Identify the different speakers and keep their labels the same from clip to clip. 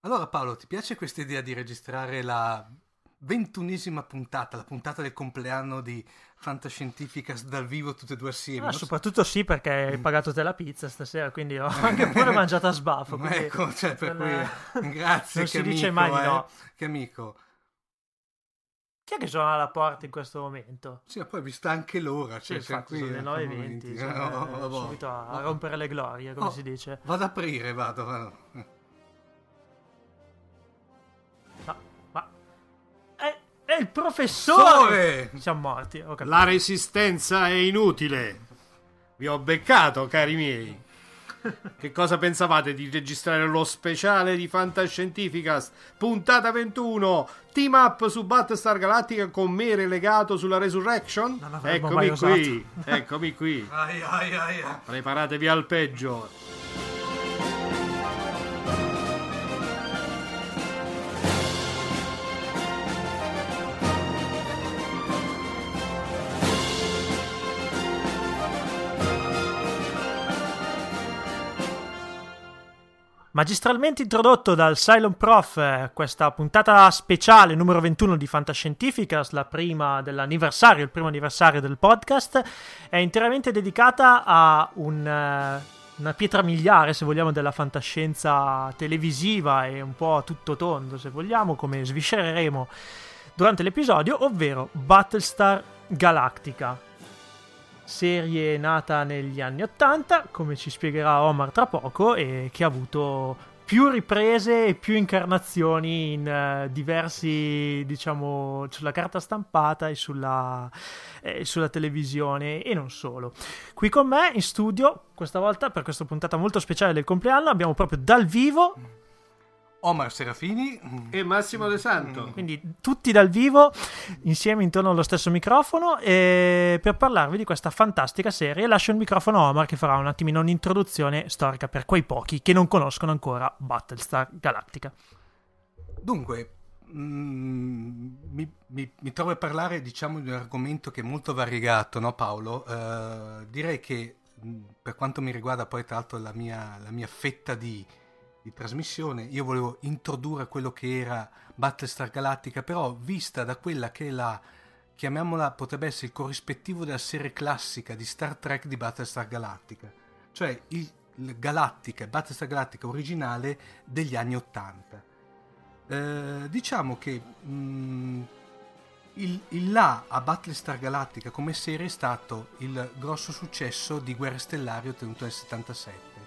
Speaker 1: Allora Paolo, ti piace questa idea di registrare la ventunesima puntata, la puntata del compleanno di Fantascientificas dal vivo tutte e due assieme?
Speaker 2: Ah, soprattutto sì perché hai pagato te la pizza stasera, quindi ho anche pure mangiato a sbaffo.
Speaker 1: ecco, cioè, per
Speaker 2: è-
Speaker 1: cui grazie,
Speaker 2: non
Speaker 1: che
Speaker 2: si dice
Speaker 1: amico,
Speaker 2: mai di
Speaker 1: eh,
Speaker 2: no.
Speaker 1: Che amico.
Speaker 2: Chi è che suona alla porta in questo momento?
Speaker 1: Sì, ma poi vista anche l'ora,
Speaker 2: Sì,
Speaker 1: cioè, siamo
Speaker 2: infatti sono le
Speaker 1: eh,
Speaker 2: 9.20,
Speaker 1: eh,
Speaker 2: cioè,
Speaker 1: no,
Speaker 2: eh, subito a, a rompere le glorie, come
Speaker 1: Oh,
Speaker 2: si dice.
Speaker 1: Vado ad aprire, vado. vado.
Speaker 2: Il professore!
Speaker 1: Sore!
Speaker 2: Siamo morti.
Speaker 3: La resistenza è inutile. Vi ho beccato, cari miei. Che cosa pensavate di registrare lo speciale di Fantascientificast? Puntata 21. Team up su Battlestar Galactica con me relegato sulla Resurrection? Eccomi qui. Eccomi qui. Preparatevi al peggio.
Speaker 2: Magistralmente introdotto dal Cylon Prof, eh, questa puntata speciale numero 21 di Fantascientificas, la prima dell'anniversario, il primo anniversario del podcast, è interamente dedicata a un, eh, una pietra miliare, se vogliamo, della fantascienza televisiva e un po' a tutto tondo, se vogliamo, come sviscereremo durante l'episodio, ovvero Battlestar Galactica serie nata negli anni 80, come ci spiegherà Omar tra poco, e che ha avuto più riprese e più incarnazioni in eh, diversi, diciamo, sulla carta stampata e sulla, eh, sulla televisione e non solo. Qui con me in studio, questa volta per questa puntata molto speciale del compleanno, abbiamo proprio dal vivo,
Speaker 1: Omar Serafini.
Speaker 3: E Massimo De Santo.
Speaker 2: quindi tutti dal vivo, insieme intorno allo stesso microfono, e per parlarvi di questa fantastica serie lascio il microfono a Omar che farà un attimino un'introduzione storica per quei pochi che non conoscono ancora Battlestar Galactica.
Speaker 1: Dunque, mm, mi, mi- mi trovo a parlare, diciamo, di un argomento che è molto variegato, no Paolo? Eh, direi che mm, per quanto mi riguarda poi tra l'altro la mia, la mia fetta di, di trasmissione, io volevo introdurre quello che era Battlestar Galactica, però vista da quella che è la, chiamiamola, potrebbe essere il corrispettivo della serie classica di Star Trek di Battlestar Galactica, cioè il, il Galactica, Battlestar Galactica originale degli anni 80. Eh, diciamo che mm, il, il là a Battlestar Galactica come serie è stato il grosso successo di Guerre Stellari ottenuto nel 77.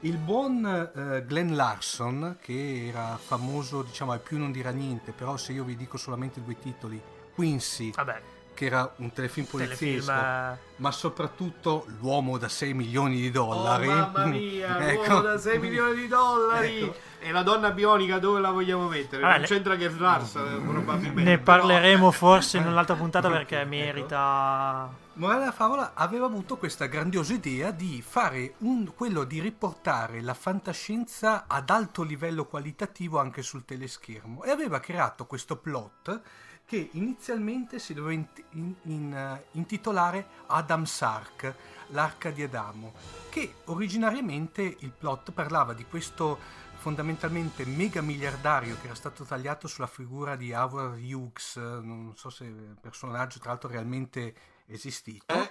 Speaker 1: Il buon eh, Glenn Larson, che era famoso, diciamo, al più non dirà niente, però se io vi dico solamente due titoli, Quincy,
Speaker 2: Vabbè,
Speaker 1: che era un telefilm
Speaker 2: telefilm...
Speaker 1: poliziesco,
Speaker 2: eh,
Speaker 1: ma soprattutto l'uomo da 6 milioni di dollari.
Speaker 3: Oh, mamma mia,
Speaker 1: Ecco.
Speaker 3: l'uomo da 6 milioni di dollari.
Speaker 1: Ecco.
Speaker 3: E la donna bionica dove la vogliamo mettere?
Speaker 2: Vabbè,
Speaker 3: non
Speaker 2: le-
Speaker 3: c'entra che Larsa, probabilmente.
Speaker 2: Ne parleremo forse in un'altra puntata
Speaker 1: Ecco.
Speaker 2: perché merita...
Speaker 1: Morale della favola aveva avuto questa grandiosa idea di fare un- quello di riportare la fantascienza ad alto livello qualitativo anche sul teleschermo. E aveva creato questo plot che inizialmente si doveva int- in- in, eh, intitolare Adam's Ark, l'arca di Adamo, che originariamente il plot parlava di questo fondamentalmente mega miliardario che era stato tagliato sulla figura di Howard Hughes, non so se personaggio tra l'altro realmente esistito,
Speaker 3: Eh.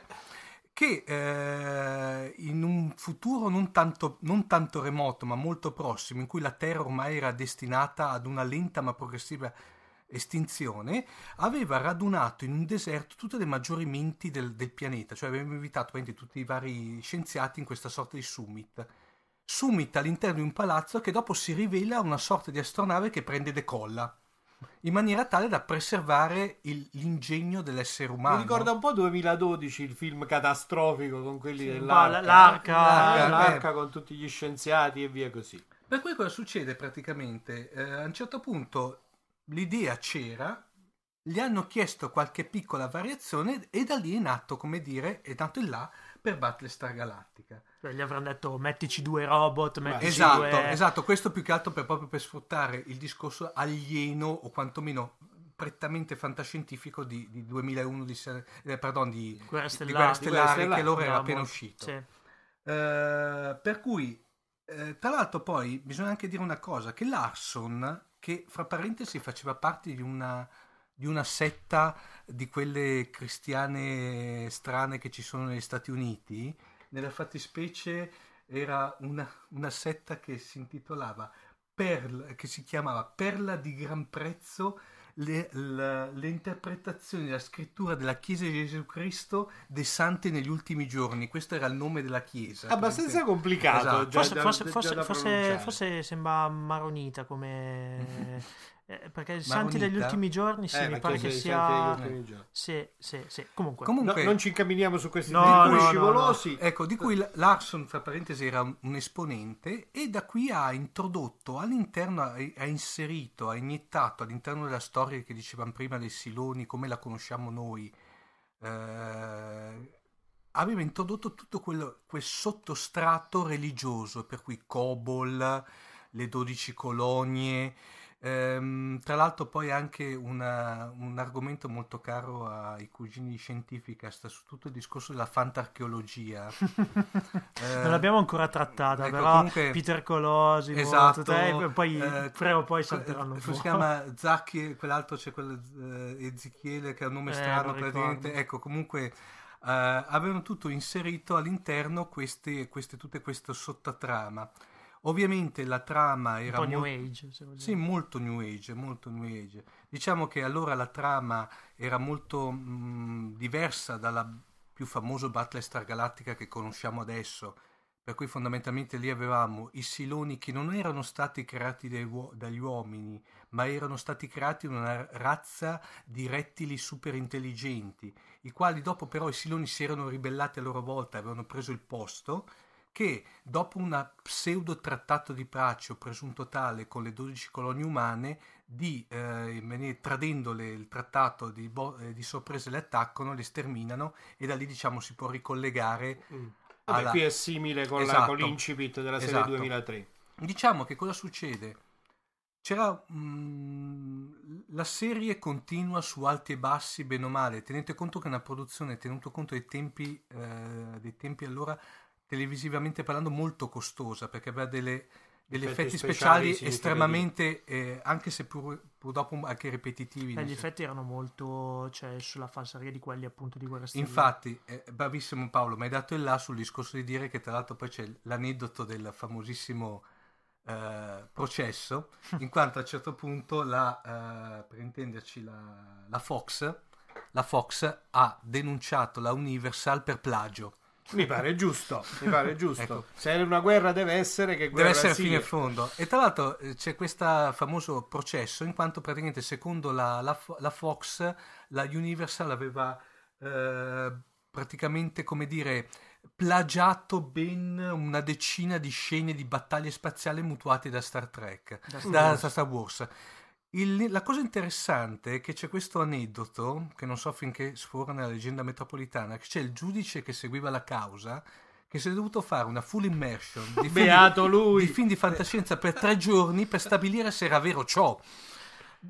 Speaker 1: che eh, in un futuro non tanto, non tanto remoto ma molto prossimo, in cui la Terra ormai era destinata ad una lenta ma progressiva estinzione, aveva radunato in un deserto tutte le maggiori menti del, del pianeta, cioè aveva invitato tutti i vari scienziati in questa sorta di summit. Summit all'interno di un palazzo che dopo si rivela una sorta di astronave che prende e decolla, in maniera tale da preservare il- l'ingegno dell'essere umano.
Speaker 3: Mi ricorda un po' 2012 il film catastrofico con quelli
Speaker 2: Sì,
Speaker 3: dell'arca.
Speaker 2: l'arca,
Speaker 3: Eh,
Speaker 1: eh.
Speaker 3: l'arca con tutti gli scienziati e via così.
Speaker 1: Per cui cosa succede praticamente? Eh, a un certo punto l'idea c'era, gli hanno chiesto qualche piccola variazione e da lì è nato, come dire, è nato il là per Battlestar Galactica.
Speaker 2: Cioè, gli avranno detto mettici due robot, mettici
Speaker 1: Esatto,
Speaker 2: due...
Speaker 1: esatto, questo più che altro per, proprio per sfruttare il discorso alieno o quantomeno prettamente fantascientifico di, di 2001 di, eh, pardon, di,
Speaker 2: Guerre
Speaker 1: di
Speaker 2: Stellari.
Speaker 1: Guerre Stellari,
Speaker 3: Stellari,
Speaker 1: che loro era appena uscito.
Speaker 2: sì.
Speaker 1: Eh, per cui eh, tra l'altro poi bisogna anche dire una cosa, che Larson, che fra parentesi faceva parte di una, di una setta di quelle cristiane strane che ci sono negli Stati Uniti, nella fattispecie era una, una setta che si intitolava Perla, che si chiamava Perla di Gran Prezzo le, le, le, interpretazioni della scrittura della Chiesa di Gesù Cristo dei santi negli ultimi giorni. Questo era il nome della Chiesa.
Speaker 3: Abbastanza complicato.
Speaker 1: Esatto.
Speaker 2: Forse,
Speaker 3: da-
Speaker 2: forse-
Speaker 3: già
Speaker 2: forse-
Speaker 3: da
Speaker 2: forse-
Speaker 3: pronunciare.
Speaker 2: forse sembra maronita come... eh, perché i santi degli ultimi giorni sì,
Speaker 3: Eh,
Speaker 2: mi pare
Speaker 3: che
Speaker 2: sia... Sì, sì, sì. Comunque,
Speaker 3: No,
Speaker 1: Comunque,
Speaker 3: non ci incamminiamo su questi
Speaker 2: No, no, no,
Speaker 3: scivolosi.
Speaker 1: ecco, di cui Larson, fra parentesi, era un, esponente e da qui ha introdotto all'interno, ha, inserito, ha iniettato all'interno della storia che dicevamo prima dei Siloni, come la conosciamo noi, eh, aveva introdotto tutto quello, quel sottostrato religioso, per cui Cobol, le dodici colonie, ehm, tra l'altro poi anche una- un argomento molto caro ai cugini di scientifica, sta su tutto il discorso della fantarcheologia. Eh,
Speaker 2: non l'abbiamo ancora trattata,
Speaker 1: ecco,
Speaker 2: però
Speaker 1: comunque-
Speaker 2: Peter Colosimo,
Speaker 1: Esatto,
Speaker 2: tutte- e poi
Speaker 1: eh,
Speaker 2: prima o poi salteranno
Speaker 1: come
Speaker 2: fuori.
Speaker 1: si chiama Zacchi, quell'altro c'è quello eh, Ezechiele che ha un nome
Speaker 2: Eh,
Speaker 1: strano praticamente. Ecco, comunque eh, avevano tutto inserito all'interno queste, queste, tutte queste sottotrama. Ovviamente la trama era
Speaker 2: po' New
Speaker 1: molto
Speaker 2: Age,
Speaker 1: sì, molto New Age, molto New Age. Diciamo che allora la trama era molto mh, diversa dalla più famosa Battlestar Galactica che conosciamo adesso, per cui fondamentalmente lì avevamo i Siloni che non erano stati creati dai dagli uomini, ma erano stati creati una razza di rettili super intelligenti, i quali dopo però i Siloni si erano ribellati a loro volta, avevano preso il posto che dopo un pseudo trattato di pace o presunto tale con le 12 colonie umane, di, eh, tradendole il trattato di, bo- eh, di sorpresa le attaccano, le sterminano e da lì diciamo si può ricollegare.
Speaker 3: Mm. Vabbè,
Speaker 1: alla-
Speaker 3: qui è simile con, la-
Speaker 1: Esatto.
Speaker 3: con l'incipit della serie
Speaker 1: Esatto.
Speaker 3: 2003.
Speaker 1: Diciamo che cosa succede? C'era mm, la serie continua su alti e bassi, bene o male. Tenete conto che è una produzione, tenuto conto dei tempi, eh, dei tempi allora televisivamente parlando molto costosa perché aveva delle, degli
Speaker 3: Effetti
Speaker 1: effetti,
Speaker 3: speciali
Speaker 1: speciali, estremamente, eh, anche se pur, pur dopo anche ripetitivi.
Speaker 2: Eh, gli effetti erano molto cioè, sulla falsaria di quelli appunto di Guerra Stellare.
Speaker 1: Infatti, eh, bravissimo Paolo, mi hai dato il là sul discorso di dire che tra l'altro poi c'è l'aneddoto del famosissimo eh, processo, in quanto a un certo punto la, eh, per intenderci la, la Fox, la Fox ha denunciato la Universal per plagio.
Speaker 3: Mi pare giusto, mi pare giusto.
Speaker 1: Ecco.
Speaker 3: Se è una guerra deve essere che guerra
Speaker 1: Deve essere fino in fondo. E tra l'altro eh, c'è questo famoso processo in quanto praticamente secondo la, la la Fox la Universal aveva eh, praticamente come dire plagiato ben una decina di scene di battaglie spaziali mutuate da Star Trek,
Speaker 2: Da Star
Speaker 1: da. Star Wars. Il- la cosa interessante è che c'è questo aneddoto, che non so finché sfora nella leggenda metropolitana, che c'è il giudice che seguiva la causa, che si è dovuto fare una full immersion di film, di film di fantascienza per tre giorni per stabilire se era vero ciò.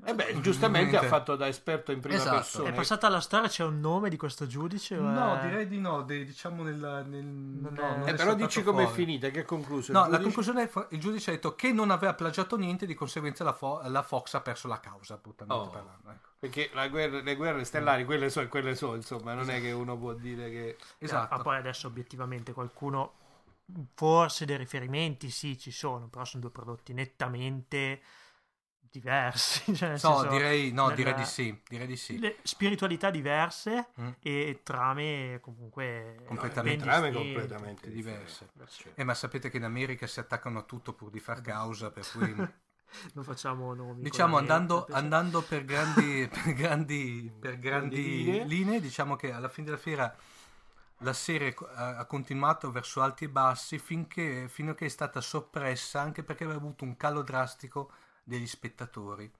Speaker 3: E beh, giustamente
Speaker 1: Niente.
Speaker 3: ha fatto da esperto in prima
Speaker 1: Esatto.
Speaker 3: persona.
Speaker 2: È passata alla storia, c'è un nome di questo giudice?
Speaker 1: No,
Speaker 2: è-
Speaker 1: direi di no, de- diciamo nel... nel no,
Speaker 2: è-
Speaker 1: non
Speaker 3: Eh,
Speaker 1: è
Speaker 3: però dici com'è
Speaker 1: fuori.
Speaker 3: finita, che ha concluso?
Speaker 1: No, la
Speaker 3: giudice?
Speaker 1: conclusione è il giudice ha detto che non aveva plagiato niente, di conseguenza la, Fo- la Fox ha perso la causa, brutalmente
Speaker 3: Oh.
Speaker 1: parlando. ecco.
Speaker 3: Perché la guerra- le guerre stellari, quelle so e quelle so, insomma, non è che uno può dire che...
Speaker 1: Esatto.
Speaker 2: Ma poi adesso obiettivamente qualcuno, forse dei riferimenti sì ci sono, però sono due prodotti nettamente diversi. Cioè, nel
Speaker 1: No,
Speaker 2: senso,
Speaker 1: direi, no, direi di sì, direi di sì.
Speaker 2: le spiritualità diverse
Speaker 1: Mm.
Speaker 2: e trame comunque
Speaker 1: Completamente.
Speaker 2: ben
Speaker 3: trame completamente
Speaker 1: diverse.
Speaker 3: differenti.
Speaker 1: Eh, ma sapete che in America si attaccano a tutto pur di far causa, per cui...
Speaker 2: Non facciamo nomi.
Speaker 1: diciamo andando, andando per grandi, per grandi, per grandi
Speaker 3: linee.
Speaker 1: linee, diciamo che alla fine della fiera la serie ha continuato verso alti e bassi finché, fino a che è stata soppressa anche perché aveva avuto un calo drastico degli spettatori.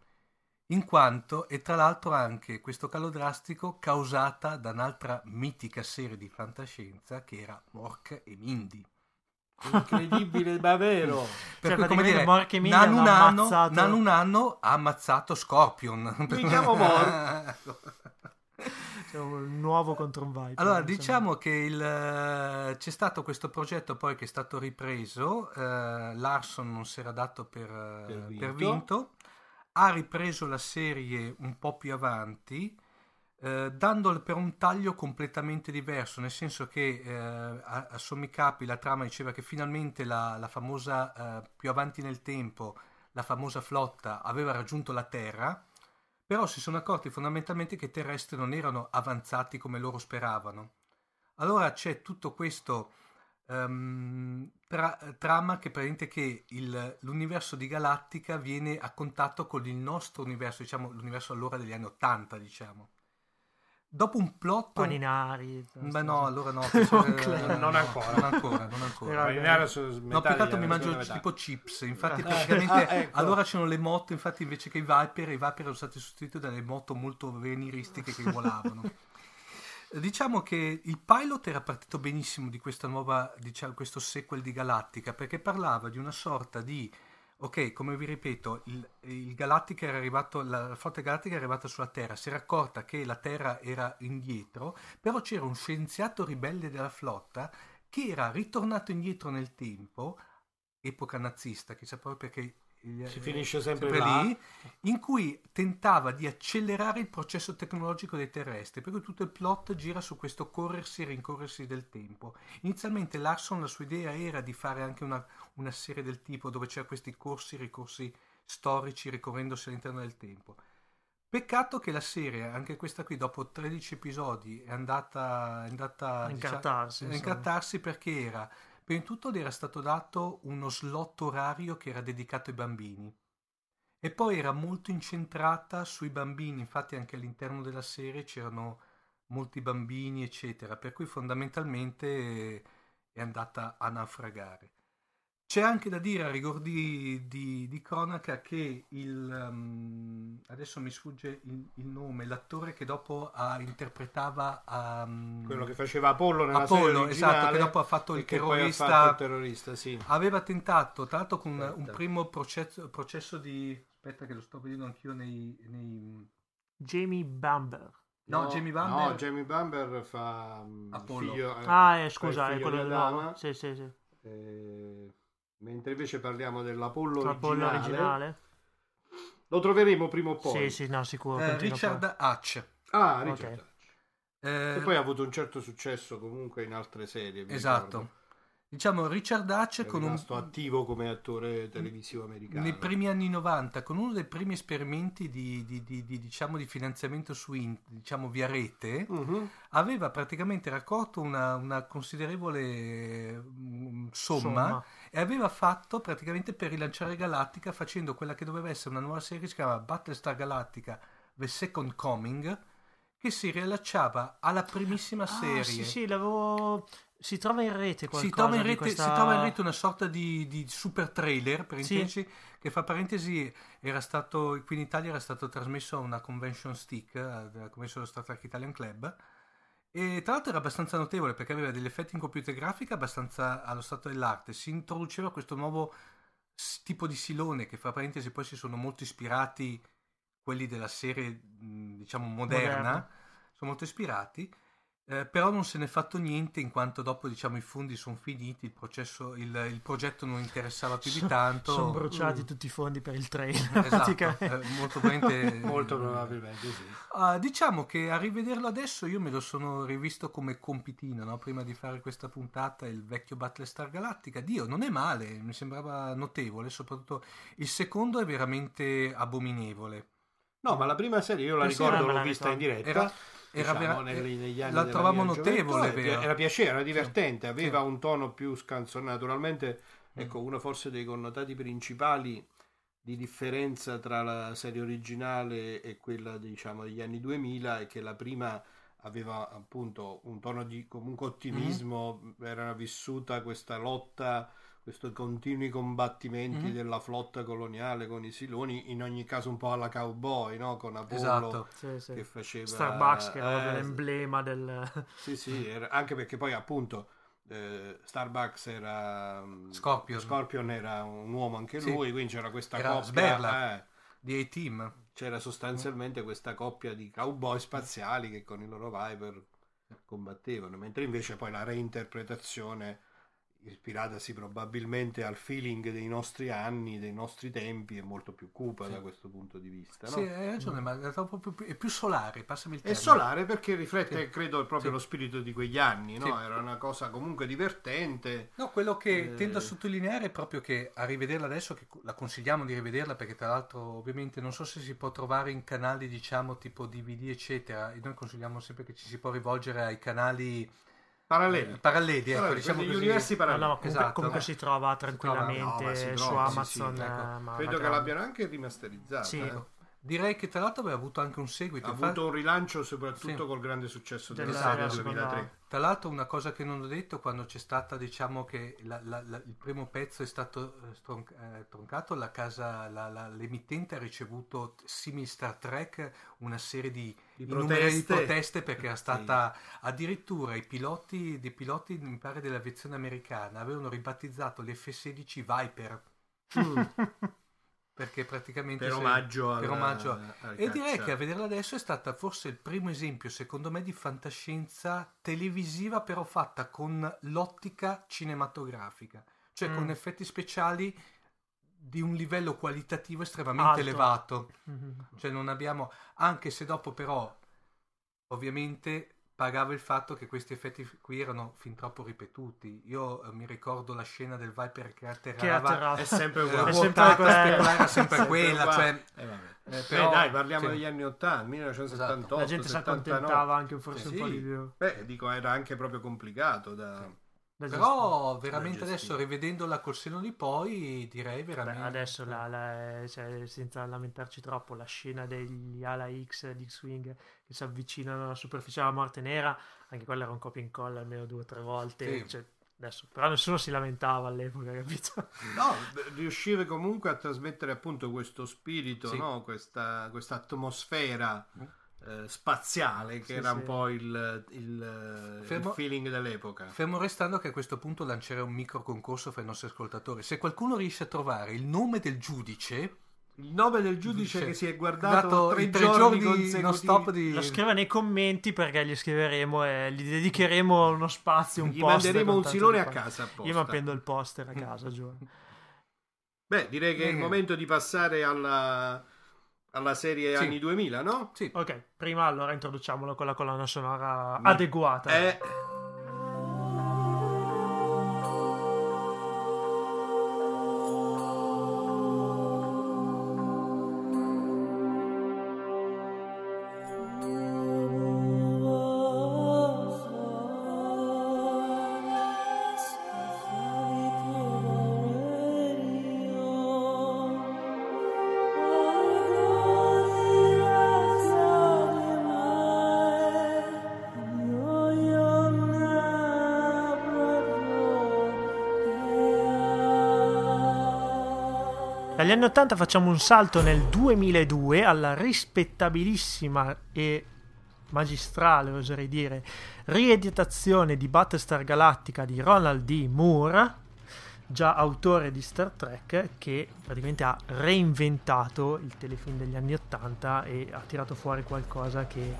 Speaker 1: In quanto, e tra l'altro anche questo calo drastico causata da un'altra mitica serie di fantascienza che era Mork e Mindy.
Speaker 3: Incredibile, ma vero.
Speaker 1: Per
Speaker 2: Cioè,
Speaker 1: cui, come dire,
Speaker 2: Mork e Mindy
Speaker 1: Nanu
Speaker 2: hanno
Speaker 1: Nano,
Speaker 2: ammazzato-
Speaker 1: Nanu Nano ha ammazzato Scorpion.
Speaker 3: Mi chiamo Mork.
Speaker 2: Un nuovo contro un Viper.
Speaker 1: Allora, diciamo che il, eh, c'è stato questo progetto poi che è stato ripreso, eh, Larson non si era dato per, eh,
Speaker 3: Per vinto.
Speaker 1: per vinto, ha ripreso la serie un po' più avanti, eh, dandole per un taglio completamente diverso, nel senso che eh, a, a sommi capi la trama diceva che finalmente la, la famosa, eh, più avanti nel tempo, la famosa flotta aveva raggiunto la Terra, però si sono accorti fondamentalmente che i terrestri non erano avanzati come loro speravano. Allora c'è tutto questo ehm, tra- trama che prende che il- l'universo di Galattica viene a contatto con il nostro universo, diciamo l'universo allora degli anni 80, diciamo. Dopo un plot...
Speaker 2: Paninari.
Speaker 1: Beh no, allora no, eh,
Speaker 3: Non
Speaker 1: no,
Speaker 3: ancora.
Speaker 1: Non ancora, non ancora.
Speaker 3: Su
Speaker 1: No, più che altro mi mangio tipo chips. Infatti,
Speaker 3: Ah,
Speaker 1: praticamente
Speaker 3: ah, ecco.
Speaker 1: allora c'erano le moto. Infatti, invece che i Viper, i Viper erano stati sostituiti dalle moto molto veniristiche che volavano. Diciamo che il pilot era partito benissimo di questa nuova, diciamo, questo sequel di Galattica perché parlava di una sorta di. Ok, come vi ripeto, il, il Galattica era arrivato, la flotta galattica era arrivata sulla Terra, si era accorta che la Terra era indietro, però c'era un scienziato ribelle della flotta che era ritornato indietro nel tempo, epoca nazista, chissà proprio perché il-
Speaker 3: Si finisce sempre
Speaker 1: sempre
Speaker 3: là.
Speaker 1: lì, in cui tentava di accelerare il processo tecnologico dei terrestri, per cui tutto il plot gira su questo corrersi e rincorrersi del tempo. Inizialmente Larson la sua idea era di fare anche una, una serie del tipo dove c'era questi corsi, ricorsi storici ricorrendosi all'interno del tempo. Peccato che la serie, anche questa qui, dopo 13 episodi, è andata, è andata
Speaker 2: A incartarsi,
Speaker 1: a
Speaker 2: insomma.
Speaker 1: incartarsi perché era, prima di tutto le era stato dato uno slot orario che era dedicato ai bambini e poi era molto incentrata sui bambini, infatti anche all'interno della serie c'erano molti bambini, eccetera, per cui fondamentalmente eh, è andata a naufragare. C'è anche da dire a rigor di, di- di cronaca che il, um, adesso mi sfugge il, il nome, l'attore che dopo ah, interpretava um,
Speaker 3: Quello che faceva Apollo nella serie
Speaker 1: Apollo, esatto, che dopo ha fatto il
Speaker 3: ha
Speaker 1: terrorista
Speaker 3: fatto il terrorista, sì.
Speaker 1: aveva tentato, tra l'altro con un,
Speaker 3: Aspetta.
Speaker 1: un primo processo, processo di... aspetta che lo sto vedendo anch'io nei... nei-
Speaker 2: Jamie Bamber.
Speaker 1: No, Jamie Bamber-
Speaker 3: No, Jamie Bamber fa mm,
Speaker 1: Apollo.
Speaker 3: figlio, eh,
Speaker 2: Ah, eh, scusa, è quello
Speaker 3: di
Speaker 2: del
Speaker 3: Adama,
Speaker 2: nuovo. Sì, sì, sì.
Speaker 3: eh, mentre invece parliamo dell'Apollo
Speaker 2: Apollo
Speaker 3: originale.
Speaker 2: originale.
Speaker 3: Lo troveremo prima o
Speaker 2: Sì,
Speaker 3: poi.
Speaker 2: sì, no, sicuro.
Speaker 1: eh, Richard
Speaker 2: poi.
Speaker 1: Hatch.
Speaker 3: Ah, Richard
Speaker 2: Ok.
Speaker 3: Hatch.
Speaker 1: Eh,
Speaker 3: E poi ha avuto un certo successo comunque in altre serie.
Speaker 1: esatto.
Speaker 3: ricordo.
Speaker 1: Diciamo Richard Hatch
Speaker 3: È
Speaker 1: con un...
Speaker 3: attivo come attore televisivo americano.
Speaker 1: Nei primi anni 90, con uno dei primi esperimenti di, di- di- di, diciamo, di finanziamento su in- diciamo, via rete,
Speaker 3: Mhm.
Speaker 1: aveva praticamente raccolto una, una considerevole mm, somma,
Speaker 2: Somma.
Speaker 1: E aveva fatto praticamente per rilanciare Galactica facendo quella che doveva essere una nuova serie che si chiama Battlestar Galactica The Second Coming che si riallacciava alla primissima
Speaker 2: Ah,
Speaker 1: serie
Speaker 2: sì, sì, l'avevo... Si trova in rete qualcosa
Speaker 1: si trova in rete,
Speaker 2: questa-
Speaker 1: si trova in rete una sorta di, di super trailer per
Speaker 2: Sì.
Speaker 1: intenderci che fa parentesi era stato qui in Italia era stato trasmesso a una convention stick eh, della convention dello Star Trek Italian Club e tra l'altro era abbastanza notevole perché aveva degli effetti in computer grafica abbastanza allo stato dell'arte. Si introduceva questo nuovo tipo di silone che fra parentesi poi si sono molto ispirati quelli della serie diciamo moderna,
Speaker 2: Moderna.
Speaker 1: sono molto ispirati eh, però non se n'è fatto niente in quanto dopo diciamo i fondi sono finiti il, processo, il, il progetto non interessava più di tanto
Speaker 2: Sono bruciati
Speaker 3: Mm.
Speaker 2: tutti i fondi per il trailer.
Speaker 1: esatto, eh, molto probabilmente
Speaker 3: Molto probabilmente sì.
Speaker 1: Ah, diciamo che a rivederlo adesso io me lo sono rivisto come compitino, no? prima di fare questa puntata, il vecchio Battlestar Galactica. Dio, non è male, mi sembrava notevole, soprattutto il secondo è veramente abominevole.
Speaker 3: No, ma la prima serie io la
Speaker 2: Questa
Speaker 3: ricordo, l'ho vista in diretta.
Speaker 1: Era, era
Speaker 3: diciamo,
Speaker 1: vera-
Speaker 3: negli- negli anni
Speaker 1: la
Speaker 3: mia
Speaker 1: notevole, vero?
Speaker 3: Era piacevole, era divertente, aveva
Speaker 1: Sì.
Speaker 3: un tono più scanzonato. Naturalmente,
Speaker 1: Mm.
Speaker 3: ecco, uno forse dei connotati principali di differenza tra la serie originale e quella, diciamo, degli anni 2000 è che la prima aveva appunto un tono di comunque ottimismo,
Speaker 1: Mm-hmm.
Speaker 3: era vissuta questa lotta, questi continui combattimenti
Speaker 1: Mhm.
Speaker 3: della flotta coloniale con i siloni, in ogni caso un po' alla cowboy, no? Con Apollo
Speaker 1: Esatto.
Speaker 2: Sì, sì.
Speaker 3: che faceva
Speaker 2: Starbucks che era
Speaker 3: eh,
Speaker 2: l'emblema del...
Speaker 3: sì, sì, era- anche perché poi appunto eh, Starbucks era mm,
Speaker 1: Scorpion.
Speaker 3: Scorpion era un uomo anche
Speaker 1: Sì.
Speaker 3: lui, quindi c'era questa
Speaker 1: Era
Speaker 3: coppia
Speaker 1: Sberla.
Speaker 3: eh,
Speaker 1: di A-Team.
Speaker 3: C'era sostanzialmente questa coppia di cowboy spaziali che con i loro Viper combattevano, mentre invece poi la reinterpretazione ispiratasi probabilmente al feeling dei nostri anni, dei nostri tempi, è molto più cupa
Speaker 1: Sì.
Speaker 3: da questo punto di vista. No?
Speaker 1: Sì, hai ragione, ma è, proprio più, è più solare, passami il
Speaker 3: È
Speaker 1: termine.
Speaker 3: solare perché riflette,
Speaker 1: Sì.
Speaker 3: credo, proprio
Speaker 1: Sì.
Speaker 3: lo spirito di quegli anni, no? Era una cosa comunque divertente.
Speaker 1: No, quello che
Speaker 3: Eh.
Speaker 1: tendo a sottolineare è proprio che a rivederla adesso, che la consigliamo di rivederla perché tra l'altro ovviamente non so se si può trovare in canali diciamo tipo DVD eccetera, e noi consigliamo sempre che ci si può rivolgere ai canali
Speaker 3: Paralleli.
Speaker 1: eh, paralleli, ecco,
Speaker 3: Paralleli,
Speaker 1: diciamo così.
Speaker 3: universi
Speaker 2: No,
Speaker 3: paralleli.
Speaker 2: no, comunque,
Speaker 1: Esatto,
Speaker 2: comunque si trova
Speaker 1: Si trova,
Speaker 2: tranquillamente
Speaker 3: no, si
Speaker 2: su
Speaker 3: trova, sì,
Speaker 2: Amazon.
Speaker 3: sì,
Speaker 1: ecco.
Speaker 2: eh,
Speaker 3: Credo che l'abbiano anche rimasterizzata.
Speaker 1: Sì,
Speaker 3: eh.
Speaker 1: Direi che tra l'altro aveva avuto anche un seguito.
Speaker 3: Ha
Speaker 1: Infa-
Speaker 3: avuto un rilancio soprattutto
Speaker 1: Sì.
Speaker 3: col grande successo della serie
Speaker 2: della
Speaker 3: del
Speaker 2: seconda-
Speaker 3: 2003.
Speaker 1: Tra l'altro una cosa che non ho detto quando c'è stata diciamo che la- la- la- il primo pezzo è stato eh, stron- eh, troncato, la casa, la- la- l'emittente ha ricevuto simil Star Trek una serie di,
Speaker 3: Di proteste.
Speaker 1: proteste perché era stata addirittura i piloti, dei piloti mi pare dell'aviazione americana avevano ribattezzato le F-16 Viper
Speaker 3: Mm.
Speaker 1: Perché praticamente
Speaker 3: per omaggio,
Speaker 1: per
Speaker 3: alla-
Speaker 1: omaggio
Speaker 3: al
Speaker 1: e direi
Speaker 3: caccia.
Speaker 1: che a vederla adesso è stata forse il primo esempio, secondo me, di fantascienza televisiva, però fatta con l'ottica cinematografica, cioè
Speaker 2: Mm.
Speaker 1: con effetti speciali di un livello qualitativo estremamente
Speaker 2: Alto.
Speaker 1: elevato.
Speaker 2: Mhm.
Speaker 1: Cioè non abbiamo, anche se dopo però, ovviamente pagava il fatto che questi effetti qui erano fin troppo ripetuti. Io eh, mi ricordo la scena del Viper che atterrava.
Speaker 2: Che atterrava.
Speaker 3: È sempre
Speaker 1: eh,
Speaker 3: uguale.
Speaker 2: È sempre quella.
Speaker 1: speculare, era sempre
Speaker 3: Sempre
Speaker 1: quella, cioè,
Speaker 3: Eh,
Speaker 1: eh, però-
Speaker 3: dai, parliamo
Speaker 1: sì.
Speaker 3: degli anni 80, 1978.
Speaker 2: La gente si
Speaker 3: 79.
Speaker 2: accontentava anche forse
Speaker 3: Sì.
Speaker 2: un po' di più.
Speaker 3: Beh, dico, era anche proprio complicato da...
Speaker 2: da
Speaker 1: Però veramente adesso rivedendola col seno di poi direi
Speaker 2: Beh,
Speaker 1: veramente
Speaker 2: adesso la- la- cioè, senza lamentarci troppo, la scena degli ala X di X-Wing che si avvicinano alla superficie della morte nera, anche quella era un copia e incolla almeno due o tre volte.
Speaker 1: Sì.
Speaker 2: cioè, adesso, però nessuno si lamentava all'epoca, capito?
Speaker 3: No, beh, riuscive comunque a trasmettere appunto questo spirito,
Speaker 1: Sì.
Speaker 3: no? questa questa atmosfera eh, spaziale che
Speaker 2: Sì,
Speaker 3: era un
Speaker 2: sì.
Speaker 3: po' il, il- il
Speaker 1: Fermo-
Speaker 3: feeling dell'epoca.
Speaker 1: Fermo restando che a questo punto lancerei un micro concorso fra i nostri ascoltatori. Se qualcuno riesce a trovare il nome del giudice,
Speaker 3: Il nome del giudice
Speaker 1: Giudice.
Speaker 3: che si è guardato
Speaker 1: dato
Speaker 3: tre
Speaker 1: tre
Speaker 3: giorni,
Speaker 1: giorni
Speaker 3: consecutivi.
Speaker 1: non stop di...
Speaker 2: Lo scriva nei commenti perché gli scriveremo e gli dedicheremo uno spazio, un
Speaker 3: Gli
Speaker 2: poster
Speaker 3: manderemo un silone a casa apposta.
Speaker 2: Io mi appendo il poster a casa, giù.
Speaker 3: Beh, direi che è il
Speaker 1: Eh.
Speaker 3: momento di passare alla, alla serie
Speaker 1: Sì.
Speaker 3: anni 2000, no?
Speaker 1: Sì,
Speaker 2: Ok, prima allora introduciamolo con la colonna sonora
Speaker 3: Ma-
Speaker 2: adeguata.
Speaker 3: Eh,
Speaker 2: anni 80 facciamo un salto nel 2002 alla rispettabilissima e magistrale, oserei dire, rieditazione di Battlestar Galactica di Ronald D. Moore, già autore di Star Trek, che praticamente ha reinventato il telefilm degli anni 80 e ha tirato fuori qualcosa che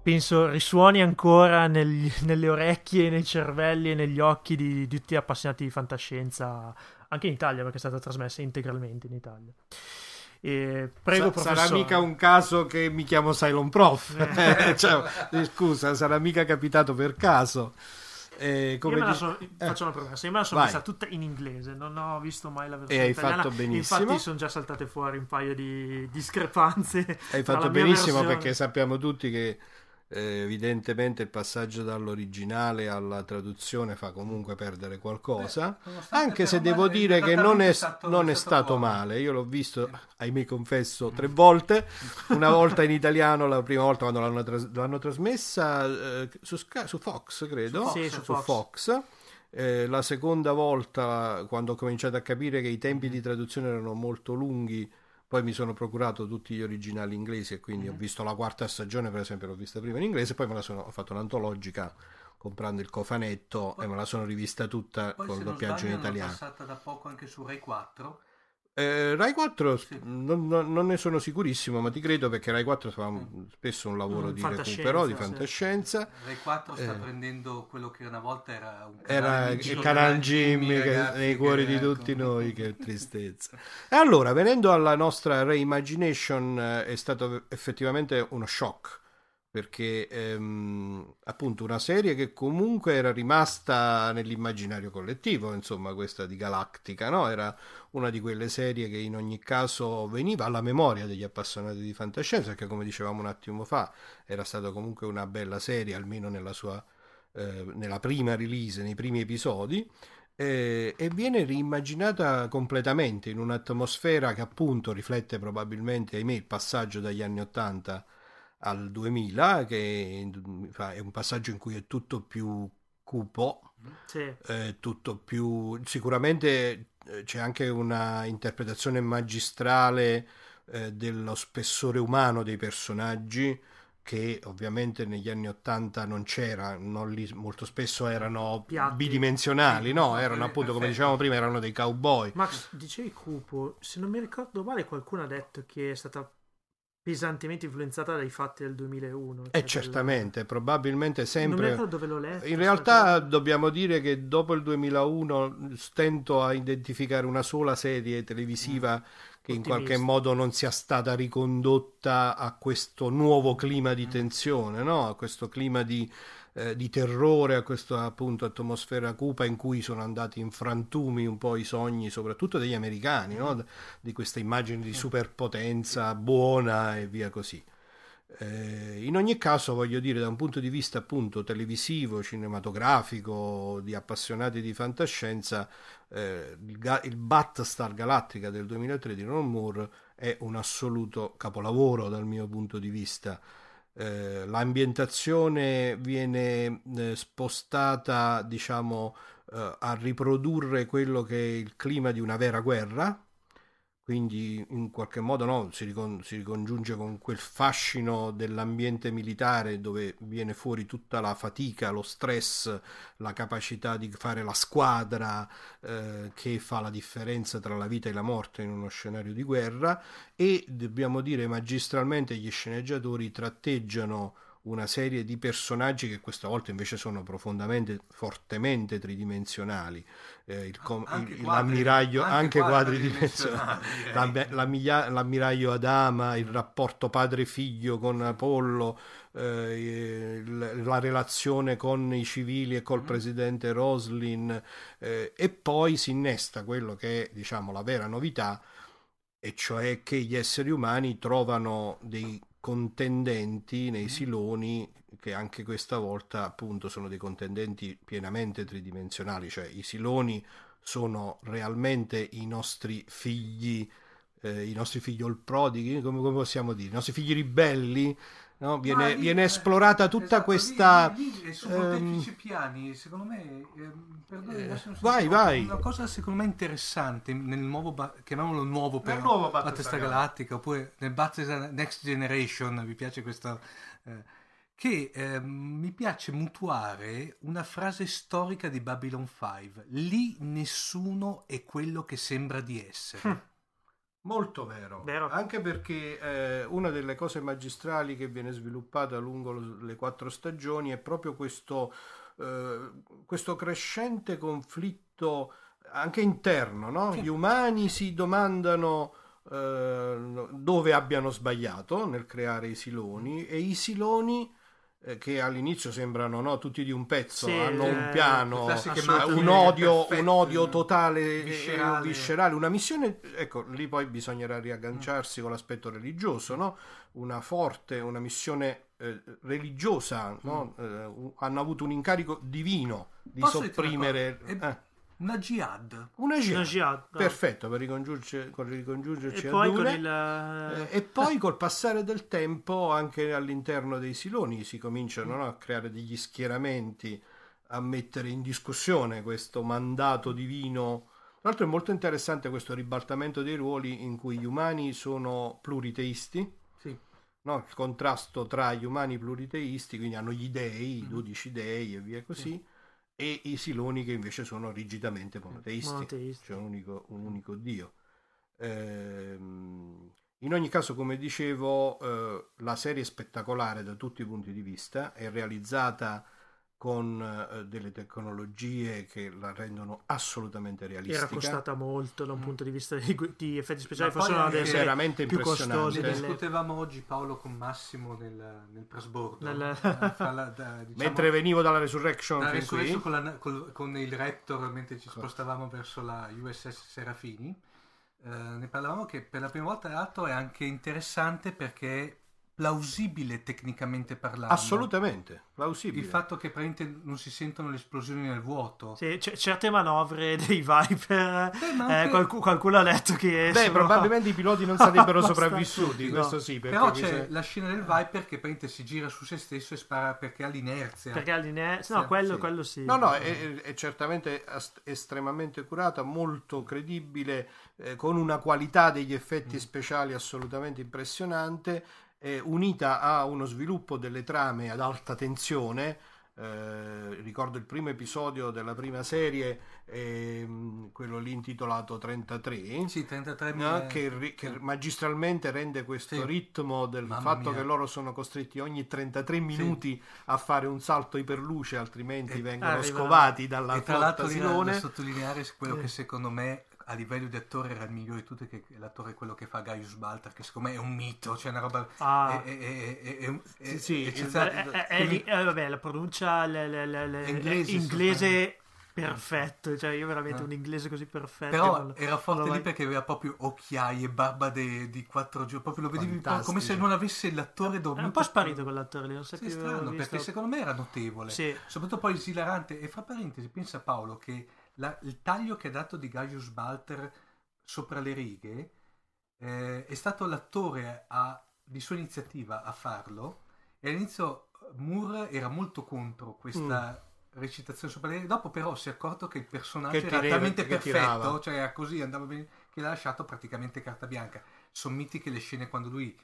Speaker 2: penso risuoni ancora negli- nelle orecchie, nei cervelli e negli occhi di, di tutti gli appassionati di fantascienza, anche in Italia perché è stata trasmessa integralmente in Italia. E prego,
Speaker 3: sa-
Speaker 2: professore.
Speaker 3: sarà mica un caso che mi chiamo Cylon Prof. Cioè, eh, scusa, sarà mica capitato per caso. Eh, come
Speaker 2: io me la sono,
Speaker 3: eh,
Speaker 2: faccio una promessa, io me la sono vista tutta in inglese, non ho visto mai la versione
Speaker 3: E hai
Speaker 2: italiana.
Speaker 3: fatto benissimo.
Speaker 2: Infatti sono già saltate fuori un paio di discrepanze.
Speaker 3: Hai fatto benissimo perché sappiamo tutti che eh, evidentemente il passaggio dall'originale alla traduzione fa comunque perdere qualcosa.
Speaker 1: nonostante
Speaker 3: Anche se devo dire che non è,
Speaker 1: stato-
Speaker 3: non è stato male, io l'ho visto, ahimè confesso, tre volte, una volta in italiano, la prima volta quando l'hanno, tras- l'hanno trasmessa eh, su, Sky- su Fox, credo,
Speaker 2: Sì, su Fox.
Speaker 3: Fox. Eh, la seconda volta quando ho cominciato a capire che i tempi di traduzione erano molto lunghi, poi mi sono procurato tutti gli originali inglesi e quindi ho visto la quarta stagione, per esempio, l'ho vista prima in inglese, poi me la sono ho fatto un'antologica comprando il cofanetto e me la sono rivista tutta
Speaker 1: Poi
Speaker 3: col doppiaggio in italiano.
Speaker 1: passata da poco anche su Rai 4
Speaker 3: Eh, Rai 4 sì. non, non, ne sono sicurissimo, ma ti credo perché Rai 4 fa un, spesso un lavoro mm, di recupero, di fantascienza.
Speaker 1: Sì. Rai 4 sta eh. prendendo quello che una volta era un
Speaker 3: era il canale Jimmy, nei cuori di ecco. tutti noi, che tristezza. E allora, venendo alla nostra Reimagination, eh, è stato effettivamente uno shock perché ehm, appunto una serie che comunque era rimasta nell'immaginario collettivo, insomma questa di Galactica, no? era una di quelle serie che in ogni caso veniva alla memoria degli appassionati di fantascienza, che come dicevamo un attimo fa era stata comunque una bella serie, almeno nella sua eh, nella prima release, nei primi episodi, eh, e viene riimmaginata completamente in un'atmosfera che appunto riflette probabilmente, ahimè, il passaggio dagli anni 80 al 2000, che è un passaggio in cui è tutto più cupo, sì. eh, tutto più... sicuramente eh, c'è anche una interpretazione magistrale eh, dello spessore umano dei personaggi che ovviamente negli anni 80 non c'era, non li, molto spesso erano Piatti. bidimensionali, no? Erano appunto, come dicevamo prima, erano dei cowboy.
Speaker 2: Max, dicevi cupo, se non mi ricordo male qualcuno ha detto che è stata pesantemente influenzata dai fatti del 2001.
Speaker 3: Cioè eh, certamente, del... probabilmente sempre... Non
Speaker 2: mi dove l'ho letto.
Speaker 3: In realtà cosa... dobbiamo dire che dopo il 2001 stento a identificare una sola serie televisiva mm. che in qualche modo non sia stata ricondotta a questo nuovo clima di mm. tensione, no? a questo clima di eh, di terrore a questa appunto atmosfera cupa in cui sono andati in frantumi un po' i sogni soprattutto degli americani no? di questa immagine di superpotenza buona e via così. Eh, in ogni caso voglio dire da un punto di vista appunto televisivo cinematografico di appassionati di fantascienza eh, il, il Battlestar Galactica del 2003 di Ron Moore è un assoluto capolavoro dal mio punto di vista eh, l'ambientazione viene eh, spostata diciamo eh, a riprodurre quello che è il clima di una vera guerra quindi in qualche modo no, si, ricon- si, ricongiunge con quel fascino dell'ambiente militare dove viene fuori tutta la fatica, lo stress, la capacità di fare la squadra eh, che fa la differenza tra la vita e la morte in uno scenario di guerra e dobbiamo dire magistralmente gli sceneggiatori tratteggiano una serie di personaggi che questa volta invece sono profondamente, fortemente tridimensionali. Eh, il com- anche il, l'ammiraglio, anche, anche quadridimensionali, l'ammiraglio, l'ammiraglio Adama, il rapporto padre-figlio con Apollo, eh, la relazione con i civili e col mm. presidente Roslin, eh, e poi si innesta quello che è diciamo, la vera novità, e cioè che gli esseri umani trovano dei contendenti nei mm. siloni che anche questa volta appunto sono dei contendenti pienamente tridimensionali, cioè i siloni sono realmente i nostri figli, eh, i nostri figliol prodighi, come, come possiamo dire, i nostri figli ribelli, No? Viene, lì, esplorata esplorata tutta esatto, questa...
Speaker 1: Lì, lì, su molteplici ehm... piani, secondo me... Ehm, perdone,
Speaker 3: eh, vai, vai.
Speaker 1: Una cosa secondo me interessante nel nuovo, ba- chiamiamolo nuovo per nuovo Battista Galattica, oppure nel Battista Next Generation, mi piace questo... Eh, che eh, mi piace mutuare una frase storica di Babylon 5. Lì nessuno è quello che sembra di essere.
Speaker 3: Molto vero. vero. anche perché eh, una delle cose magistrali che viene sviluppata lungo le quattro stagioni è proprio questo, eh, questo crescente conflitto anche interno. No? Gli umani si domandano eh, dove abbiano sbagliato nel creare i siloni e i siloni che all'inizio sembrano no, tutti di un pezzo, sì, hanno un eh, piano, un odio, un odio, totale viscerale. viscerale. una missione, ecco, lì poi bisognerà riagganciarsi mm. con l'aspetto religioso, no? una forte, una missione eh, religiosa, no? mm. eh, hanno avuto un incarico divino di Posso sopprimere... Eh.
Speaker 1: Una jihad.
Speaker 3: Una jihad. Una jihad no. Perfetto, per ricongiungerci, ricongiungerci
Speaker 2: e poi,
Speaker 3: il... eh, e poi col passare del tempo anche all'interno dei siloni si cominciano no, a creare degli schieramenti, a mettere in discussione questo mandato divino. Tra l'altro è molto interessante questo ribaltamento dei ruoli in cui gli umani sono pluriteisti.
Speaker 1: Sì.
Speaker 3: No, il contrasto tra gli umani pluriteisti, quindi hanno gli dei, i 12 mm. dei e via così. Sì e i siloni che invece sono rigidamente monoteisti, monoteisti. cioè un unico, un unico dio. Ehm, in ogni caso, come dicevo, eh, la serie è spettacolare da tutti i punti di vista, è realizzata con eh, delle tecnologie che la rendono assolutamente realistica.
Speaker 2: Era costata molto da un punto di vista di, di effetti speciali,
Speaker 1: Ma
Speaker 2: forse
Speaker 1: poi
Speaker 2: una
Speaker 1: è
Speaker 2: delle serie
Speaker 3: veramente
Speaker 2: più
Speaker 3: impressionante.
Speaker 2: costose
Speaker 1: Ne discutevamo oggi Paolo con Massimo nel, nel prasbordo
Speaker 2: Nel-
Speaker 1: eh, la- da- diciamo,
Speaker 3: Mentre venivo dalla Resurrection
Speaker 1: da
Speaker 3: fin
Speaker 1: Resurrection con, la- col- con il Raptor mentre ci spostavamo verso la USS Serafini eh, ne parlavamo che per la prima volta l'atto è anche interessante perché plausibile tecnicamente parlando
Speaker 3: assolutamente plausibile.
Speaker 1: il fatto che praticamente non si sentono le esplosioni nel vuoto
Speaker 2: Sì, c- certe manovre dei Viper,
Speaker 1: Beh,
Speaker 2: eh,
Speaker 1: anche-
Speaker 2: qualcu- qualcuno ha detto che...
Speaker 3: Beh,
Speaker 2: sono-
Speaker 3: probabilmente i piloti non sarebbero sopravvissuti,
Speaker 2: no.
Speaker 3: questo sì,
Speaker 1: però c'è
Speaker 3: se-
Speaker 1: la scena del Viper che praticamente si gira su se stesso e spara perché ha l'inerzia
Speaker 2: Perché all'inea... No,
Speaker 1: Sì,
Speaker 2: quello
Speaker 1: sì.
Speaker 2: quello sì.
Speaker 3: No, no, è, è certamente ast- estremamente curata, molto credibile, eh, con una qualità degli effetti speciali assolutamente impressionante, eh, unita a uno sviluppo delle trame ad alta tensione. eh, ricordo il primo episodio della prima serie, ehm, quello lì intitolato 33.
Speaker 1: sì 33
Speaker 3: no? che, ri- che magistralmente rende questo
Speaker 1: Sì.
Speaker 3: ritmo del
Speaker 1: Mamma
Speaker 3: fatto
Speaker 1: mia.
Speaker 3: che loro sono costretti ogni 33 minuti a fare un salto iperluce altrimenti
Speaker 1: E-
Speaker 3: vengono
Speaker 2: arriva-
Speaker 3: scovati dalla
Speaker 1: e
Speaker 3: flotta Silone
Speaker 1: sottolineare quello
Speaker 2: Eh.
Speaker 1: che secondo me a livello di attore era il migliore di tutti che è l'attore quello che fa Gaius Baltar che secondo me è un mito cioè una roba
Speaker 2: Ah.
Speaker 1: è, è- è- è- è- è-
Speaker 3: Sì,
Speaker 2: vabbè, la pronuncia le- le- le- le-
Speaker 1: Inglese,
Speaker 2: inglese perfetto, cioè io veramente
Speaker 1: Eh.
Speaker 2: un inglese così perfetto.
Speaker 1: però
Speaker 2: non-
Speaker 1: era forte lì perché aveva proprio occhiaie barba de- di quattro giorni proprio lo vedevi come se non avesse l'attore
Speaker 2: È
Speaker 1: dormito
Speaker 2: un po' sparito quell'attore lì, non so
Speaker 1: sì, strano
Speaker 2: visto.
Speaker 1: perché secondo me era notevole
Speaker 2: Sì.
Speaker 1: soprattutto poi esilarante e fra parentesi pensa Paolo che la- il taglio che ha dato di Gaius Balter sopra le righe eh, è stato l'attore a- di sua iniziativa a farlo e all'inizio Moore era molto contro questa recitazione sopra le righe. Dopo però si è accorto che il personaggio
Speaker 3: Che
Speaker 1: era
Speaker 3: teneva-
Speaker 1: talmente perfetto
Speaker 3: tirava.
Speaker 1: cioè era così andava bene che l'ha lasciato praticamente carta bianca. Sono mitiche le scene quando lui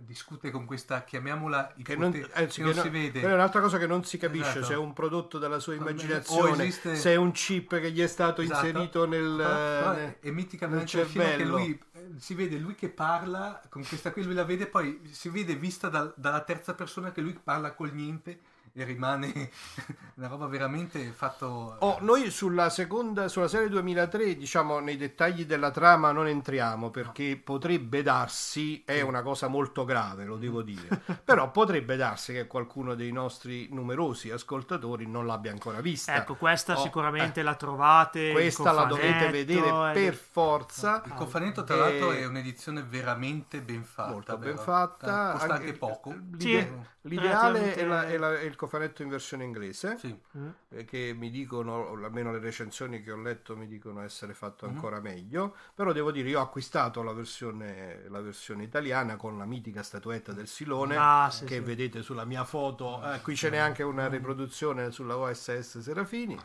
Speaker 1: discute con questa chiamiamola
Speaker 3: che non,
Speaker 1: ipote-
Speaker 3: anzi,
Speaker 1: che non
Speaker 3: che
Speaker 1: si
Speaker 3: no-
Speaker 1: vede
Speaker 3: è un'altra cosa che non si capisce
Speaker 1: Esatto.
Speaker 3: se è un prodotto della sua
Speaker 1: O
Speaker 3: immaginazione
Speaker 1: esiste-
Speaker 3: se è un chip che gli è stato
Speaker 1: Esatto.
Speaker 3: inserito nel,
Speaker 1: però
Speaker 3: nel-
Speaker 1: è mitica
Speaker 3: nel
Speaker 1: che
Speaker 3: cervello.
Speaker 1: lui eh, si vede lui che parla con questa qui lui la vede poi si vede vista dal- dalla terza persona che lui parla col niente e rimane una roba veramente fatto
Speaker 3: Oh, noi sulla seconda, sulla serie 2003, diciamo, nei dettagli della trama non entriamo perché potrebbe darsi, è una cosa molto grave, lo devo dire, però potrebbe darsi che qualcuno dei nostri numerosi ascoltatori non l'abbia ancora vista.
Speaker 2: Ecco, questa
Speaker 3: Oh,
Speaker 2: sicuramente la trovate.
Speaker 3: Questa la dovete vedere
Speaker 2: eh,
Speaker 3: per forza.
Speaker 1: il cofanetto tra
Speaker 3: Eh,
Speaker 1: l'altro è un'edizione veramente ben fatta
Speaker 3: Molto ben fatta.
Speaker 1: costa anche,
Speaker 3: Anche-
Speaker 1: poco
Speaker 3: l'ide- L'ideale è, la- è la- è il cofanetto in versione inglese.
Speaker 1: sì.
Speaker 2: Mm.
Speaker 3: eh, che mi dicono, almeno le recensioni che ho letto mi dicono essere fatto
Speaker 1: Mhm.
Speaker 3: ancora meglio, però devo dire io ho acquistato la versione, la versione italiana con la mitica statuetta del Silone
Speaker 2: Ah, sì,
Speaker 3: che
Speaker 2: sì.
Speaker 3: vedete sulla mia foto, eh, qui ce n'è anche una riproduzione sulla OSS Serafini.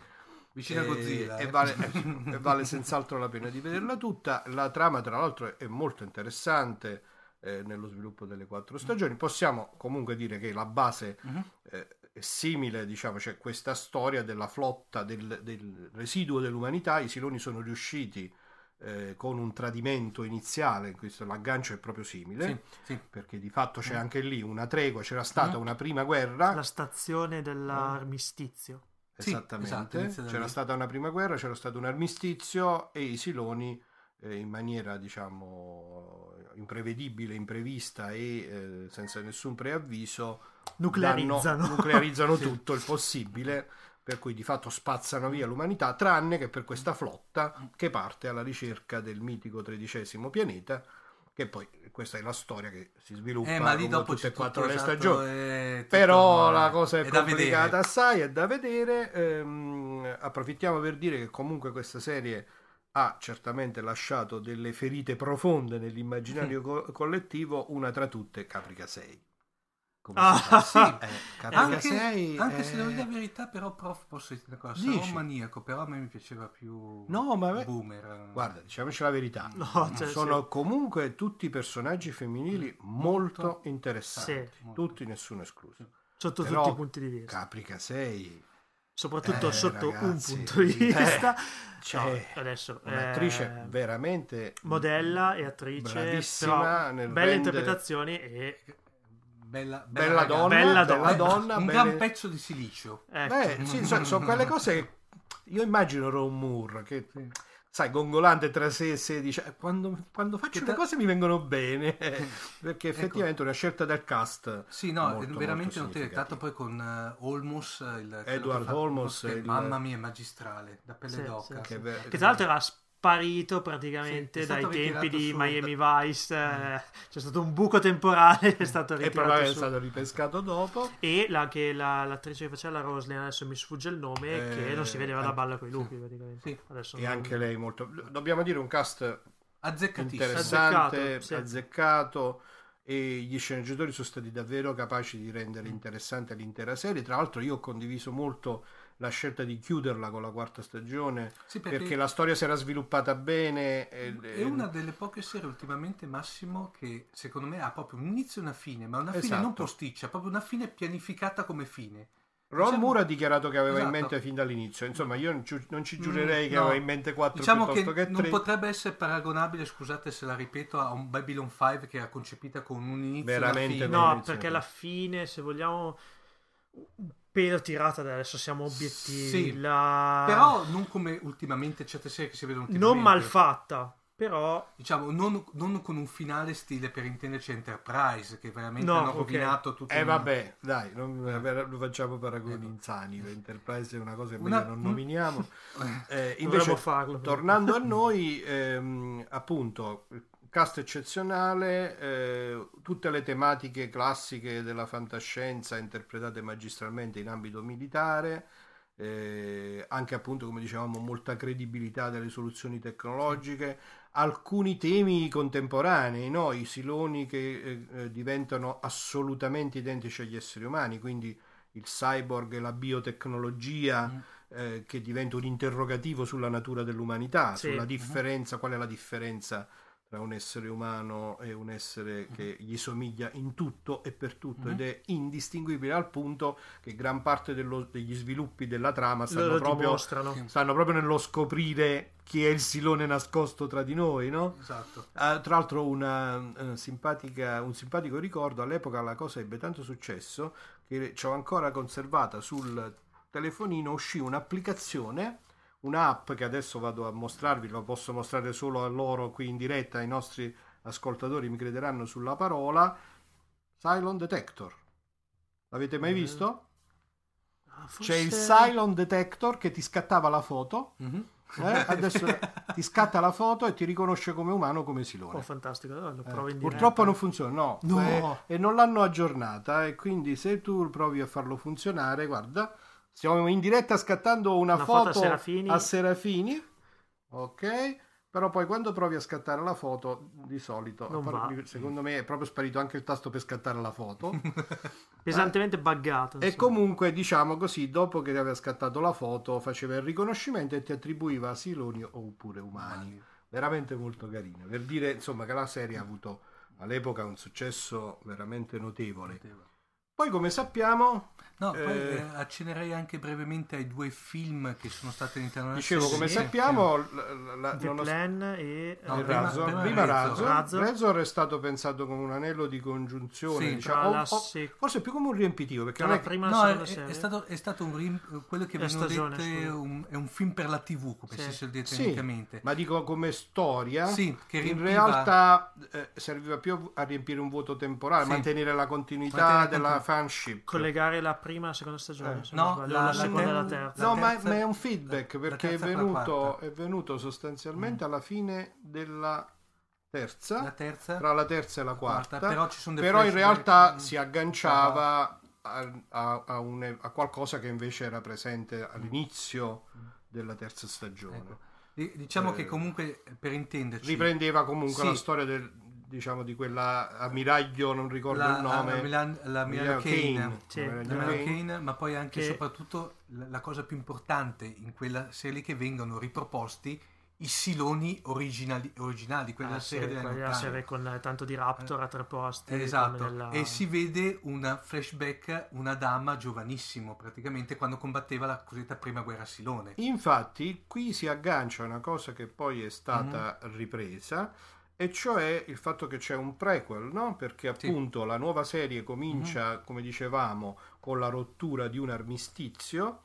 Speaker 1: vicino a
Speaker 3: E-
Speaker 1: Godzilla
Speaker 3: e
Speaker 1: eh.
Speaker 3: vale, e vale senz'altro la pena di vederla tutta. La trama, tra l'altro, è- molto interessante eh, nello sviluppo delle quattro stagioni. Possiamo comunque dire che la base
Speaker 1: Mhm.
Speaker 3: eh, è simile, diciamo, c'è questa storia della flotta del, del residuo dell'umanità. I Siloni sono riusciti eh, con un tradimento iniziale, in questo l'aggancio è proprio simile.
Speaker 1: sì, sì.
Speaker 3: Perché di fatto c'è anche lì una tregua, c'era stata una prima guerra,
Speaker 2: La stazione dell'armistizio.
Speaker 1: Sì,
Speaker 3: Esattamente,
Speaker 1: esatto, inizia da
Speaker 3: c'era
Speaker 1: lì.
Speaker 3: stata una prima guerra, c'era stato un armistizio e i Siloni eh, in maniera diciamo imprevedibile, imprevista e eh, senza nessun preavviso
Speaker 2: Nuclearizzano.
Speaker 3: danno- nuclearizzano
Speaker 1: Sì.
Speaker 3: tutto il possibile per cui di fatto spazzano via l'umanità tranne che per questa flotta che parte alla ricerca del mitico tredicesimo pianeta che poi questa è la storia che si sviluppa
Speaker 1: Eh, ma dopo
Speaker 3: tutte e quattro le
Speaker 1: esatto,
Speaker 3: stagioni
Speaker 1: è
Speaker 3: però
Speaker 1: no,
Speaker 3: la cosa è,
Speaker 1: da
Speaker 3: complicata assai, è da vedere. ehm, approfittiamo per dire che comunque questa serie ha certamente lasciato delle ferite profonde nell'immaginario co- collettivo, una tra tutte Caprica 6. Come
Speaker 2: Ah,
Speaker 1: sì.
Speaker 3: Eh, Caprica
Speaker 1: anche,
Speaker 3: 6
Speaker 1: anche
Speaker 3: è-
Speaker 1: se devo dire la verità però prof posso dire una cosa sarò
Speaker 3: Dici?
Speaker 1: un maniaco però a me mi piaceva più
Speaker 3: No, ma me-
Speaker 1: boomer
Speaker 3: Guarda, diciamoci la verità.
Speaker 2: No, cioè,
Speaker 3: Sono
Speaker 2: sì.
Speaker 3: comunque tutti personaggi femminili molto interessanti.
Speaker 2: Sì.
Speaker 1: molto.
Speaker 3: Tutti, nessuno escluso.
Speaker 2: Sotto
Speaker 3: Però
Speaker 2: tutti i punti di vista.
Speaker 3: Caprica 6
Speaker 2: soprattutto
Speaker 3: Eh,
Speaker 2: sotto
Speaker 3: ragazzi,
Speaker 2: un punto di
Speaker 3: eh,
Speaker 2: vista.
Speaker 3: cioè,
Speaker 2: No, adesso
Speaker 3: Un'attrice
Speaker 2: eh,
Speaker 3: veramente
Speaker 2: modella e attrice,
Speaker 3: bravissima
Speaker 2: però
Speaker 3: nel
Speaker 2: belle
Speaker 3: rendere-
Speaker 2: interpretazioni e
Speaker 1: Bella,
Speaker 3: Bella
Speaker 1: ragazza.
Speaker 3: donna,
Speaker 2: Bella
Speaker 3: bella
Speaker 2: donna.
Speaker 3: donna,
Speaker 1: un
Speaker 3: belle-
Speaker 1: gran pezzo di silicio.
Speaker 2: ecco.
Speaker 3: Beh, sì, so- sono quelle cose. Io immagino Ron Moore che, sai, gongolante tra sé e sé, dice: "Eh, Quando, quando faccio
Speaker 1: Che
Speaker 3: le
Speaker 1: ta-
Speaker 3: cose mi vengono bene. Perché effettivamente è una scelta del cast.
Speaker 1: Sì, no,
Speaker 3: molto,
Speaker 1: veramente notevole. Tanto poi con eh, Olmos, il,
Speaker 3: Edward
Speaker 1: che fa-
Speaker 3: Olmos,
Speaker 1: che,
Speaker 3: il-
Speaker 1: mamma mia, è magistrale, da pelle
Speaker 2: Sì,
Speaker 1: d'oca.
Speaker 2: sì,
Speaker 3: Che
Speaker 2: sì.
Speaker 3: ver-
Speaker 2: Che tra l'altro era sparito praticamente
Speaker 1: Sì,
Speaker 2: dai tempi di
Speaker 1: su-
Speaker 2: Miami Vice. eh, c'è stato un buco temporale, è stato
Speaker 3: E
Speaker 2: ritirato
Speaker 3: probabilmente è stato ripescato dopo.
Speaker 2: E la, che la- l'attrice che faceva la Roslyn, adesso mi sfugge il nome,
Speaker 3: Eh,
Speaker 2: che non si vedeva da
Speaker 3: anche-
Speaker 2: balla con i lupi praticamente.
Speaker 1: Sì.
Speaker 3: E
Speaker 2: non-
Speaker 3: anche lei molto. Dobbiamo dire un cast
Speaker 1: Azzeccatissimo.
Speaker 3: interessante,
Speaker 2: Azzeccato, sì.
Speaker 3: azzeccato. E gli sceneggiatori sono stati davvero capaci di rendere interessante l'intera serie. Tra l'altro, io ho condiviso molto la scelta di chiuderla con la quarta stagione
Speaker 1: Sì,
Speaker 3: perché, la storia si era sviluppata bene. e-
Speaker 1: È una delle poche serie ultimamente, Massimo, che secondo me ha proprio un inizio e una fine, ma una fine
Speaker 3: Esatto.
Speaker 1: non posticcia, proprio una fine pianificata come fine.
Speaker 3: Ron
Speaker 1: diciamo-
Speaker 3: Moore ha dichiarato che aveva in
Speaker 1: Esatto.
Speaker 3: mente fin dall'inizio. Insomma, io non ci, non ci giurerei
Speaker 1: Mm,
Speaker 3: che
Speaker 1: no.
Speaker 3: aveva in mente quattro
Speaker 1: Diciamo che,
Speaker 3: che,
Speaker 1: non
Speaker 3: tre.
Speaker 1: potrebbe essere paragonabile, scusate se la ripeto, a un Babylon 5 che era concepita con un inizio e una
Speaker 3: Veramente
Speaker 1: fine.
Speaker 3: no.
Speaker 2: Perché alla fine, se vogliamo, un pelo tirata adesso, siamo obiettivi.
Speaker 1: Sì,
Speaker 2: la-
Speaker 1: Però non come ultimamente certe serie che si vedono
Speaker 2: non
Speaker 1: ultimamente.
Speaker 2: mal fatta, però
Speaker 1: Diciamo, non, non con un finale stile per intenderci Enterprise, che veramente
Speaker 2: No,
Speaker 1: hanno
Speaker 2: ok.
Speaker 1: rovinato tutto.
Speaker 3: Eh
Speaker 1: un-
Speaker 3: vabbè, dai, non non facciamo paragoni insani. Enterprise è una cosa che meglio
Speaker 1: Una-
Speaker 3: non nominiamo. Eh, invece,
Speaker 2: dovremmo farlo.
Speaker 3: tornando a noi, ehm, appunto, cast eccezionale, eh, tutte le tematiche classiche della fantascienza interpretate magistralmente in ambito militare. eh, anche appunto come dicevamo molta credibilità delle soluzioni tecnologiche alcuni temi contemporanei no? i siloni che eh, eh, diventano assolutamente identici agli esseri umani quindi il cyborg e la biotecnologia
Speaker 1: Mm.
Speaker 3: eh, che diventa un interrogativo sulla natura dell'umanità,
Speaker 2: Sì.
Speaker 3: sulla differenza, qual è la differenza tra un essere umano e un essere che gli somiglia in tutto e per tutto ed è indistinguibile al punto che gran parte dello- degli sviluppi della trama stanno proprio, stanno proprio nello scoprire chi è il silone nascosto tra di noi, no?
Speaker 1: Esatto.
Speaker 3: Ah, tra l'altro una, simpatica- un simpatico ricordo, all'epoca la cosa ebbe tanto successo che ci ho ancora conservata sul telefonino, uscì un'applicazione, un'app che adesso vado a mostrarvi, lo posso mostrare solo a loro qui in diretta, ai nostri ascoltatori mi crederanno sulla parola, Cylon Detector. L'avete mai
Speaker 2: Eh,
Speaker 3: visto?
Speaker 2: Ah,
Speaker 3: C'è il
Speaker 2: forse-
Speaker 3: Cylon Detector che ti scattava la foto,
Speaker 1: Mhm.
Speaker 3: eh, adesso ti scatta la foto e ti riconosce come umano, come silone.
Speaker 2: Oh, fantastico, lo
Speaker 3: Eh,
Speaker 2: diretta.
Speaker 3: purtroppo non funziona, no,
Speaker 2: No.
Speaker 3: Eh, e non l'hanno aggiornata e quindi se tu provi a farlo funzionare, guarda, stiamo in diretta scattando una,
Speaker 2: Una foto
Speaker 3: foto,
Speaker 2: a Serafini.
Speaker 3: a Serafini, ok, però poi quando provi a scattare la foto, di solito,
Speaker 2: va.
Speaker 3: secondo me è proprio sparito anche il tasto per scattare la foto
Speaker 2: Pesantemente buggato.
Speaker 3: e
Speaker 2: insomma.
Speaker 3: comunque diciamo così, dopo che aveva scattato la foto faceva il riconoscimento e ti attribuiva siloni oppure umani veramente molto carino per dire insomma che la serie ha avuto all'epoca un successo veramente notevole poi come sappiamo
Speaker 1: No, poi
Speaker 3: Eh.
Speaker 1: eh, accennerei anche brevemente ai due film che sono stati all'interno della
Speaker 3: dicevo come
Speaker 1: serie.
Speaker 3: sappiamo la- la- la-
Speaker 2: The Plan e
Speaker 1: No,
Speaker 3: il
Speaker 2: eh,
Speaker 1: prima-
Speaker 3: Razor,
Speaker 1: prima
Speaker 3: prima
Speaker 1: Razor.
Speaker 3: Razor.
Speaker 2: Razor.
Speaker 3: È stato pensato come un anello di congiunzione
Speaker 1: Sì,
Speaker 3: diciamo, o-
Speaker 2: la
Speaker 3: o-
Speaker 2: sec-
Speaker 3: forse più come un riempitivo perché non
Speaker 2: la
Speaker 3: è
Speaker 2: prima
Speaker 1: No, è, è-
Speaker 2: serie.
Speaker 1: è stato, è stato un rim- quello che vengono
Speaker 2: stagione,
Speaker 1: dette un, è un film per la TV, come
Speaker 2: Sì.
Speaker 1: si suol dire
Speaker 3: Sì,
Speaker 1: tecnicamente.
Speaker 3: ma dico come storia
Speaker 1: Sì, che
Speaker 3: in
Speaker 1: riempiva-
Speaker 3: realtà eh, serviva più a riempire un vuoto temporale,
Speaker 1: Sì.
Speaker 3: mantenere la continuità
Speaker 1: Mantenere la
Speaker 3: della fanship.
Speaker 2: collegare la prima e la seconda stagione.
Speaker 3: Eh.
Speaker 2: se
Speaker 1: No,
Speaker 2: sbaglio,
Speaker 1: la-
Speaker 2: la, seconda e la
Speaker 1: ter-
Speaker 2: terza.
Speaker 3: No,
Speaker 1: La
Speaker 3: ma,
Speaker 1: terza-
Speaker 3: ma è un feedback
Speaker 1: la- la
Speaker 3: perché è venuto, è venuto sostanzialmente alla fine della terza,
Speaker 1: La terza,
Speaker 3: tra la terza e la quarta,
Speaker 1: quarta, però ci sono dei
Speaker 3: però in realtà
Speaker 1: Mm.
Speaker 3: si agganciava a, a- a un- a qualcosa che invece era presente all'inizio della terza stagione.
Speaker 1: Ecco. Di- Diciamo
Speaker 3: Eh,
Speaker 1: che comunque, per intenderci,
Speaker 3: riprendeva comunque
Speaker 1: Sì.
Speaker 3: la storia del, diciamo, di quella ammiraglio, non ricordo
Speaker 1: la,
Speaker 3: il nome.
Speaker 1: la Milan, la
Speaker 3: Kane.
Speaker 1: Kane,
Speaker 2: Sì.
Speaker 1: La Milano
Speaker 3: Kane.
Speaker 1: Ma poi anche e
Speaker 2: Che-
Speaker 1: soprattutto la, la cosa più importante in quella serie che vengono riproposti i siloni originali, originali quelli
Speaker 2: Ah,
Speaker 1: della
Speaker 2: sì,
Speaker 1: serie
Speaker 2: quella
Speaker 1: montagne.
Speaker 2: serie con eh, tanto di Raptor a tre posti.
Speaker 1: Esatto,
Speaker 2: nella-
Speaker 1: e si vede una flashback, una dama giovanissimo praticamente quando combatteva la cosiddetta prima guerra silone.
Speaker 3: Infatti, qui si aggancia una cosa che poi è stata
Speaker 1: Mhm.
Speaker 3: ripresa, e cioè il fatto che c'è un prequel, no? Perché
Speaker 1: Sì.
Speaker 3: appunto la nuova serie comincia,
Speaker 1: Mhm.
Speaker 3: come dicevamo, con la rottura di un armistizio.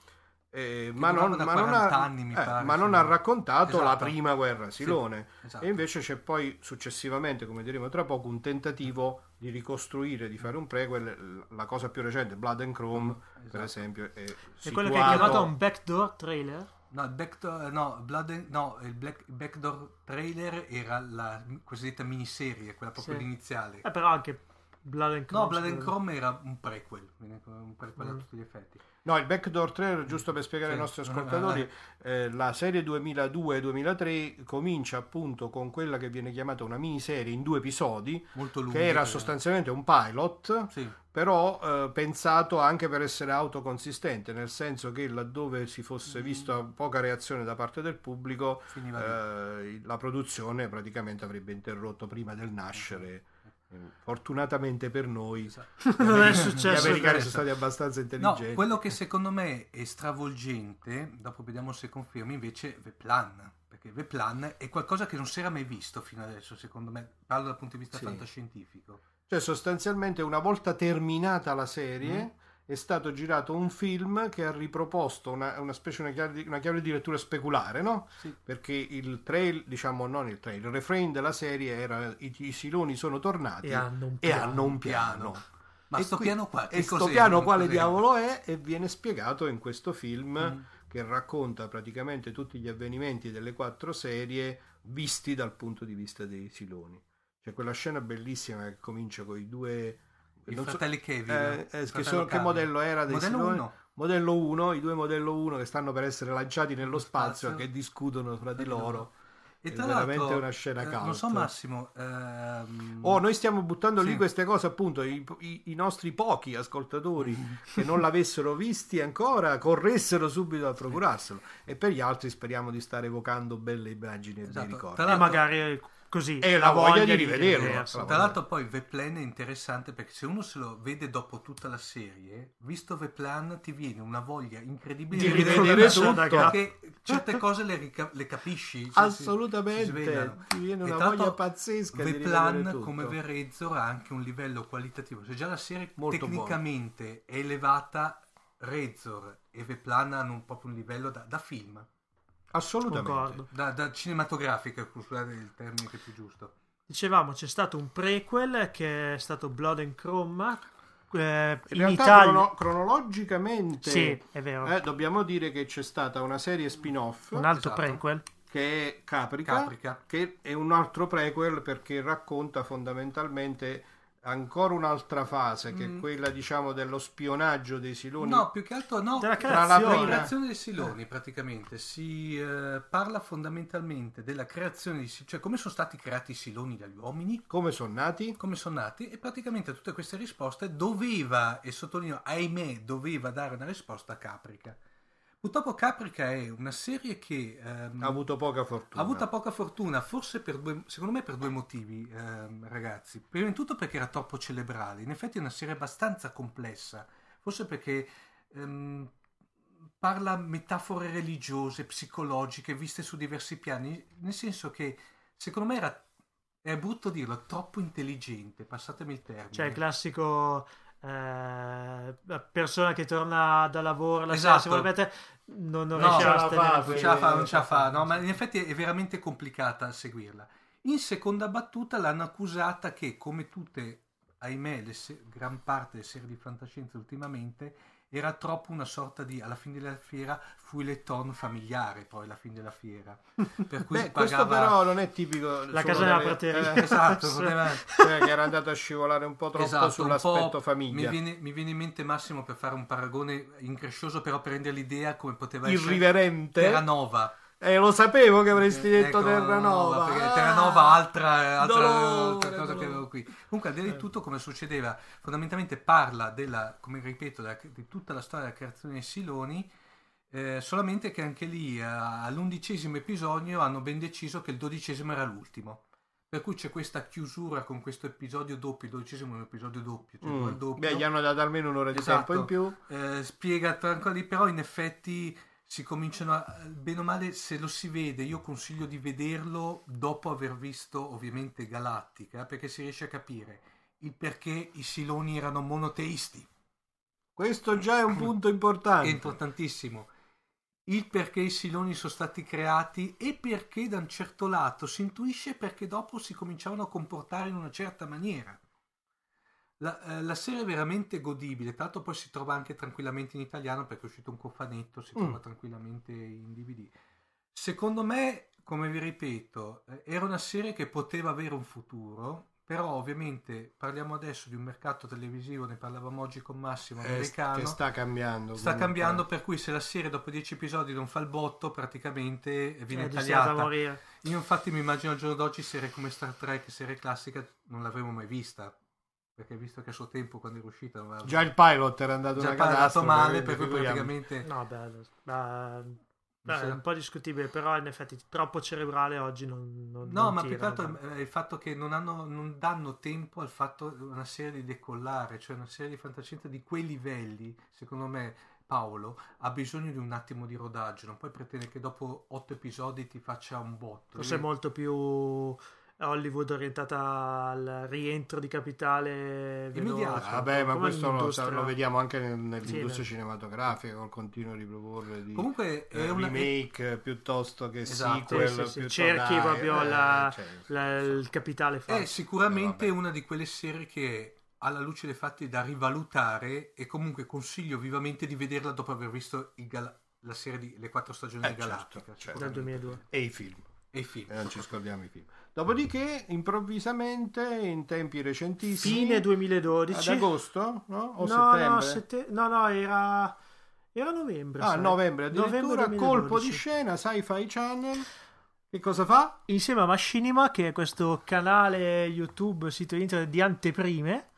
Speaker 3: eh, ma, non, ma non
Speaker 1: 40
Speaker 3: ha,
Speaker 1: anni,
Speaker 3: eh,
Speaker 1: pare,
Speaker 3: ma non
Speaker 1: sì.
Speaker 3: ha raccontato la
Speaker 1: Esatto.
Speaker 3: prima guerra silone.
Speaker 1: Esatto.
Speaker 3: E invece c'è poi successivamente, come diremo tra poco, un tentativo di ricostruire, di fare un prequel. La cosa più recente, Blood and Chrome, per
Speaker 1: Esatto.
Speaker 3: esempio, è,
Speaker 2: È quello che è chiamato un backdoor trailer.
Speaker 1: No, il backdoor, no, Blood no, il Black- backdoor trailer era la cosiddetta miniserie, quella proprio
Speaker 2: Sì.
Speaker 1: iniziale.
Speaker 2: Eh, però anche Blood and Chrome.
Speaker 1: No, Blood and Chrome era un prequel, un prequel a
Speaker 2: Mm.
Speaker 1: tutti gli effetti.
Speaker 3: No, il backdoor trailer, giusto per spiegare
Speaker 1: Sì.
Speaker 3: ai nostri ascoltatori, eh, la serie 2002-2003 comincia appunto con quella che viene chiamata una miniserie in due episodi,
Speaker 1: lungo.
Speaker 3: che era sostanzialmente un pilot,
Speaker 1: Sì,
Speaker 3: però eh, pensato anche per essere autoconsistente, nel senso che laddove si
Speaker 1: Mm.
Speaker 3: fosse vista poca reazione da parte del pubblico, eh, la produzione praticamente avrebbe interrotto prima del nascere. Eh, Fortunatamente per noi,
Speaker 1: Esatto.
Speaker 2: Non è
Speaker 3: gli
Speaker 2: successo.
Speaker 3: americani
Speaker 1: questo.
Speaker 3: sono stati abbastanza
Speaker 1: No,
Speaker 3: intelligenti.
Speaker 1: quello che secondo me è stravolgente, dopo vediamo se confermi, invece è Veplan. Perché Veplan è qualcosa che non si era mai visto fino adesso, secondo me. Parlo dal punto di vista
Speaker 3: Sì.
Speaker 1: fantascientifico.
Speaker 3: Cioè, sostanzialmente, una volta terminata la serie,
Speaker 1: Mm.
Speaker 3: È stato girato un film che ha riproposto una, una specie una chiave, di, una chiave di lettura speculare, no?
Speaker 1: Sì.
Speaker 3: Perché il trail, diciamo, non il trail, il refrain della serie era i, i siloni sono tornati
Speaker 2: E hanno un
Speaker 3: e
Speaker 2: piano.
Speaker 3: hanno un piano.
Speaker 1: Ma
Speaker 3: E
Speaker 1: sto
Speaker 3: qui-
Speaker 1: piano qua, che
Speaker 3: E sto piano quale
Speaker 1: Cos'è?
Speaker 3: diavolo è? E viene spiegato in questo film
Speaker 1: Mm.
Speaker 3: che racconta praticamente tutti gli avvenimenti delle quattro serie visti dal punto di vista dei siloni. C'è quella scena bellissima che comincia con i due...
Speaker 1: I
Speaker 3: non so-
Speaker 1: fratelli Kevin.
Speaker 3: eh, eh, che, sono- che modello era dei
Speaker 1: Modello
Speaker 3: siloni?
Speaker 1: 1.
Speaker 3: Modello 1, i due modello 1 che stanno per essere lanciati nello spazio,
Speaker 1: spazio.
Speaker 3: che discutono fra di loro.
Speaker 1: E
Speaker 3: È veramente una scena
Speaker 1: eh,
Speaker 3: cult.
Speaker 1: non so Massimo, ehm,
Speaker 3: Oh, noi stiamo buttando lì
Speaker 1: Sì.
Speaker 3: queste cose, appunto, i, i- i nostri pochi ascoltatori che non l'avessero visti ancora corressero subito a procurarselo. E per gli altri speriamo di stare evocando belle immagini e bei
Speaker 1: Esatto.
Speaker 3: ricordi.
Speaker 1: Tra
Speaker 2: E magari così.
Speaker 3: E la voglia di rivederlo.
Speaker 2: rivederselo.
Speaker 1: Tra l'altro poi Veplan è interessante perché se uno se lo vede dopo tutta la serie, visto Veplan ti viene una voglia incredibile
Speaker 3: Di
Speaker 1: rivedere
Speaker 3: rivedere
Speaker 1: tutto,
Speaker 3: tutto.
Speaker 1: perché certe cose le, rica- le capisci. cioè, si- si
Speaker 3: Assolutamente,
Speaker 1: svegliano.
Speaker 3: ti viene una voglia pazzesca di
Speaker 1: Veplan
Speaker 3: rivedere tutto.
Speaker 1: come Verrezzor ha anche un livello qualitativo. Se già la serie
Speaker 3: Molto
Speaker 1: tecnicamente è elevata, Rezzor e Veplan hanno un, proprio un livello da, da film,
Speaker 3: Assolutamente.
Speaker 1: Da, da cinematografica, scusate il termine che è più giusto.
Speaker 2: Dicevamo, c'è stato un prequel che è stato Blood and Chrome. eh,
Speaker 3: In
Speaker 2: in
Speaker 3: realtà
Speaker 2: Italia.
Speaker 3: crono- cronologicamente
Speaker 2: Sì, è vero.
Speaker 3: eh, dobbiamo dire che c'è stata una serie spin-off
Speaker 2: un altro
Speaker 1: esatto.
Speaker 2: prequel.
Speaker 3: che è Caprica,
Speaker 1: Caprica.
Speaker 3: che è un altro prequel perché racconta fondamentalmente ancora un'altra fase che è
Speaker 1: Mm.
Speaker 3: quella diciamo dello spionaggio dei siloni
Speaker 1: No, più che altro no.
Speaker 2: Della
Speaker 3: tra la
Speaker 2: creazione.
Speaker 1: Dei siloni praticamente si eh, parla fondamentalmente della creazione di cioè come sono stati creati i siloni dagli uomini,
Speaker 3: come sono nati
Speaker 1: come sono nati e praticamente a tutte queste risposte doveva, e sottolineo ahimè, doveva dare una risposta Caprica. Purtroppo Caprica è una serie che ehm,
Speaker 3: ha avuto poca fortuna
Speaker 1: ha avuto poca fortuna, forse per due, secondo me per due motivi, ehm, ragazzi. Prima di tutto perché era troppo cerebrale, in effetti è una serie abbastanza complessa, forse perché ehm, parla metafore religiose, psicologiche, viste su diversi piani, nel senso che secondo me era, è brutto dirlo, troppo intelligente, passatemi il termine.
Speaker 2: Cioè il classico eh, persona che torna da lavoro la sera,
Speaker 1: Esatto.
Speaker 2: se vuole mettere, non, non
Speaker 1: No,
Speaker 2: riesce
Speaker 3: ce
Speaker 2: a
Speaker 3: fa,
Speaker 1: non ce la fa, non ce la fa, no, ma in effetti è veramente complicata seguirla. In seconda battuta l'hanno accusata che, come tutte, ahimè, le se- gran parte delle serie di fantascienza ultimamente, era troppo una sorta di, alla fine della fiera, fouilleton familiare, poi alla fine della fiera. Per cui
Speaker 3: Beh,
Speaker 1: si
Speaker 3: questo
Speaker 1: pagava...
Speaker 3: però non è tipico
Speaker 2: La casa della prateria.
Speaker 3: eh,
Speaker 1: Esatto, poteva...
Speaker 3: cioè che era andato a scivolare un po' troppo
Speaker 1: Esatto,
Speaker 3: sull'aspetto
Speaker 1: po'
Speaker 3: famiglia
Speaker 1: Mi viene, mi viene in mente Massimo per fare un paragone increscioso, però per rendere l'idea come poteva essere
Speaker 3: irriverente
Speaker 1: Terranova.
Speaker 3: Eh, lo sapevo che avresti
Speaker 1: Eh,
Speaker 3: detto
Speaker 1: ecco,
Speaker 3: Terranova
Speaker 1: perché
Speaker 3: Ah!
Speaker 1: Terranova altra, altra,
Speaker 3: Dolore,
Speaker 1: altra cosa
Speaker 3: dolore.
Speaker 1: che avevo qui comunque al di là di tutto come succedeva fondamentalmente parla della come ripeto della- di tutta la storia della creazione dei siloni Eh, solamente che anche lì eh, all'undicesimo episodio hanno ben deciso che il dodicesimo era l'ultimo. Per cui c'è questa chiusura con questo episodio doppio, il dodicesimo è un episodio doppio, cioè
Speaker 3: Mm.
Speaker 1: doppio.
Speaker 3: Beh, gli hanno dato almeno un'ora di
Speaker 1: Esatto.
Speaker 3: tempo in più.
Speaker 1: Eh, spiega tra- ancora lì, però in effetti si cominciano a, bene o male se lo si vede, io consiglio di vederlo dopo aver visto ovviamente Galattica, perché si riesce a capire il perché i Siloni erano monoteisti.
Speaker 3: Questo già è un punto importante.
Speaker 1: È importantissimo. Il perché i siloni sono stati creati e perché da un certo lato si intuisce perché dopo si cominciavano a comportare in una certa maniera. La, eh, la serie è veramente godibile, tra l'altro poi si trova anche tranquillamente in italiano perché è uscito un cofanetto, si
Speaker 3: Mm.
Speaker 1: trova tranquillamente in DVD. Secondo me, come vi ripeto, eh, era una serie che poteva avere un futuro, però ovviamente parliamo adesso di un mercato televisivo, ne parlavamo oggi con Massimo,
Speaker 3: Eh,
Speaker 1: americano.
Speaker 3: che sta cambiando.
Speaker 1: Sta
Speaker 3: comunque.
Speaker 1: cambiando, per cui se la serie dopo 10 episodi non fa il botto, praticamente viene
Speaker 2: È
Speaker 1: tagliata.
Speaker 2: morire.
Speaker 1: Io infatti mi immagino al giorno d'oggi serie come Star Trek, serie classica, non l'avremmo mai vista. Perché visto che a suo tempo, quando era uscita, aveva
Speaker 3: Già il pilot era andato
Speaker 1: già
Speaker 3: una
Speaker 1: parlato
Speaker 3: catastrofe.
Speaker 1: male, per cui praticamente...
Speaker 2: No, beh, beh, beh, è un po' discutibile, però in effetti troppo cerebrale oggi non, non
Speaker 1: No,
Speaker 2: non
Speaker 1: ma
Speaker 2: tira,
Speaker 1: più che altro è il fatto che non, hanno, non danno tempo al fatto una serie di decollare, cioè una serie di fantascienza di quei livelli, secondo me Paolo ha bisogno di un attimo di rodaggio, non puoi pretendere che dopo otto episodi ti faccia un botto.
Speaker 2: Forse è molto più Hollywood orientata al rientro di capitale
Speaker 1: Immediato.
Speaker 3: Vabbè, ma
Speaker 2: come
Speaker 3: questo lo, lo vediamo anche nel- nell'industria
Speaker 2: Sì,
Speaker 3: cinematografica, col continuo riproporre di
Speaker 1: Comunque è
Speaker 3: eh,
Speaker 1: una...
Speaker 3: remake piuttosto che
Speaker 1: Esatto.
Speaker 3: sequel.
Speaker 2: Sì, sì,
Speaker 3: piuttosto-
Speaker 2: Cerchi
Speaker 3: dai,
Speaker 2: proprio
Speaker 3: eh,
Speaker 2: la-
Speaker 3: cioè,
Speaker 2: La- il capitale fa.
Speaker 1: È sicuramente
Speaker 3: Eh,
Speaker 1: una di quelle serie che alla luce dei fatti da rivalutare e comunque consiglio vivamente di vederla dopo aver visto il Gal- la serie di Le quattro stagioni
Speaker 3: Eh,
Speaker 1: di
Speaker 3: certo,
Speaker 1: Galattica
Speaker 3: certo.
Speaker 2: Dal
Speaker 1: sicuramente.
Speaker 2: 2002.
Speaker 3: E i film.
Speaker 1: E i film.
Speaker 3: E non ci scordiamo i film. Dopodiché, improvvisamente, in tempi recentissimi,
Speaker 2: Fine 2012.
Speaker 3: ad agosto, no? O
Speaker 2: no,
Speaker 3: settembre?
Speaker 2: no, sette- no, no, era era novembre.
Speaker 3: Ah,
Speaker 2: sai.
Speaker 3: novembre addirittura,
Speaker 2: Novembre
Speaker 3: colpo di
Speaker 2: 2012.
Speaker 3: scena, Sci-Fi Channel. Che cosa fa?
Speaker 2: Insieme a Machinima, che è questo canale YouTube, sito internet di anteprime,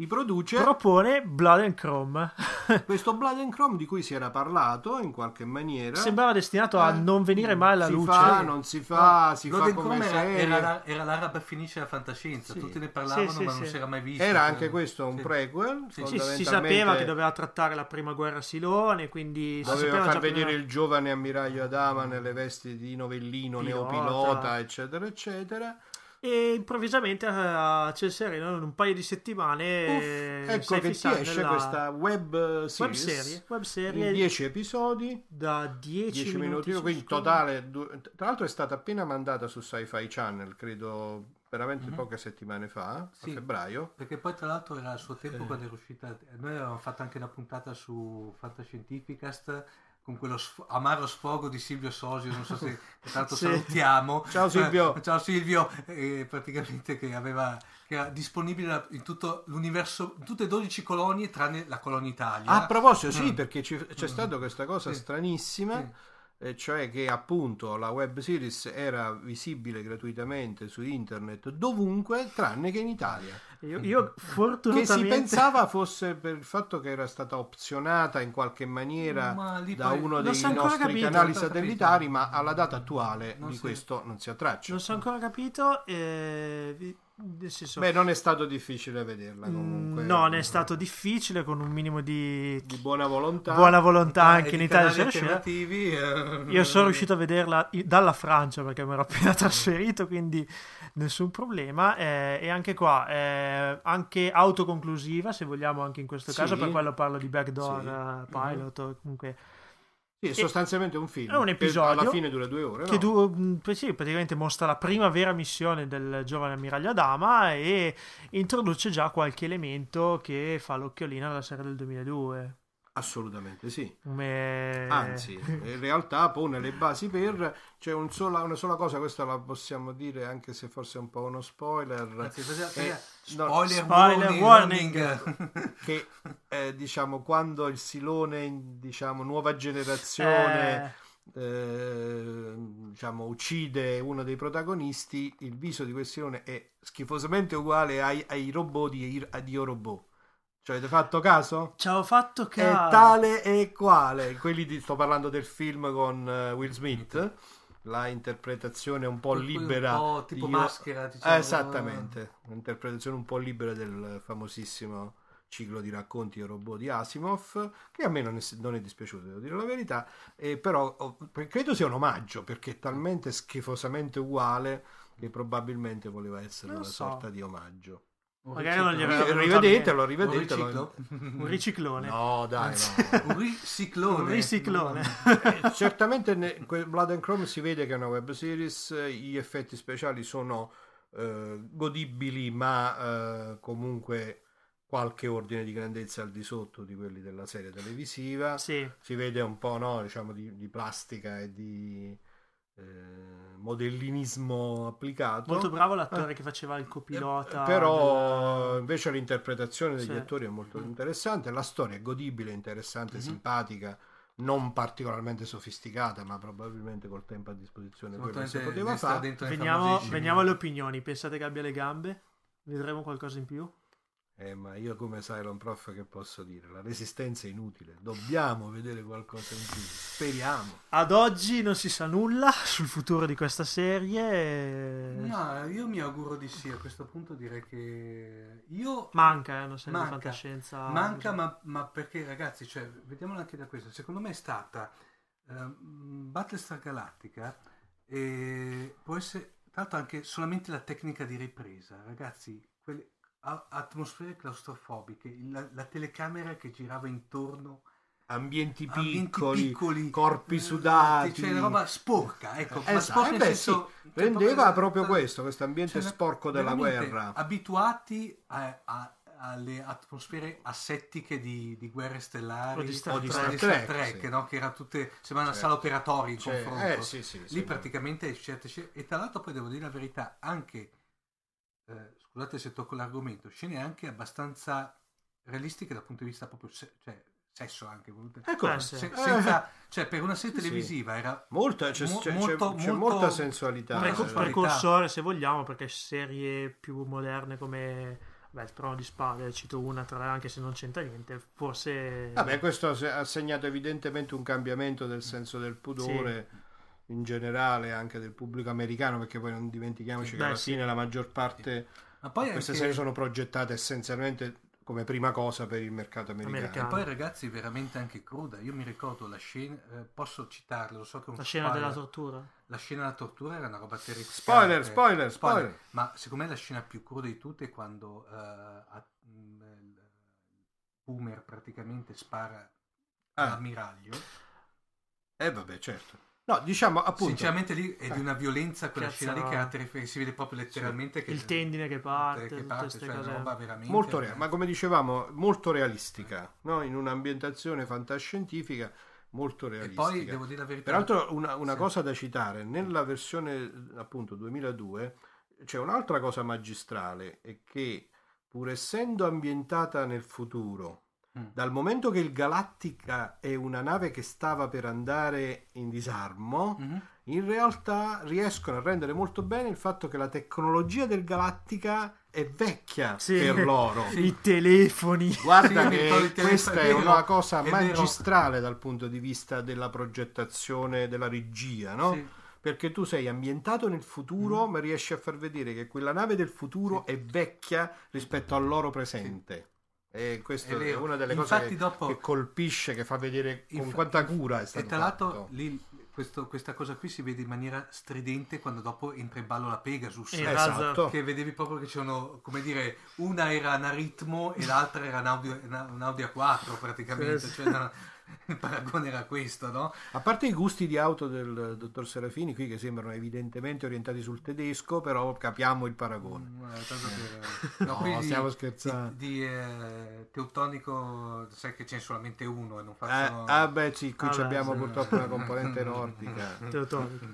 Speaker 3: Ti produce
Speaker 2: propone Blood and Chrome.
Speaker 3: questo Blood and Chrome di cui si era parlato in qualche maniera.
Speaker 2: Sembrava destinato a
Speaker 3: Eh,
Speaker 2: non venire mai alla
Speaker 3: si
Speaker 2: luce.
Speaker 3: Fa, non si fa, si
Speaker 1: Blood
Speaker 3: fa come
Speaker 1: era, era, la- era l'araba finisce della fantascienza,
Speaker 3: Sì.
Speaker 1: tutti ne parlavano
Speaker 2: Sì, sì,
Speaker 1: ma non
Speaker 2: sì.
Speaker 1: si era mai visto.
Speaker 3: Era anche questo un
Speaker 1: Sì.
Speaker 3: prequel.
Speaker 1: Sì,
Speaker 2: Sì, si sapeva che doveva trattare la prima guerra Silone, quindi si
Speaker 3: Doveva far vedere
Speaker 2: prima-
Speaker 3: il giovane ammiraglio Adama nelle vesti di novellino,
Speaker 2: Pilota.
Speaker 3: neopilota, eccetera, eccetera.
Speaker 2: E improvvisamente a Ciel Sereno, in un paio di settimane,
Speaker 3: Uff,
Speaker 2: eh,
Speaker 3: ecco che ti esce
Speaker 2: nella
Speaker 3: questa web series,
Speaker 2: web serie, web
Speaker 3: in
Speaker 2: serie
Speaker 3: 10 episodi,
Speaker 2: da 10,
Speaker 3: 10 minuti,
Speaker 2: su
Speaker 3: quindi totale, du- tra l'altro è stata appena mandata su Sci-Fi Channel, credo veramente
Speaker 1: Mhm.
Speaker 3: poche settimane fa,
Speaker 1: Sì.
Speaker 3: a febbraio.
Speaker 1: Perché poi tra l'altro era al suo tempo
Speaker 3: Eh.
Speaker 1: quando era uscita, noi avevamo fatto anche una puntata su Fantascientificast con quello sf- amaro sfogo di Silvio Sosio, non so se l'altro
Speaker 2: Sì.
Speaker 1: salutiamo.
Speaker 3: Ciao, Silvio.
Speaker 1: Eh, ciao Silvio, eh, praticamente che aveva che era disponibile in tutto l'universo, in tutte e 12 colonie tranne la colonia Italia.
Speaker 3: A proposito, sì,
Speaker 1: Mm.
Speaker 3: perché ci- c'è
Speaker 1: Mm.
Speaker 3: stata questa cosa
Speaker 1: Sì.
Speaker 3: stranissima.
Speaker 1: Sì.
Speaker 3: E cioè che appunto la web series era visibile gratuitamente su internet dovunque tranne che in Italia
Speaker 2: Io, io
Speaker 3: che
Speaker 2: fortunatamente
Speaker 3: si pensava fosse per il fatto che era stata opzionata in qualche maniera da uno dei nostri
Speaker 2: capito,
Speaker 3: canali satellitari
Speaker 1: capito.
Speaker 3: ma alla data attuale
Speaker 1: Non
Speaker 3: di
Speaker 1: si-
Speaker 3: questo non si ha traccia
Speaker 2: non è ancora capito. eh, nel senso,
Speaker 3: beh non è stato difficile vederla comunque
Speaker 2: mm, non è stato difficile con un minimo di
Speaker 3: di buona volontà
Speaker 2: buona volontà anche in Italia.
Speaker 1: alternativi, eh,
Speaker 2: Io sono riuscito a vederla i- dalla Francia perché mi ero appena trasferito, quindi nessun problema. eh, e anche qua, eh, anche autoconclusiva, se vogliamo, anche in questo
Speaker 3: Sì.
Speaker 2: caso, per quello parlo di backdoor
Speaker 3: Sì.
Speaker 2: eh, pilot. o Comunque,
Speaker 3: Sì, è sostanzialmente un film
Speaker 2: è un episodio
Speaker 3: alla fine dura due ore
Speaker 2: che
Speaker 3: no?
Speaker 2: du- poi sì, praticamente mostra la prima vera missione del giovane ammiraglio Adama e introduce già qualche elemento che fa l'occhiolina alla serie del 2002.
Speaker 3: Assolutamente sì
Speaker 2: Come...
Speaker 3: Anzi, in realtà pone le basi per. C'è un sola- una sola cosa, questa la possiamo dire anche se forse è un po' uno spoiler.
Speaker 1: Cosa-
Speaker 3: Eh, no,
Speaker 1: spoiler,
Speaker 2: spoiler
Speaker 1: warning,
Speaker 2: warning.
Speaker 3: che eh, diciamo quando il Silone, diciamo, nuova generazione.
Speaker 2: Eh,
Speaker 3: eh, diciamo uccide uno dei protagonisti il viso di quel Silone è schifosamente uguale ai, ai robot di, di Io Robot Ci avete fatto caso?
Speaker 2: Ci avevo fatto
Speaker 3: È
Speaker 2: caso.
Speaker 3: tale e quale. Quelli di, sto parlando del film con eh, Will Smith. La interpretazione un po'
Speaker 1: cui un
Speaker 3: libera.
Speaker 1: po' tipo
Speaker 3: di-
Speaker 1: maschera, diciamo.
Speaker 3: Eh, Esattamente. Un'interpretazione un po' libera del famosissimo ciclo di racconti e robot di Asimov, che a me non è, non è dispiaciuto, devo dire la verità, eh, però oh, credo sia un omaggio perché è talmente schifosamente uguale che probabilmente voleva essere
Speaker 2: Non
Speaker 3: una
Speaker 2: so.
Speaker 3: sorta di omaggio.
Speaker 1: Un
Speaker 2: Magari non gli aveva-
Speaker 3: Rivedetelo,
Speaker 1: Un
Speaker 3: rivedetelo.
Speaker 1: riciclo?
Speaker 2: Un riciclone.
Speaker 3: No, dai, no.
Speaker 1: Un riciclone.
Speaker 2: Un riciclone.
Speaker 3: Eh, certamente ne- Blood and Chrome si vede che è una web series, gli effetti speciali sono eh, godibili, ma eh, comunque qualche ordine di grandezza al di sotto di quelli della serie televisiva.
Speaker 2: Sì.
Speaker 3: Si vede un po' no, diciamo, di, di plastica e di modellinismo applicato.
Speaker 2: Molto bravo l'attore che faceva il
Speaker 3: Eh,
Speaker 2: copilota.
Speaker 3: Però
Speaker 2: del-
Speaker 3: invece l'interpretazione degli
Speaker 2: Sì.
Speaker 3: attori è molto interessante, la storia è godibile, interessante,
Speaker 1: Mhm.
Speaker 3: simpatica, non particolarmente sofisticata, ma probabilmente col tempo a disposizione quello si poteva fare.
Speaker 2: Veniamo, veniamo alle opinioni. Pensate che abbia le gambe? Vedremo qualcosa in più?
Speaker 3: Eh, ma io come Cylon Prof che posso dire? La resistenza è inutile, dobbiamo vedere qualcosa in più, speriamo.
Speaker 2: Ad oggi non si sa nulla sul futuro di questa serie.
Speaker 1: No, io mi auguro di sì. A questo punto direi che io
Speaker 2: Manca, eh, una serie
Speaker 1: Manca.
Speaker 2: di fantascienza.
Speaker 1: Manca, ma, ma perché ragazzi, cioè, vediamolo anche da questo. Secondo me è stata ehm, Battlestar Galactica e può essere, tra l'altro, anche solamente la tecnica di ripresa. Ragazzi, quelle atmosfere claustrofobiche, la, la telecamera che girava intorno,
Speaker 3: Ambienti
Speaker 1: ambienti
Speaker 3: piccoli,
Speaker 1: piccoli,
Speaker 3: corpi
Speaker 1: eh,
Speaker 3: sudati.
Speaker 1: cioè una roba sporca, ecco, ma
Speaker 3: Esatto,
Speaker 1: sporca
Speaker 3: eh beh,
Speaker 1: senso,
Speaker 3: sì,
Speaker 1: cioè,
Speaker 3: rendeva proprio questo, questo ambiente
Speaker 1: cioè,
Speaker 3: sporco della guerra.
Speaker 1: Abituati a- a- alle atmosfere assettiche di, di guerre stellari
Speaker 2: O di Star
Speaker 3: O di
Speaker 2: Trek.
Speaker 3: Star Trek, sì.
Speaker 1: no? che era tutte sembra una
Speaker 3: Certo.
Speaker 1: sala operatoria in
Speaker 3: Cioè,
Speaker 1: confronto.
Speaker 3: eh, sì,
Speaker 1: Lì praticamente certe scene, e tra l'altro poi devo dire la verità, anche, eh, scusate se tocco l'argomento, scene anche abbastanza realistiche dal punto di vista proprio, se- cioè, sesso anche, volute-
Speaker 3: Ecco,
Speaker 2: sì.
Speaker 1: se-
Speaker 3: eh,
Speaker 1: senza, cioè per una serie
Speaker 3: Sì, sì.
Speaker 1: televisiva era
Speaker 3: molta, c'è,
Speaker 1: Mo-
Speaker 3: c'è-
Speaker 1: molto-
Speaker 3: c'è
Speaker 1: molto-
Speaker 3: molta sensualità.
Speaker 2: Preco- precursore, se vogliamo, perché serie più moderne come beh, il Trono di Spade, cito una tra le anche se non c'entra niente, forse
Speaker 3: Vabbè, questo ha se- ha segnato evidentemente un cambiamento del senso del pudore in generale anche del pubblico americano, perché poi non dimentichiamoci
Speaker 1: Sì.
Speaker 3: che
Speaker 2: Beh,
Speaker 3: alla
Speaker 2: sì.
Speaker 3: fine la maggior parte
Speaker 1: poi
Speaker 3: queste
Speaker 1: anche-
Speaker 3: serie sono progettate essenzialmente come prima cosa per il mercato americano.
Speaker 2: Americano.
Speaker 1: E poi ragazzi veramente anche cruda, io mi ricordo la scena, eh, posso citarla, lo so che un
Speaker 2: la scena
Speaker 1: spoiler.
Speaker 2: della tortura.
Speaker 1: La scena della tortura era una roba terrificante.
Speaker 3: Spoiler, spoiler, spoiler.
Speaker 1: Ma secondo me la scena più cruda di tutte è quando eh, a- mh, il Boomer praticamente spara
Speaker 3: Ah.
Speaker 1: all'ammiraglio.
Speaker 3: Eh vabbè, certo. No, diciamo appunto
Speaker 1: Sinceramente lì è di una violenza quella
Speaker 2: Cazzo.
Speaker 1: scena lì che era terrificante, si vede proprio letteralmente che
Speaker 2: Il tendine che parte,
Speaker 1: che parte, cioè
Speaker 2: cose.
Speaker 1: roba veramente
Speaker 3: molto reale, ma come dicevamo, molto realistica, no? in un'ambientazione fantascientifica molto
Speaker 1: E
Speaker 3: realistica.
Speaker 1: poi devo dire la verità.
Speaker 3: Peraltro una, una
Speaker 1: Sì.
Speaker 3: cosa da citare, nella versione appunto 2002 c'è un'altra cosa magistrale, è che pur essendo ambientata nel futuro. Dal momento che il Galattica è una nave che stava per andare in disarmo,
Speaker 1: Mhm.
Speaker 3: in realtà riescono a rendere molto bene il fatto che la tecnologia del Galattica è vecchia
Speaker 2: Sì.
Speaker 3: per loro.
Speaker 2: I telefoni.
Speaker 3: Guarda
Speaker 1: Sì,
Speaker 3: che questa
Speaker 1: è vero,
Speaker 3: una cosa
Speaker 1: è vero.
Speaker 3: magistrale dal punto di vista della progettazione, della regia, no?
Speaker 1: Sì.
Speaker 3: Perché tu sei ambientato nel futuro,
Speaker 1: Mm.
Speaker 3: ma riesci a far vedere che quella nave del futuro è vecchia rispetto al loro presente. E questa
Speaker 1: È
Speaker 3: una delle
Speaker 1: Infatti
Speaker 3: cose che,
Speaker 1: dopo-
Speaker 3: che colpisce, che fa vedere con
Speaker 1: Infa-
Speaker 3: quanta cura è stato
Speaker 1: E tra l'altro lì, questo- questa cosa qui si vede in maniera stridente quando dopo entra in ballo la Pegasus.
Speaker 2: Eh,
Speaker 3: Esatto.
Speaker 1: Che vedevi proprio che c'erano, come dire, una era un aritmo e l'altra era un Audi, un Audi A4 praticamente.
Speaker 2: Sì, sì.
Speaker 1: Cioè, no, il paragone era questo, no?
Speaker 3: A parte i gusti di auto del dottor Serafini, qui che sembrano evidentemente orientati sul tedesco, però capiamo il paragone.
Speaker 1: Mm, eh, tanto per-
Speaker 3: No,
Speaker 1: qui di-
Speaker 3: stiamo scherzando.
Speaker 1: Di, di, eh, Teutonico, sai che c'è solamente uno e non
Speaker 3: Eh,
Speaker 1: faccio...
Speaker 3: ah beh sì, qui
Speaker 2: Ah,
Speaker 3: abbiamo
Speaker 2: sì.
Speaker 3: purtroppo una componente nordica.
Speaker 2: Teutonico.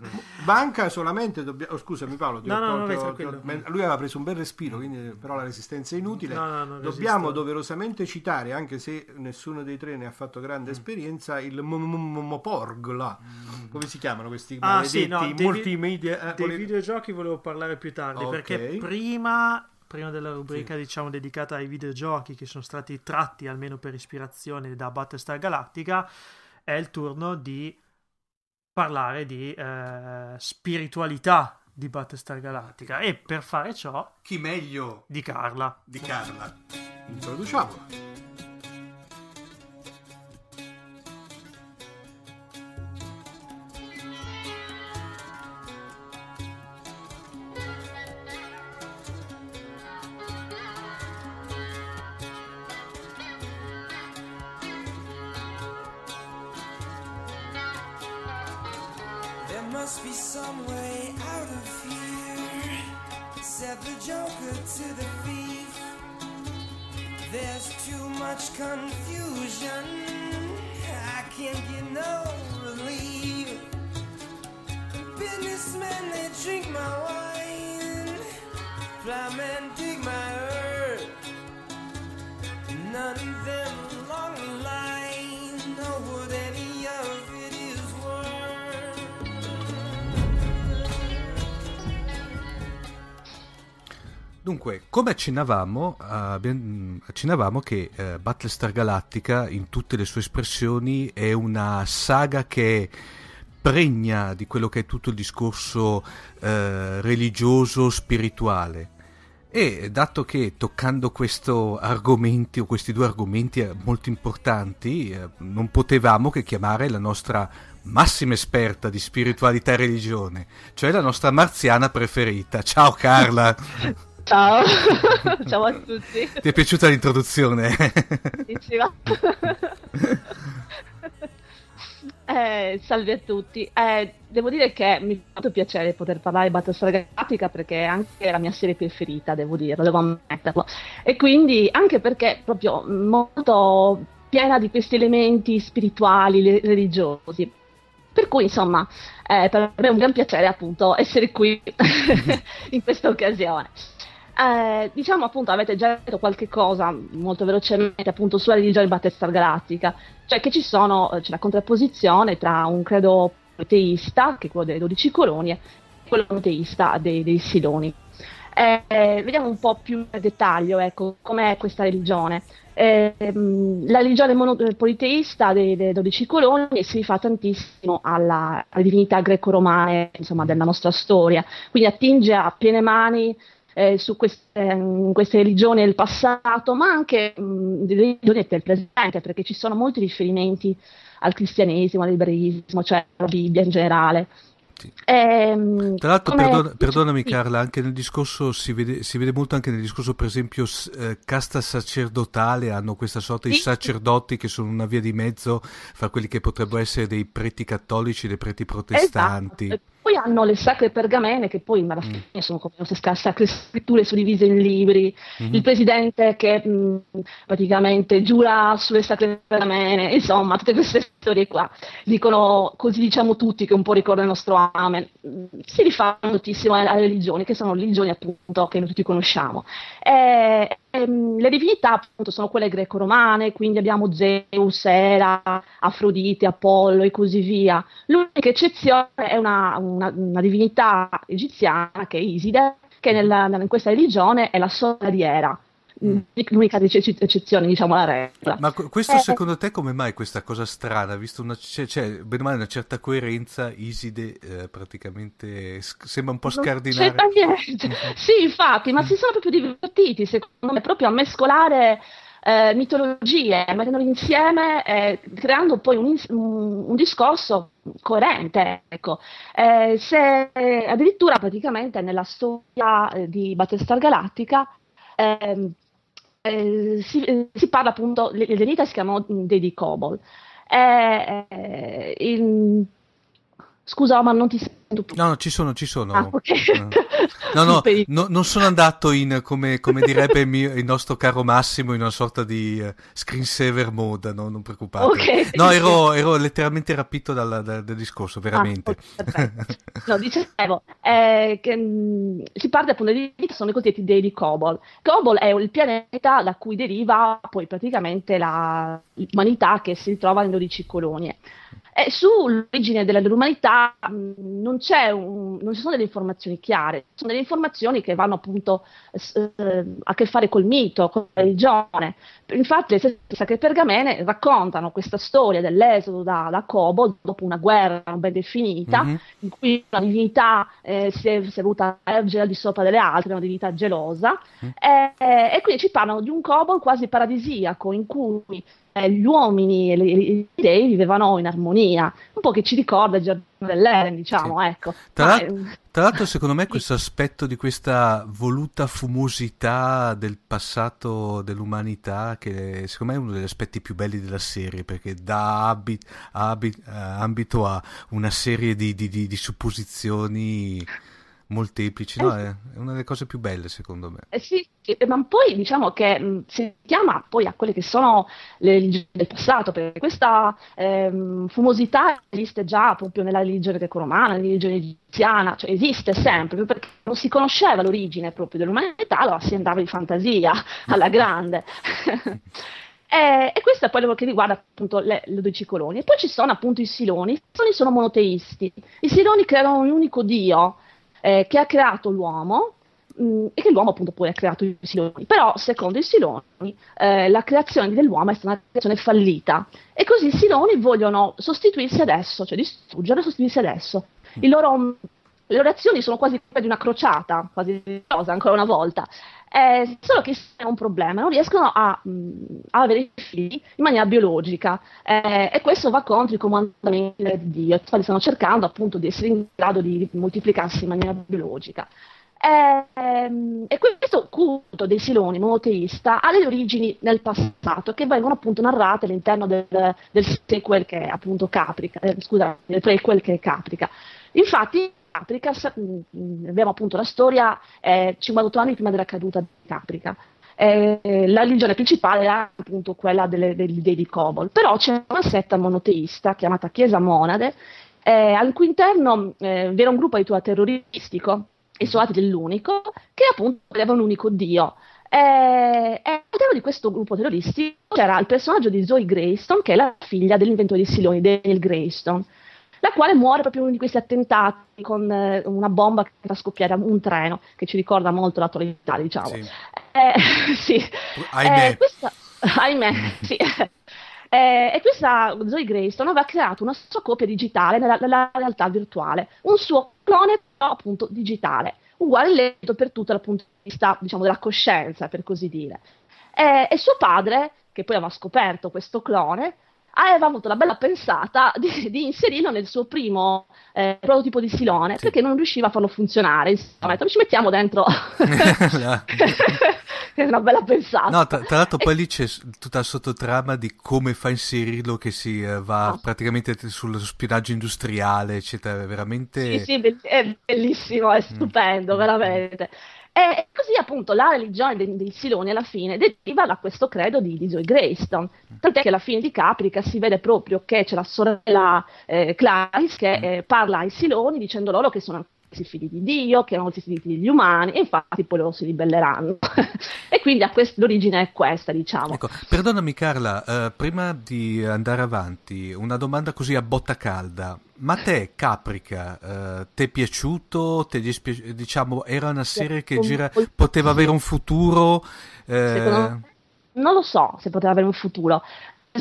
Speaker 3: Banca solamente dobbiamo... oh, scusami Paolo,
Speaker 2: No,
Speaker 3: ho-
Speaker 2: no,
Speaker 3: ho-
Speaker 2: no,
Speaker 3: ho- men- lui aveva preso un bel respiro, quindi però la resistenza è inutile.
Speaker 2: No, no,
Speaker 3: Dobbiamo
Speaker 2: resisto.
Speaker 3: doverosamente citare, anche se nessuno dei tre ne ha fatto grande esperienza, il M- M- Moporg là. Come si chiamano questi
Speaker 2: Ah, sì, no, dei
Speaker 3: multimedia? eh,
Speaker 2: Dei
Speaker 3: vole-
Speaker 2: videogiochi volevo parlare più tardi
Speaker 3: Ok.
Speaker 2: perché prima prima della rubrica sì. diciamo dedicata ai videogiochi che sono stati tratti almeno per ispirazione da Battlestar Galactica, è il turno di parlare di eh, spiritualità di Battlestar Galactica e per fare ciò
Speaker 1: chi meglio
Speaker 2: di Carla
Speaker 1: di Carla
Speaker 3: introduciamola
Speaker 1: come accennavamo, uh, accennavamo che uh, Battlestar Galactica in tutte le sue espressioni è una saga che pregna di quello che è tutto il discorso uh, religioso, spirituale. E dato che toccando questo argomenti o questi due argomenti eh, molto importanti, eh, non potevamo che chiamare la nostra massima esperta di spiritualità e religione, cioè la nostra marziana preferita. Ciao Carla!
Speaker 4: Ciao, ciao a tutti.
Speaker 1: Ti è piaciuta l'introduzione?
Speaker 4: Bellissima. eh, salve a tutti. Eh, devo dire che mi fa molto piacere poter parlare di Battlestar Galactica perché è anche la mia serie preferita, devo dirlo, devo ammetterlo. E quindi anche perché è proprio molto piena di questi elementi spirituali, religiosi. Per cui, insomma, eh, per me è un gran piacere appunto essere qui in questa occasione. Eh, diciamo appunto, avete già detto qualche cosa molto velocemente appunto sulla religione Battlestar Galattica, cioè che ci sono, eh, c'è la contrapposizione tra un credo teista, che è quello delle 12 colonie, e quello monoteista dei, dei Siloni. Eh, vediamo un po' più nel dettaglio, ecco, com'è questa religione. Eh, la religione mono- politeista dei, dei 12 colonie si rifà tantissimo alla, alle divinità greco-romane insomma, della nostra storia, quindi attinge a piene mani eh, su queste, eh, queste, religioni del passato, ma anche mh, delle religioni del presente, perché ci sono molti riferimenti al cristianesimo, all'ebraismo, cioè alla Bibbia in generale.
Speaker 1: Sì. Ehm, Tra l'altro, perdona, perdonami. Carla, anche nel discorso si vede, si vede, molto anche nel discorso, per esempio, eh, casta sacerdotale, hanno questa sorta sì. di sacerdoti che sono una via di mezzo fra quelli che potrebbero essere dei preti cattolici e dei preti protestanti.
Speaker 4: Esatto. Poi hanno le sacre pergamene, che poi alla mm. fine mm. sono come le sacre scritture suddivise in libri. Mm-hmm. Il presidente che mh, mm, praticamente giura sulle sacre pergamene, insomma, tutte queste storie qua. Dicono, così diciamo tutti, che un po' ricorda il nostro Amen. Si rifanno moltissimo alle religioni, che sono religioni appunto che noi tutti conosciamo. E, Ehm, le divinità appunto sono quelle greco-romane, quindi abbiamo Zeus, Era, Afrodite, Apollo e così via. L'unica eccezione è una, una, una divinità egiziana che è Iside, che nella, in questa religione è la sorella di Era. Mm. l'unica eccezione, diciamo, la regola.
Speaker 1: Ma questo eh, secondo te come mai questa cosa strana? Visto una, c'è, c'è bene male una certa coerenza, Iside eh, praticamente sembra un po' scardinare.
Speaker 4: niente. sì, infatti, ma si sono proprio divertiti, secondo me, proprio a mescolare eh, mitologie, mettendole insieme, eh, creando poi un, un, un, discorso coerente. Ecco. Eh, se addirittura praticamente nella storia eh, di Battlestar Galactica ehm, eh, si, eh, si, parla appunto, l'erita si chiamano dei Cobol. Eh, eh, Scusa, ma non ti sento più.
Speaker 1: No, no, ci sono, ci sono. Ah, okay. No, no, no, non sono andato in, come, come direbbe il, mio, il, nostro caro Massimo, in una sorta di uh, screensaver mode, no? non preoccupate. Okay. No, ero, ero, letteralmente rapito dal, dal, dal discorso, veramente.
Speaker 4: Ah, no, dicevo, eh, che, mh, mm, si parte appunto di sono i cosiddetti dei di Cobol. Cobol è il pianeta da cui deriva poi praticamente la, l'umanità che si ritrova in 12 colonie. E sull'origine dell'umanità mh, non, un, non, ci sono delle informazioni chiare, sono delle informazioni che vanno appunto eh, a che fare col mito, con la religione. Infatti le stesse sacre pergamene raccontano questa storia dell'esodo da, da Cobo dopo una guerra ben definita, mm-hmm. in cui una divinità eh, si, è, si, è, voluta ergere al di sopra delle altre, una divinità gelosa, mm-hmm. e, e quindi ci parlano di un Cobo quasi paradisiaco in cui eh, gli uomini e gli dei vivevano in armonia, un po' che ci ricorda il giardino dell'Eden, diciamo, sì. ecco.
Speaker 1: Tra, Ma, tra, l'altro, secondo me, questo aspetto di questa voluta fumosità del passato dell'umanità, che secondo me è uno degli aspetti più belli della serie, perché dà abit, abit, uh, ambito a una serie di, di, di, di supposizioni molteplici, no? Eh, è una delle cose più belle secondo me.
Speaker 4: Eh sì, ma poi diciamo che si chiama poi a quelle che sono le religioni del passato, perché questa ehm, fumosità esiste già proprio nella religione greco-romana, nella religione egiziana, cioè esiste sempre, perché non si conosceva l'origine proprio dell'umanità, allora si andava di fantasia alla grande. E, e, questo è poi quello che riguarda appunto le, le 12 colonie. E poi ci sono appunto i Siloni. I Siloni sono monoteisti. I Siloni creano un unico dio, eh, che ha creato l'uomo mh, mm, e che l'uomo appunto poi ha creato i Siloni. Però secondo i Siloni eh, la creazione dell'uomo è stata una creazione fallita e così i Siloni vogliono sostituirsi adesso, cioè distruggere e sostituirsi adesso. Il loro le loro azioni sono quasi di una crociata, quasi cosa ancora una volta. Eh, solo che è un problema, non riescono a, mh, mm, a avere figli in maniera biologica eh, e questo va contro i comandamenti di Dio, infatti stanno cercando appunto di essere in grado di moltiplicarsi in maniera biologica. Eh, e questo culto dei Siloni monoteista ha delle origini nel passato che vengono appunto narrate all'interno del, del sequel che è appunto Caprica, eh, scusa, del prequel che è Caprica. Infatti Caprica, mm, mm, abbiamo appunto la storia eh, 58 anni prima della caduta di Caprica. Eh, la religione principale era appunto quella delle, degli dei di Cobol, però c'è una setta monoteista chiamata Chiesa Monade, eh, al cui interno eh, era un gruppo addirittura terroristico, i dell'unico, che appunto aveva un unico dio. Eh, e all'interno di questo gruppo terroristico c'era il personaggio di Zoe Greystone, che è la figlia dell'inventore di Siloni, Daniel Greystone la quale muore proprio in uno di questi attentati con eh, una bomba che fa scoppiare un treno, che ci ricorda molto l'attualità, diciamo. Sì. Eh, sì.
Speaker 1: Ahimè.
Speaker 4: Eh, questa, ahimè, sì. Eh, e questa Zoe Greystone aveva creato una sua copia digitale nella, nella, realtà virtuale, un suo clone però appunto digitale, uguale letto per tutto dal punto di vista diciamo, della coscienza, per così dire. Eh, e suo padre, che poi aveva scoperto questo clone, aveva avuto la bella pensata di, di inserirlo nel suo primo eh, prototipo di silone sì. perché non riusciva a farlo funzionare. Insomma, ci mettiamo dentro. è una bella pensata.
Speaker 1: No, tra, tra l'altro, poi lì c'è tutta la sottotrama di come fa a inserirlo, che si eh, va oh. praticamente sullo spionaggio industriale, eccetera. Veramente.
Speaker 4: Sì, sì, è bellissimo, è mm. stupendo, mm. veramente. E così appunto la religione dei, dei Siloni alla fine deriva da questo credo di, di Zoe Greystone, tant'è che alla fine di Caprica si vede proprio che c'è la sorella eh, Clarice che eh, parla ai Siloni dicendo loro che sono si figli di Dio, che erano stessi figli degli umani, e infatti poi loro si ribelleranno. e quindi quest- l'origine è questa, diciamo.
Speaker 1: Ecco, perdonami Carla, eh, prima di andare avanti, una domanda così a botta calda. Ma te, Caprica, eh, ti è piaciuto? Ti dispia- diciamo, era una serie che gira- poteva avere un futuro?
Speaker 4: Eh... Non lo so se poteva avere un futuro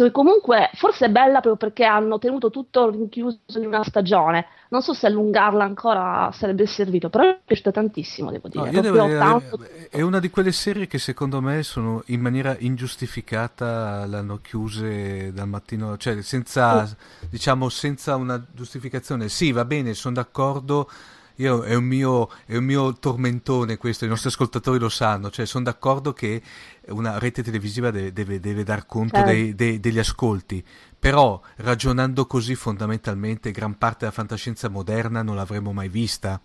Speaker 4: che comunque forse è bella proprio perché hanno tenuto tutto rinchiuso in una stagione. Non so se allungarla ancora sarebbe servito, però mi è piaciuta tantissimo, devo dire.
Speaker 1: No, devo dire tanto... È una di quelle serie che secondo me sono in maniera ingiustificata l'hanno chiuse dal mattino, cioè senza, sì. diciamo, senza una giustificazione. Sì, va bene, sono d'accordo io, è, un mio, è un mio tormentone questo, i nostri ascoltatori lo sanno, cioè sono d'accordo che una rete televisiva deve, deve, deve dar conto certo. dei, dei, degli ascolti, però ragionando così fondamentalmente gran parte della fantascienza moderna non l'avremmo mai vista.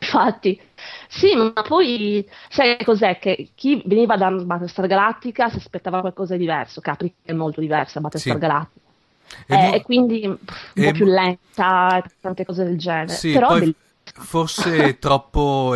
Speaker 4: Infatti, sì, ma poi sai cos'è? Che chi veniva da Battlestar Galactica si aspettava qualcosa di diverso, Capri è molto diversa da Battlestar sì. Galactica. E, eh, no, e quindi un po' e più lenta, tante cose del genere.
Speaker 1: Sì,
Speaker 4: Però
Speaker 1: poi, forse troppo,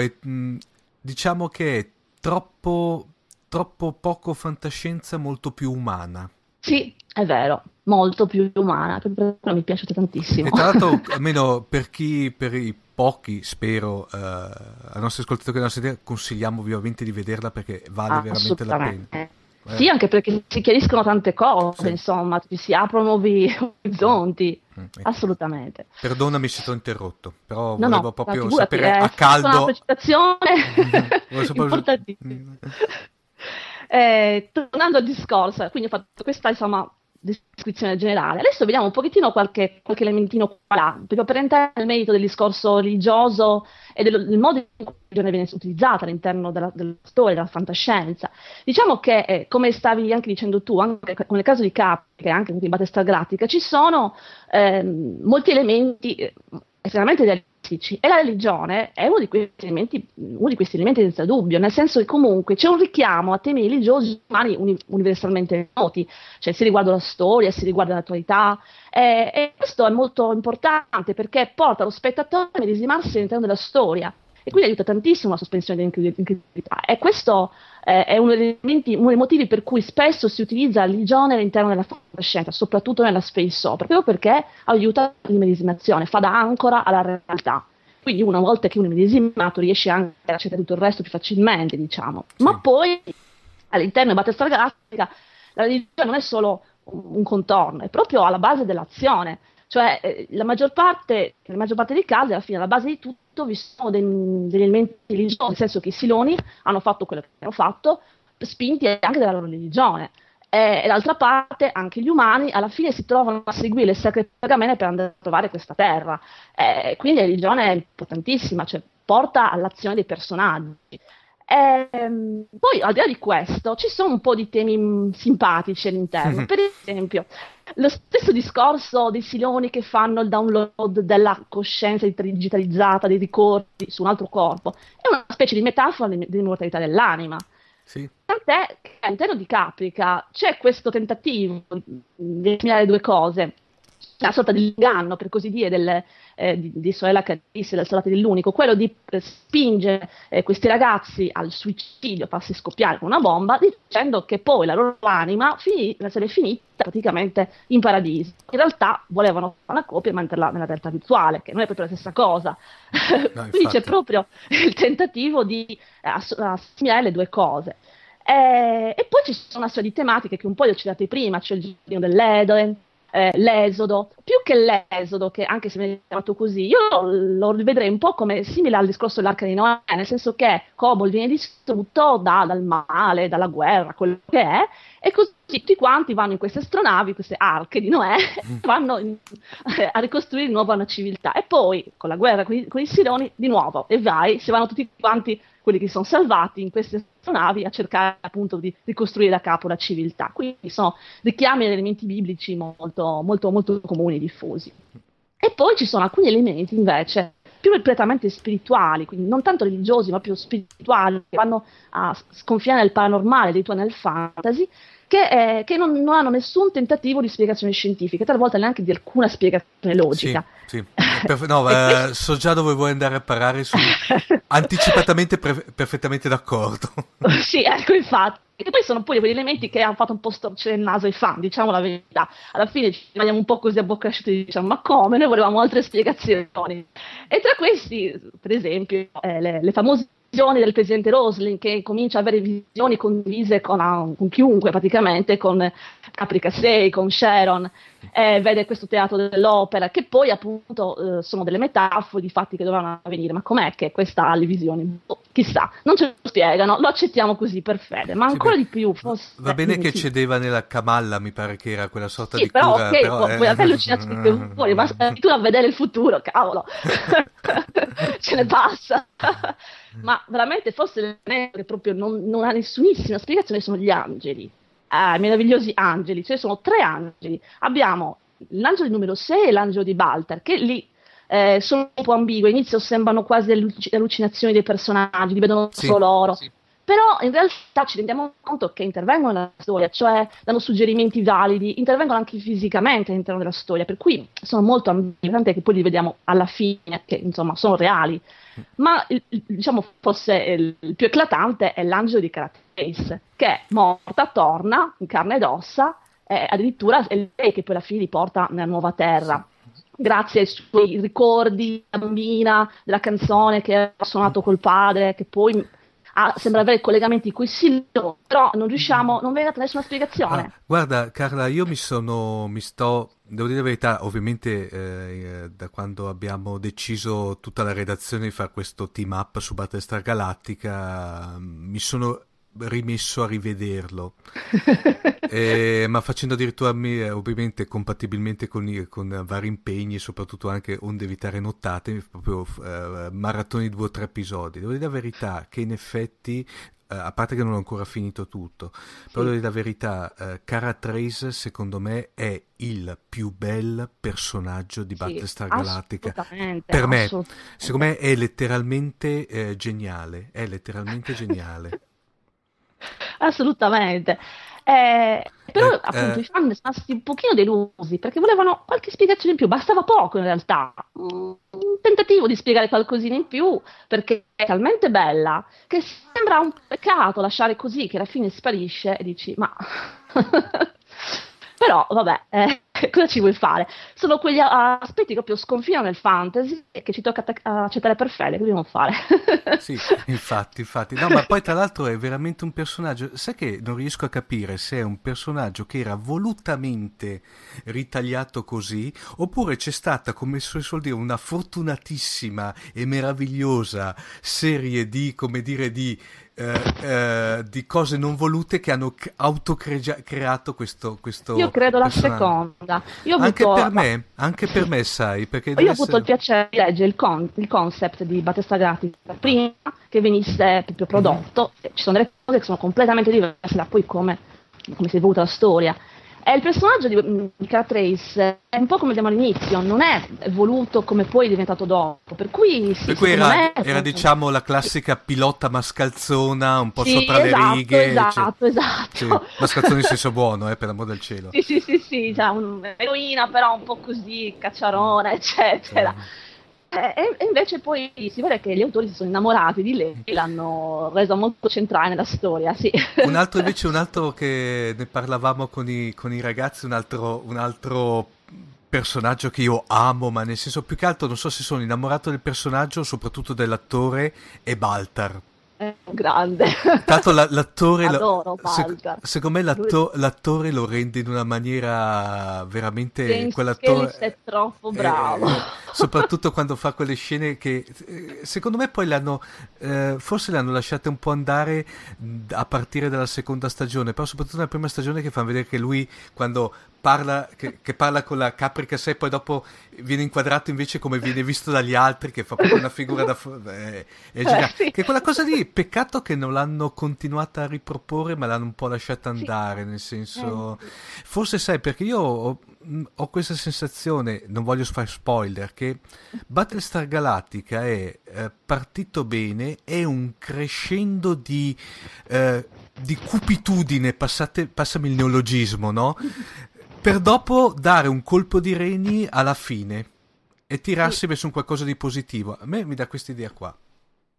Speaker 1: diciamo che è troppo, troppo poco fantascienza, molto più umana.
Speaker 4: Sì, È vero, molto più umana, per mi è piaciuta tantissimo.
Speaker 1: E tra l'altro, almeno per chi, per i pochi, spero, uh, ai nostri ascoltatori che non consigliamo vivamente di vederla perché vale ah, veramente la pena. Eh.
Speaker 4: Sì, anche perché si chiariscono tante cose, sì. insomma, si aprono nuovi orizzonti. Mm, ecco. Assolutamente.
Speaker 1: Perdonami se ti ho interrotto, però no, volevo no, proprio sapere a caldo. Una
Speaker 4: precisazione importantissima. eh, tornando al discorso, quindi ho fatto questa insomma descrizione generale. Adesso vediamo un pochettino qualche, qualche elementino qua, proprio per entrare nel merito del discorso religioso e del, del modo in cui la religione viene utilizzata all'interno della, della storia, della fantascienza. Diciamo che, eh, come stavi anche dicendo tu, anche nel caso di Capri, anche in Battlestar Galactica, ci sono eh, molti elementi eh, estremamente realistici e la religione è uno di, elementi, uno di, questi elementi, senza dubbio, nel senso che comunque c'è un richiamo a temi religiosi umani uni, universalmente noti, cioè si riguarda la storia, si riguarda l'attualità, eh, e questo è molto importante perché porta lo spettatore a medesimarsi all'interno della storia e quindi aiuta tantissimo la sospensione dell'incredulità. E questo eh, è uno dei, uno dei, motivi per cui spesso si utilizza la religione all'interno della fantascienza, soprattutto nella space opera, proprio perché aiuta l'immedesimazione, fa da ancora alla realtà. Quindi una volta che uno è medesimato riesce anche a accettare tutto il resto più facilmente, diciamo. Sì. Ma poi all'interno di Battlestar Galactica la religione non è solo un contorno, è proprio alla base dell'azione. Cioè, eh, la maggior parte, nella maggior parte dei casi, alla fine, alla base di tutto, vi sono dei, degli elementi religiosi, nel senso che i Siloni hanno fatto quello che hanno fatto, spinti anche dalla loro religione. E, e d'altra parte, anche gli umani alla fine si trovano a seguire le sacre pergamene per andare a trovare questa terra. E, quindi la religione è importantissima, cioè porta all'azione dei personaggi. Ehm, poi, al di là di questo, ci sono un po' di temi mm, simpatici all'interno. Per esempio, lo stesso discorso dei siloni che fanno il download della coscienza digitalizzata, dei ricordi su un altro corpo, è una specie di metafora dell'immortalità dell'anima. Sì. Tant'è che all'interno di Caprica c'è questo tentativo di assimilare due cose una sorta di inganno, per così dire, del, eh, di, di Sorella Carisse, del Solate dell'Unico, quello di eh, spingere eh, questi ragazzi al suicidio, farsi scoppiare con una bomba, dicendo che poi la loro anima finì, sarebbe finita praticamente in paradiso. In realtà volevano fare una copia e mantenerla nella realtà virtuale, che non è proprio la stessa cosa. No, Quindi c'è proprio il tentativo di assimilare le due cose. Eh, e poi ci sono una serie di tematiche che un po' li ho citate prima, c'è il giardino dell'Edoen, eh, l'esodo, più che l'esodo, che anche se viene chiamato così, io lo rivedrei un po' come simile al discorso dell'arca di Noè, nel senso che Cobol viene distrutto da, dal male, dalla guerra, quello che è, e così tutti quanti vanno in queste astronavi, queste arche di Noè, mm. vanno in, a ricostruire di nuovo una civiltà. E poi, con la guerra con i, con i Siloni, di nuovo, e vai, si vanno tutti quanti quelli che sono salvati in queste navi a cercare appunto di ricostruire da capo la civiltà. Quindi sono richiami ad elementi biblici molto, molto, molto comuni e diffusi. E poi ci sono alcuni elementi invece più prettamente spirituali, quindi non tanto religiosi, ma più spirituali, che vanno a sconfinare nel paranormale, addirittura nel fantasy, che, eh, che non, non, hanno nessun tentativo di spiegazione scientifica, talvolta neanche di alcuna spiegazione logica.
Speaker 1: Sì, sì. Perfe- no, eh, so già dove vuoi andare a parare, sono anticipatamente pre- perfettamente d'accordo.
Speaker 4: sì, ecco, infatti. E poi sono poi quegli elementi che hanno fatto un po' storcere il naso ai fan, diciamo la verità. Alla fine ci rimaniamo un po' così a bocca asciutta e diciamo, ma come? Noi volevamo altre spiegazioni. E tra questi, per esempio, eh, le, le famose visioni del presidente Roslin che comincia ad avere visioni condivise con, uh, con chiunque praticamente, con Caprica 6, con Sharon, eh, vede questo teatro dell'opera, che poi appunto eh, sono delle metafore di fatti che dovranno avvenire, ma com'è che questa ha le visioni? Oh, chissà, non ce lo spiegano, lo accettiamo così per fede, ma ancora sì, di più. Forse,
Speaker 1: va bene che cedeva nella Camalla, mi pare che era quella sorta
Speaker 4: sì,
Speaker 1: di
Speaker 4: però,
Speaker 1: cura.
Speaker 4: Okay, però ok, poi a te allucinazioni fuori, ma tu a vedere il futuro, cavolo, ce ne passa. ma veramente forse che proprio non, non ha nessunissima spiegazione sono gli angeli eh, meravigliosi angeli, cioè sono tre angeli. Abbiamo l'angelo numero 6 e l'angelo di Baltar, che lì eh, sono un po' ambigui, all'inizio sembrano quasi allucinazioni dei personaggi, li vedono sì, solo loro. Sì. Però in realtà ci rendiamo conto che intervengono nella storia, cioè danno suggerimenti validi, intervengono anche fisicamente all'interno della storia, per cui sono molto ambigui, tant'è che poi li vediamo alla fine, che insomma sono reali. Ma diciamo forse il, più eclatante è l'angelo di Karate Ace, che è morta, torna in carne ed ossa eh, addirittura è lei che poi alla fine li porta nella nuova terra. Grazie ai suoi ricordi bambina, della canzone che ha suonato col padre, che poi ha, sembra avere collegamenti con i Silvio, però non riusciamo, non viene data nessuna spiegazione.
Speaker 1: Ah, guarda, Carla, io mi sono, mi sto, devo dire la verità, ovviamente eh, da quando abbiamo deciso tutta la redazione di fare questo team up su Battlestar Galactica, mi sono rimesso a rivederlo, eh, ma facendo addirittura me, ovviamente compatibilmente con, con, vari impegni, soprattutto anche onde evitare nottate, proprio eh, maratoni di due o tre episodi. Devo dire la verità che in effetti Uh, a parte che non ho ancora finito tutto, sì. però devo dire la verità, uh, Cara Trace secondo me è il più bel personaggio di sì, Battlestar Galactica. Per me, secondo me è letteralmente eh, geniale, è letteralmente geniale.
Speaker 4: assolutamente. Eh, però eh, appunto eh. i fan sono stati un pochino delusi perché volevano qualche spiegazione in più, bastava poco in realtà, un tentativo di spiegare qualcosina in più perché è talmente bella che sembra un peccato lasciare così che alla fine sparisce e dici ma Però, vabbè, eh, cosa ci vuoi fare? Sono quegli aspetti che proprio sconfinano nel fantasy e che ci tocca accettare per fede, che dobbiamo fare?
Speaker 1: sì, infatti, infatti. No, ma poi tra l'altro è veramente un personaggio, sai che non riesco a capire se è un personaggio che era volutamente ritagliato così, oppure c'è stata, come si suol dire, una fortunatissima e meravigliosa serie di, come dire, di eh, eh, di cose non volute che hanno autocreato questo, questo
Speaker 4: Io credo la seconda. Io
Speaker 1: anche avuto... per me, anche per me, sai, perché
Speaker 4: Io ho avuto essere... il piacere di leggere il, con- il concept di Battista Gratica prima che venisse proprio prodotto. Mm-hmm. Ci sono delle cose che sono completamente diverse da poi come, come si è evoluta la storia. Il personaggio di, di Trace è un po' come abbiamo all'inizio, non è voluto come poi è diventato dopo. Per cui, sì,
Speaker 1: per cui era, era, diciamo la classica pilota mascalzona, un po'
Speaker 4: sì,
Speaker 1: sopra
Speaker 4: esatto,
Speaker 1: le righe.
Speaker 4: Esatto, cioè, esatto.
Speaker 1: Sì, mascalzone in senso buono, eh, per l'amor del cielo.
Speaker 4: Sì, sì, sì, sì, cioè, un'eroina però un po' così, cacciarona, eccetera. Sì. Eh, e invece poi si vede che gli autori si sono innamorati di lei e l'hanno resa molto centrale nella storia, sì.
Speaker 1: Un altro invece, un altro che ne parlavamo con i, con i ragazzi, un altro, un altro personaggio che io amo, ma nel senso più che altro non so se sono innamorato del personaggio, soprattutto dell'attore, è Baltar
Speaker 4: grande.
Speaker 1: Tanto la, l'attore,
Speaker 4: Adoro
Speaker 1: sec- secondo me l'atto- l'attore lo rende in una maniera veramente...
Speaker 4: James
Speaker 1: quell'attore
Speaker 4: è troppo bravo.
Speaker 1: Eh, soprattutto quando fa quelle scene che eh, secondo me poi l'hanno, eh, forse le hanno lasciate un po' andare a partire dalla seconda stagione, però soprattutto nella prima stagione che fanno vedere che lui quando parla, che, che, parla con la caprica sé, poi dopo viene inquadrato invece come viene visto dagli altri, che fa proprio una figura da... Eh, è eh, sì. Che quella cosa lì, peccato che non l'hanno continuata a riproporre, ma l'hanno un po' lasciata andare, sì. nel senso... Eh. Forse sai, perché io ho, ho, questa sensazione, non voglio fare spoiler, che Battlestar Galactica è eh, partito bene, è un crescendo di... Eh, di cupitudine, passate, passami il neologismo, no? per dopo dare un colpo di reni alla fine e tirarsi sì. verso un qualcosa di positivo. A me mi dà questa idea qua.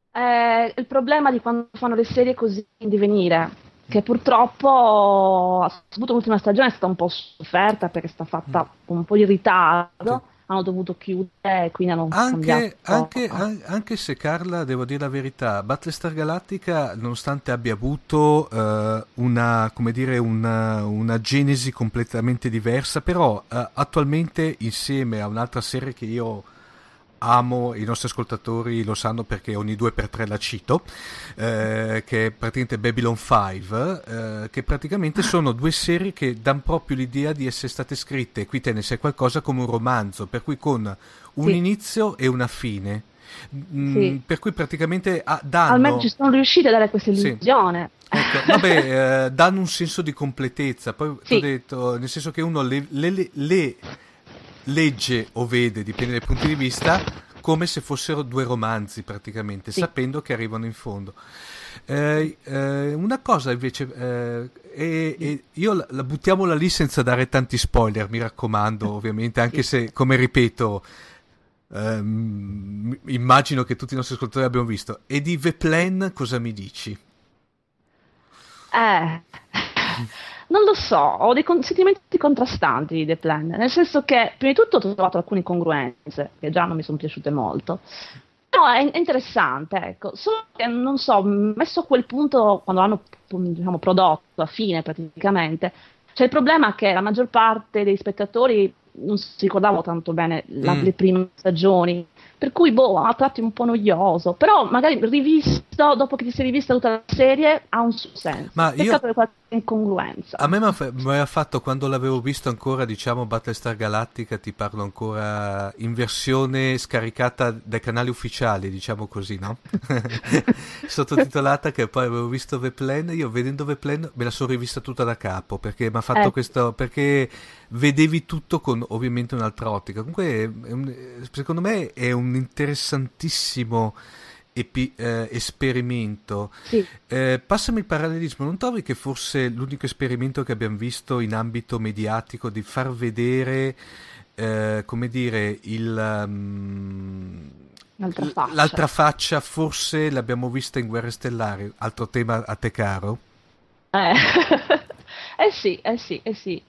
Speaker 4: È il problema di quando fanno le serie così in divenire, che purtroppo, soprattutto l'ultima stagione è stata un po' sofferta perché è stata fatta mm. con un po' di ritardo. Hanno dovuto chiudere quindi hanno
Speaker 1: anche, anche, anche, se Carla, devo dire la verità, Battlestar Galactica, nonostante abbia avuto uh, una, come dire, una, una, genesi completamente diversa, però uh, attualmente insieme a un'altra serie che io amo, i nostri ascoltatori lo sanno perché ogni due per tre la cito, eh, che è praticamente Babylon 5, eh, che praticamente sono due serie che danno proprio l'idea di essere state scritte, qui te ne sai qualcosa, come un romanzo, per cui con un sì. inizio e una fine. Mm, sì. Per cui praticamente ah, danno...
Speaker 4: Almeno ci sono riusciti a dare questa illusione.
Speaker 1: Sì. Ecco, vabbè, eh, danno un senso di completezza. Poi sì. ho detto, nel senso che uno le, le, le legge o vede, dipende dai punti di vista, come se fossero due romanzi praticamente, sì. sapendo che arrivano in fondo. Eh, eh, una cosa invece, eh, e, e io la, la, buttiamola lì senza dare tanti spoiler, mi raccomando, ovviamente, anche se, come ripeto, ehm, immagino che tutti i nostri ascoltatori abbiano visto. E di The Plan cosa mi dici?
Speaker 4: Eh, non lo so, ho dei con- sentimenti contrastanti di The Plan, nel senso che prima di tutto ho trovato alcune incongruenze che già non mi sono piaciute molto. Però è, è interessante, ecco, solo che non so, messo a quel punto quando l'hanno diciamo, prodotto a fine praticamente, c'è il problema che la maggior parte dei spettatori non si ricordavano tanto bene la, mm. le prime stagioni per cui, boh, a tratti un po' noioso. Però magari rivisto, dopo che ti sei rivista tutta la serie, ha un suo senso.
Speaker 1: Ma Peccato io...
Speaker 4: per qualche incongruenza.
Speaker 1: A me mi aveva fatto quando l'avevo visto ancora, diciamo, Battlestar Galactica, ti parlo ancora in versione scaricata dai canali ufficiali, diciamo così, no? Sottotitolata che poi avevo visto The Plan, io vedendo The Plan me la sono rivista tutta da capo, perché mi ha fatto eh. questo... perché vedevi tutto con ovviamente un'altra ottica. Comunque, secondo me è un interessantissimo epi, eh, esperimento.
Speaker 4: Sì.
Speaker 1: Eh, passami il parallelismo, non trovi che forse l'unico esperimento che abbiamo visto in ambito mediatico di far vedere, eh, come dire, il... Um,
Speaker 4: L'altra faccia.
Speaker 1: L'altra faccia forse l'abbiamo vista in Guerre Stellari, altro tema a te caro?
Speaker 4: Eh, eh sì, eh sì, eh sì.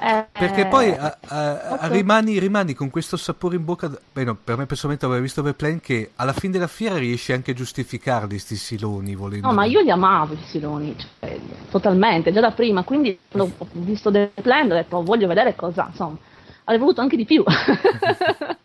Speaker 1: Eh, Perché poi a, a, a, rimani, rimani, con questo sapore in bocca. Beh, no, per me personalmente avevo visto Verplane che alla fine della fiera riesce anche a giustificarli sti siloni volendo.
Speaker 4: No, ma io li amavo i siloni, cioè, totalmente, già da prima. Quindi ho visto Verplane ho detto voglio vedere cosa, insomma, avrei voluto anche di più.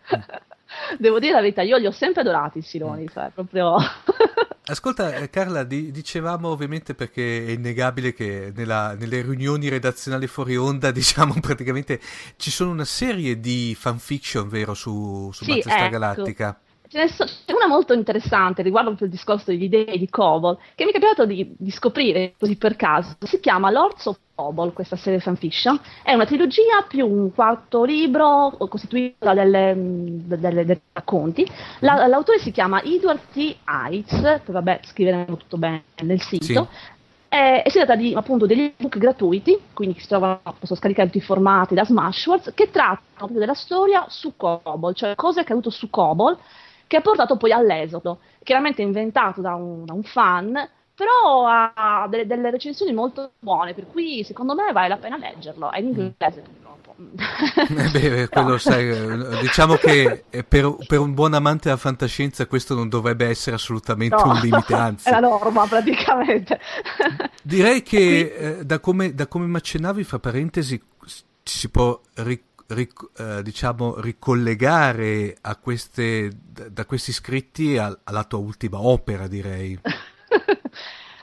Speaker 4: Devo dire la verità, io li ho sempre adorati i siloni, cioè proprio.
Speaker 1: Ascolta eh, Carla, di, dicevamo ovviamente perché è innegabile che nella, nelle riunioni redazionali fuori onda, diciamo praticamente ci sono una serie di fanfiction, vero, su, su
Speaker 4: sì,
Speaker 1: Battlestar
Speaker 4: ecco.
Speaker 1: Galactica.
Speaker 4: C'è una molto interessante riguardo il discorso degli dei di Cobol, che mi è capitato di, di, scoprire così per caso. Si chiama Lords of Cobol, questa serie fanfiction. È una trilogia più un quarto libro costituito da delle, dei racconti. La, l'autore si chiama Edward T. Heitz, che vabbè scriveremo tutto bene nel sito. Sì. Eh, si tratta di appunto degli ebook gratuiti, quindi si trovano, posso scaricare tutti i formati da Smashwords, che trattano proprio della storia su Cobol, cioè cosa è accaduto su Cobol che ha portato poi all'esodo, chiaramente inventato da un, da un fan, però ha delle, delle, recensioni molto buone, per cui secondo me vale la pena leggerlo. È in inglese purtroppo.
Speaker 1: Eh beh, quello sai, diciamo che per, per, un buon amante della fantascienza questo non dovrebbe essere assolutamente no, un limite, anzi.
Speaker 4: È la norma praticamente.
Speaker 1: Direi che eh, da, come, da come mi accennavi, fra parentesi, ci si può ricordare ric- eh, diciamo, ricollegare queste, da questi scritti a, alla tua ultima opera, direi.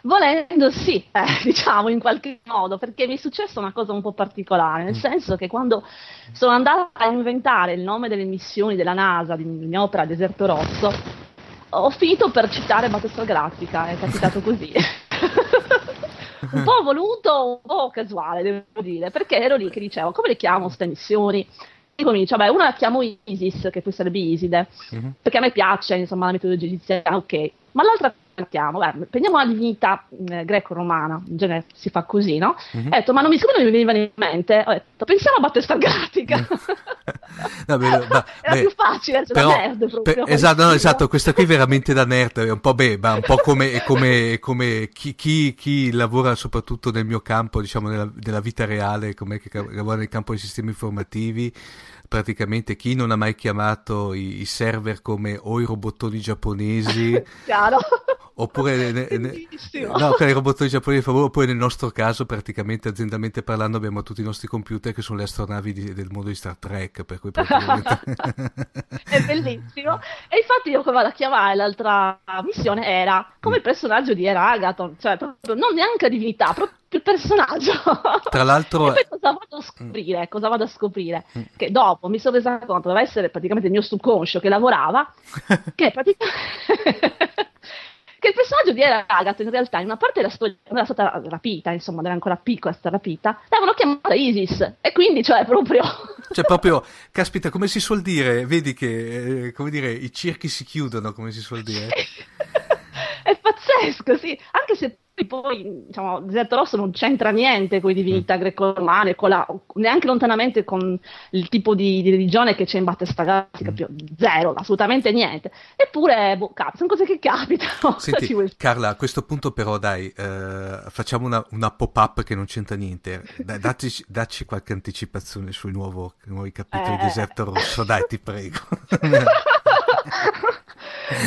Speaker 4: Volendo sì, eh, diciamo in qualche modo, perché mi è successa una cosa un po' particolare, nel mm. senso che quando sono andata a inventare il nome delle missioni della NASA, di mia opera Deserto Rosso, ho finito per citare Battlestar Galactica, è capitato così. Un po' voluto, un po' casuale, devo dire, perché ero lì che dicevo, come le chiamo queste missioni? E comincio, vabbè, una la chiamo Isis, che poi sarebbe Iside, mm-hmm. perché a me piace, insomma, la metodologia egiziana, ok, ma l'altra mettiamo, beh, prendiamo una divinità eh, greco-romana, in genere si fa così, no? Mm-hmm. Ho detto, ma non mi, non mi veniva in mente, ho detto, pensiamo a Battlestar Galactica. no, beh, beh, Era più facile, cioè però, nerd proprio.
Speaker 1: Per, esatto, no, esatto, questa qui è veramente da nerd, è un po', beh, un po come, come, come chi, chi, chi, lavora soprattutto nel mio campo, diciamo, nella, nella vita reale, come che lavora nel campo dei sistemi informativi, praticamente chi non ha mai chiamato i, i server come o i robottoni giapponesi
Speaker 4: Chiaro.
Speaker 1: oppure ne, ne, no, i robottoni giapponesi oppure nel nostro caso praticamente aziendalmente parlando abbiamo tutti i nostri computer che sono le astronavi di, del mondo di Star Trek per cui praticamente...
Speaker 4: è bellissimo. E infatti io come vado a chiamare l'altra missione era come il personaggio di Era Agaton cioè non neanche divinità proprio il personaggio.
Speaker 1: Tra l'altro...
Speaker 4: e cosa vado a scoprire? Mm. Cosa vado a scoprire? Mm. Che dopo mi sono resa conto, doveva essere praticamente il mio subconscio che lavorava, che praticamente... che il personaggio di Agatha in realtà in una parte della storia era stata rapita, insomma, era ancora piccola, è stata rapita, l'avevano chiamata Isis e quindi cioè proprio...
Speaker 1: cioè proprio, caspita, come si suol dire, vedi che, eh, come dire, i circhi si chiudono, come si suol dire.
Speaker 4: È pazzesco sì, anche se poi diciamo, Deserto Rosso non c'entra niente con le divinità mm. greco-romane, con la, neanche lontanamente con il tipo di, di religione che c'è in Battista Galattica, mm. zero, assolutamente niente. Eppure, boh, cazzo, sono cose che capitano.
Speaker 1: Senti, Carla, a questo punto però dai, eh, facciamo una, una, pop-up che non c'entra niente. Dai, dacci, dacci, qualche anticipazione sui nuovo, nuovi capitoli eh. di Deserto Rosso, dai, ti prego.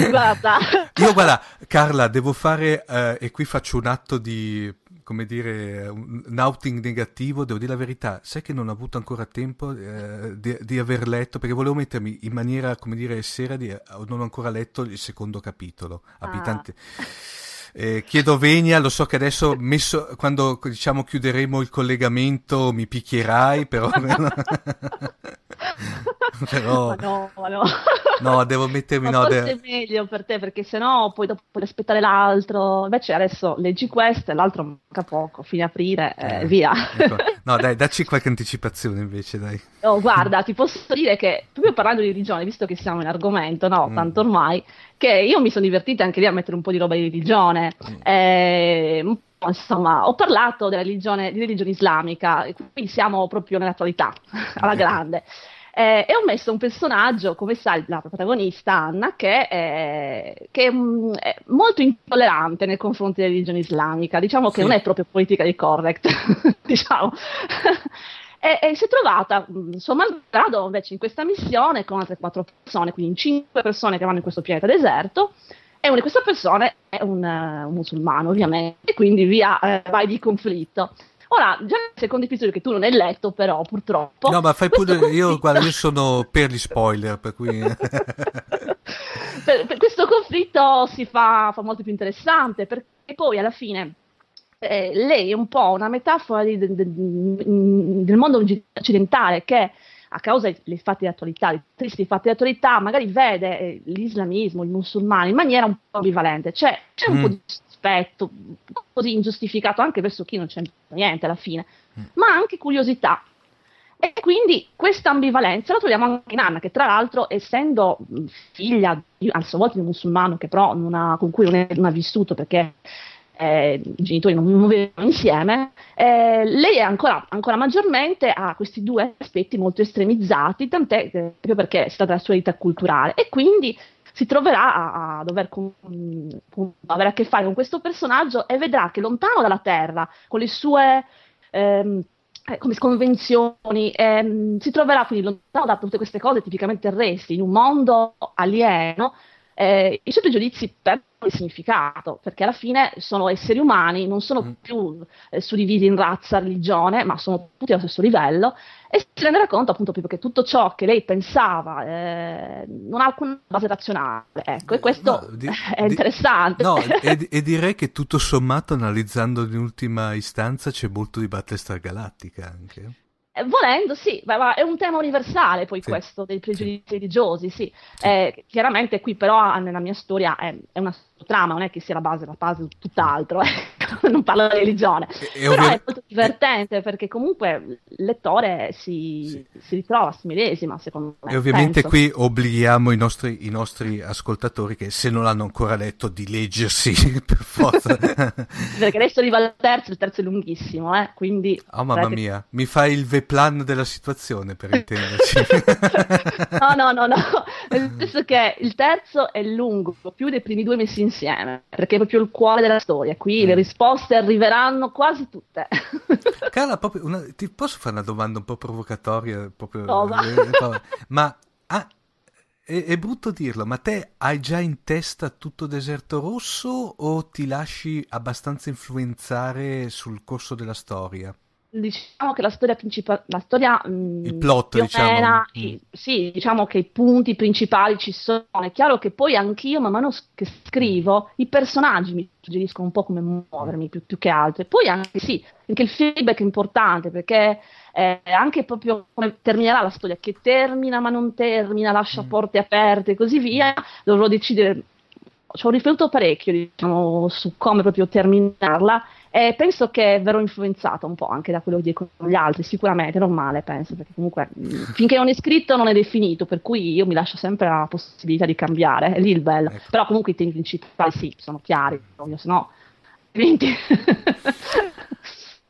Speaker 4: guarda.
Speaker 1: Io guarda, Carla, devo fare, eh, e qui faccio un atto di, come dire, un outing negativo, devo dire la verità, sai che non ho avuto ancora tempo eh, di, di, aver letto, perché volevo mettermi in maniera, come dire, seria, di, non ho ancora letto il secondo capitolo, Abitanti. Ah. Eh, chiedo venia, lo so che adesso messo, quando diciamo chiuderemo il collegamento mi picchierai, però...
Speaker 4: però... no, no.
Speaker 1: no, devo mettermi...
Speaker 4: No,
Speaker 1: no
Speaker 4: forse de... è meglio per te, perché sennò poi dopo puoi aspettare l'altro. Invece adesso leggi questo e l'altro manca poco, fine aprile e eh, via.
Speaker 1: Ecco. No, dai, dacci qualche anticipazione invece, dai.
Speaker 4: Oh, guarda, ti posso dire che, proprio parlando di religione, visto che siamo in argomento, no, mm. tanto ormai, che io mi sono divertita anche lì a mettere un po' di roba di religione. Mm. Eh, insomma, ho parlato della religione, di religione islamica, quindi siamo proprio nell'attualità, alla grande. Eh, e ho messo un personaggio, come sai, la protagonista Anna, che, è, che è, mm, è, molto intollerante nei confronti della religione islamica, diciamo che non è proprio politica di correct, diciamo. E, e, si è trovata, mm, suo malgrado, invece in questa missione con altre quattro persone, quindi cinque persone che vanno in questo pianeta deserto, e una di queste persone è un, uh, un musulmano, ovviamente, e quindi via eh, vai di conflitto. Ora, già nel secondo episodio che tu non hai letto, però, purtroppo.
Speaker 1: No, ma fai pure. Conflitto... Io, guarda, io sono per gli spoiler, per cui.
Speaker 4: per, per questo conflitto si fa, fa, molto più interessante, perché poi alla fine. Eh, lei è un po' una metafora di, de, de, del mondo occidentale che a causa dei fatti di attualità, dei tristi fatti di attualità, magari vede eh, l'islamismo, il musulmano in maniera un po' ambivalente. Cioè, c'è un mm. po' di rispetto, così ingiustificato anche verso chi non c'è niente alla fine, mm. ma anche curiosità. E quindi questa ambivalenza la troviamo anche in Anna, che tra l'altro, essendo figlia di, a sua volta di un musulmano che però ha, con cui non, è, non, ha vissuto perché eh, i genitori non, vivevano insieme, eh, lei ancora, ancora, maggiormente ha questi due aspetti molto estremizzati, tant'è eh, proprio perché è stata la sua vita culturale. E quindi si troverà a, a dover con, avere a che fare con questo personaggio e vedrà che lontano dalla Terra, con le sue ehm, eh, come convenzioni, ehm, si troverà quindi lontano da tutte queste cose tipicamente terrestri, in un mondo alieno, eh, i suoi pregiudizi perdono il significato, perché alla fine sono esseri umani, non sono mm. più eh, suddivisi in razza, religione, ma sono tutti allo stesso livello, e si renderà conto appunto proprio che tutto ciò che lei pensava eh, non ha alcuna base razionale, ecco, e questo no, di, è interessante.
Speaker 1: no, e, e, direi che tutto sommato, analizzando in ultima istanza, c'è molto di Battlestar Galactica anche.
Speaker 4: Eh, volendo, sì, ma, è un tema universale poi sì. questo dei pregiudizi sì. religiosi, sì. sì. Eh, chiaramente qui però nella mia storia è, è una trama, non è che sia la base, la base tutt'altro, ecco, non parlo di religione. E, Però ovvia... è molto divertente perché comunque il lettore si, sì. si ritrova, si medesima, secondo me.
Speaker 1: E ovviamente penso. qui obblighiamo i nostri, i nostri, ascoltatori che se non l'hanno ancora letto di leggersi per forza.
Speaker 4: perché adesso arriva il terzo, il terzo è lunghissimo, eh? quindi...
Speaker 1: Oh mamma che... mia, mi fai il V-plan della situazione per intenderci.
Speaker 4: no, no, no, no, nel senso che il terzo è lungo, più dei primi due messi insieme, perché è proprio il cuore della storia. Qui mm. le risposte arriveranno quasi tutte.
Speaker 1: Carla, una, ti posso fare una domanda un po' provocatoria? Proprio, ma... Eh, ma ah, è, è, brutto dirlo, ma te hai già in testa tutto Deserto Rosso o ti lasci abbastanza influenzare sul corso della storia?
Speaker 4: Diciamo che la storia principale, la storia
Speaker 1: il plot, diciamo.
Speaker 4: Mena, mm. sì, diciamo che i punti principali ci sono. È chiaro che poi anch'io, man mano che scrivo, i personaggi mi suggeriscono un po' come muovermi più, più che altro. E poi anche sì, anche il feedback è importante perché eh, anche proprio come terminerà la storia, che termina ma non termina, lascia mm. porte aperte e così via, dovrò decidere. Ci ho riflettuto parecchio diciamo, su come proprio terminarla E penso che verrò influenzata un po' anche da quello che dicono gli altri, sicuramente, normale, penso, perché comunque mh, finché non è scritto non è definito, per cui io mi lascio sempre la possibilità di cambiare, è lì il bello.
Speaker 1: Ecco.
Speaker 4: Però comunque i temi principali sì, sono chiari, ovvio, se no...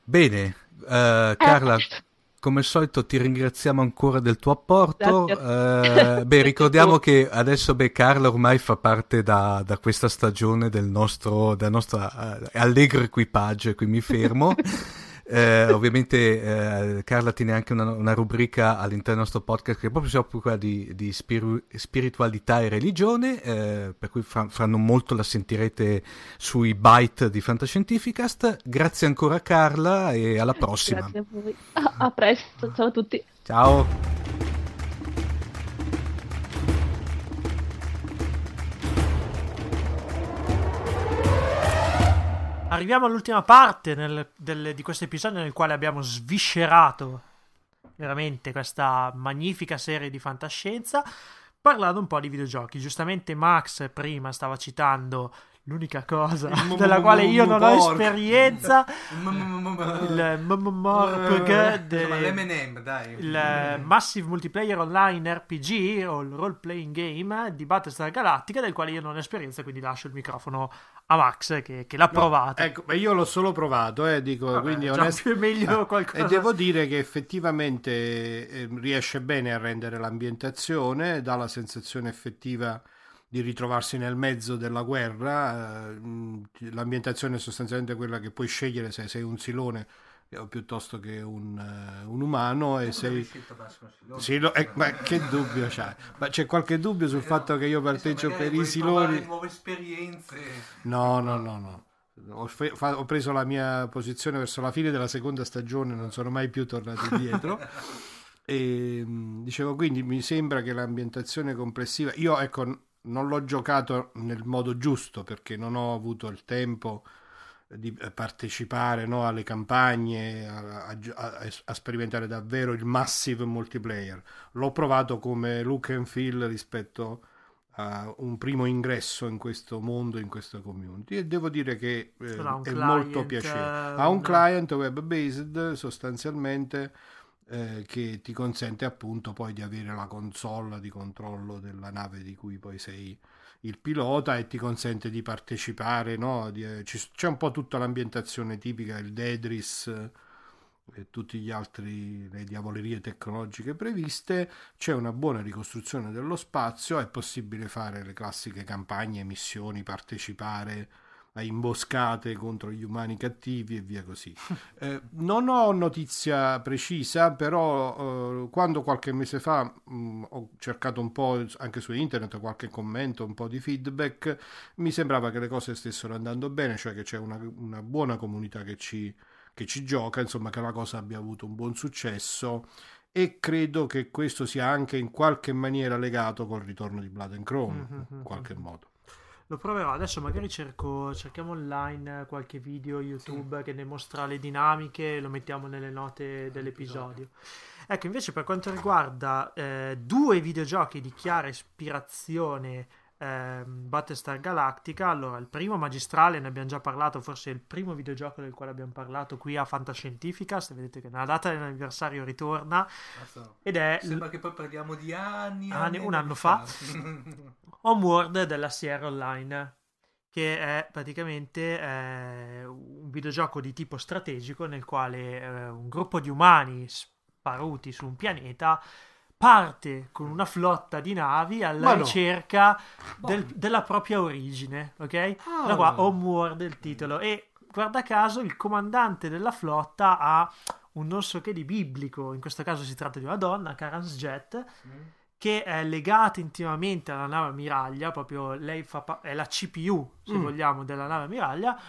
Speaker 1: Bene, eh, Carla, come al solito ti ringraziamo ancora del tuo apporto. Eh, beh, ricordiamo che adesso beh, Carla ormai fa parte da, da questa stagione del nostro, del nostro eh, allegro equipaggio, e qui mi fermo. Eh, ovviamente eh, Carla tiene anche una, una rubrica all'interno del nostro podcast che proprio si occupa di, di spiru- spiritualità e religione, eh, per cui fra, fra non molto la sentirete sui byte di Fantascientificast. Grazie ancora Carla e alla prossima.
Speaker 4: Grazie a voi. A, a presto, ciao a tutti.
Speaker 1: Ciao.
Speaker 2: Arriviamo all'ultima parte nel- del- di questo episodio nel quale abbiamo sviscerato veramente questa magnifica serie di fantascienza parlando un po' di videogiochi. Giustamente Max prima stava citando l'unica cosa della quale io non ho esperienza,
Speaker 1: Il
Speaker 2: il MMORPG de-
Speaker 1: l'M&M, dai.
Speaker 2: il eh, Massive Multiplayer Online RPG o il role playing game di Battlestar Galactica del quale io non ho esperienza quindi lascio il microfono a Max che, che l'ha
Speaker 3: No,
Speaker 2: provato.
Speaker 3: ecco, ma io l'ho solo provato, eh, dico,
Speaker 2: Vabbè,
Speaker 3: quindi onest-
Speaker 2: più meglio qualcosa.
Speaker 3: E devo dire che effettivamente eh, riesce bene a rendere l'ambientazione, dà la sensazione effettiva di ritrovarsi nel mezzo della guerra. eh, l'ambientazione è sostanzialmente quella che puoi scegliere se sei un silone eh, piuttosto che un, eh, un umano e sei... Sì, lo- eh, ma che dubbio c'è? Ma c'è qualche dubbio sul fatto che io parteggio per i siloni?
Speaker 1: nuove esperienze.
Speaker 3: No, no, no, no. Ho, fe- ho preso la mia posizione verso la fine della seconda stagione, non sono mai più tornato indietro. e mh, dicevo quindi mi sembra che l'ambientazione complessiva. Io ecco, non l'ho giocato nel modo giusto perché non ho avuto il tempo di eh, partecipare no, alle campagne, a, a a- sperimentare davvero il massive multiplayer. L'ho provato come look and feel rispetto a un primo ingresso in questo mondo, in questa community e devo dire che eh, è
Speaker 2: client,
Speaker 3: molto piacevole. Ha un
Speaker 2: un-
Speaker 3: client web based sostanzialmente eh, che ti consente appunto poi di avere la console di controllo della nave di cui poi sei il pilota e ti consente di partecipare, no? Di- eh, c'è un po' tutta l'ambientazione tipica, il Dedris eh, e altri le diavolerie tecnologiche previste, c'è una buona ricostruzione dello spazio, è possibile fare le classiche campagne, missioni, partecipare a imboscate contro gli umani cattivi e via così. Eh, non ho notizia precisa, però eh, quando qualche mese fa mh, ho cercato un po' anche su internet qualche commento, un po' di feedback, mi sembrava che le cose stessero andando bene, cioè che c'è una, una buona comunità che ci, che ci gioca, insomma che la cosa abbia avuto un buon successo e credo che questo sia anche in qualche maniera legato col ritorno di Blood and Chrome,
Speaker 2: Mhm,
Speaker 3: in qualche modo.
Speaker 2: Lo proverò. Adesso magari cerco, cerchiamo online qualche video YouTube che ne mostra le dinamiche e lo mettiamo nelle note dell'episodio. Ecco, invece per quanto riguarda eh, due videogiochi di chiara ispirazione ehm, Battlestar Galactica, allora il primo magistrale, ne abbiamo già parlato, forse il primo videogioco del quale abbiamo parlato qui a Fantascientificast, vedete che nella data dell'anniversario ritorna ed è
Speaker 1: Sembra che poi parliamo di anni,
Speaker 2: Anni-
Speaker 1: anni
Speaker 2: un anno fa. Homeworld della Sierra Online, che è praticamente eh, un videogioco di tipo strategico nel quale eh, un gruppo di umani sparuti su un pianeta parte con una flotta di navi alla
Speaker 3: no.
Speaker 2: ricerca del- della propria origine, ok?
Speaker 3: Ah.
Speaker 2: Da qua Homeworld il titolo e guarda caso il comandante della flotta ha un non so che di biblico, in questo caso si tratta di una donna, Karan's Jet, che è legata intimamente alla nave ammiraglia, proprio lei fa pa- è la CPU, se
Speaker 3: Mm.
Speaker 2: vogliamo, della nave ammiraglia,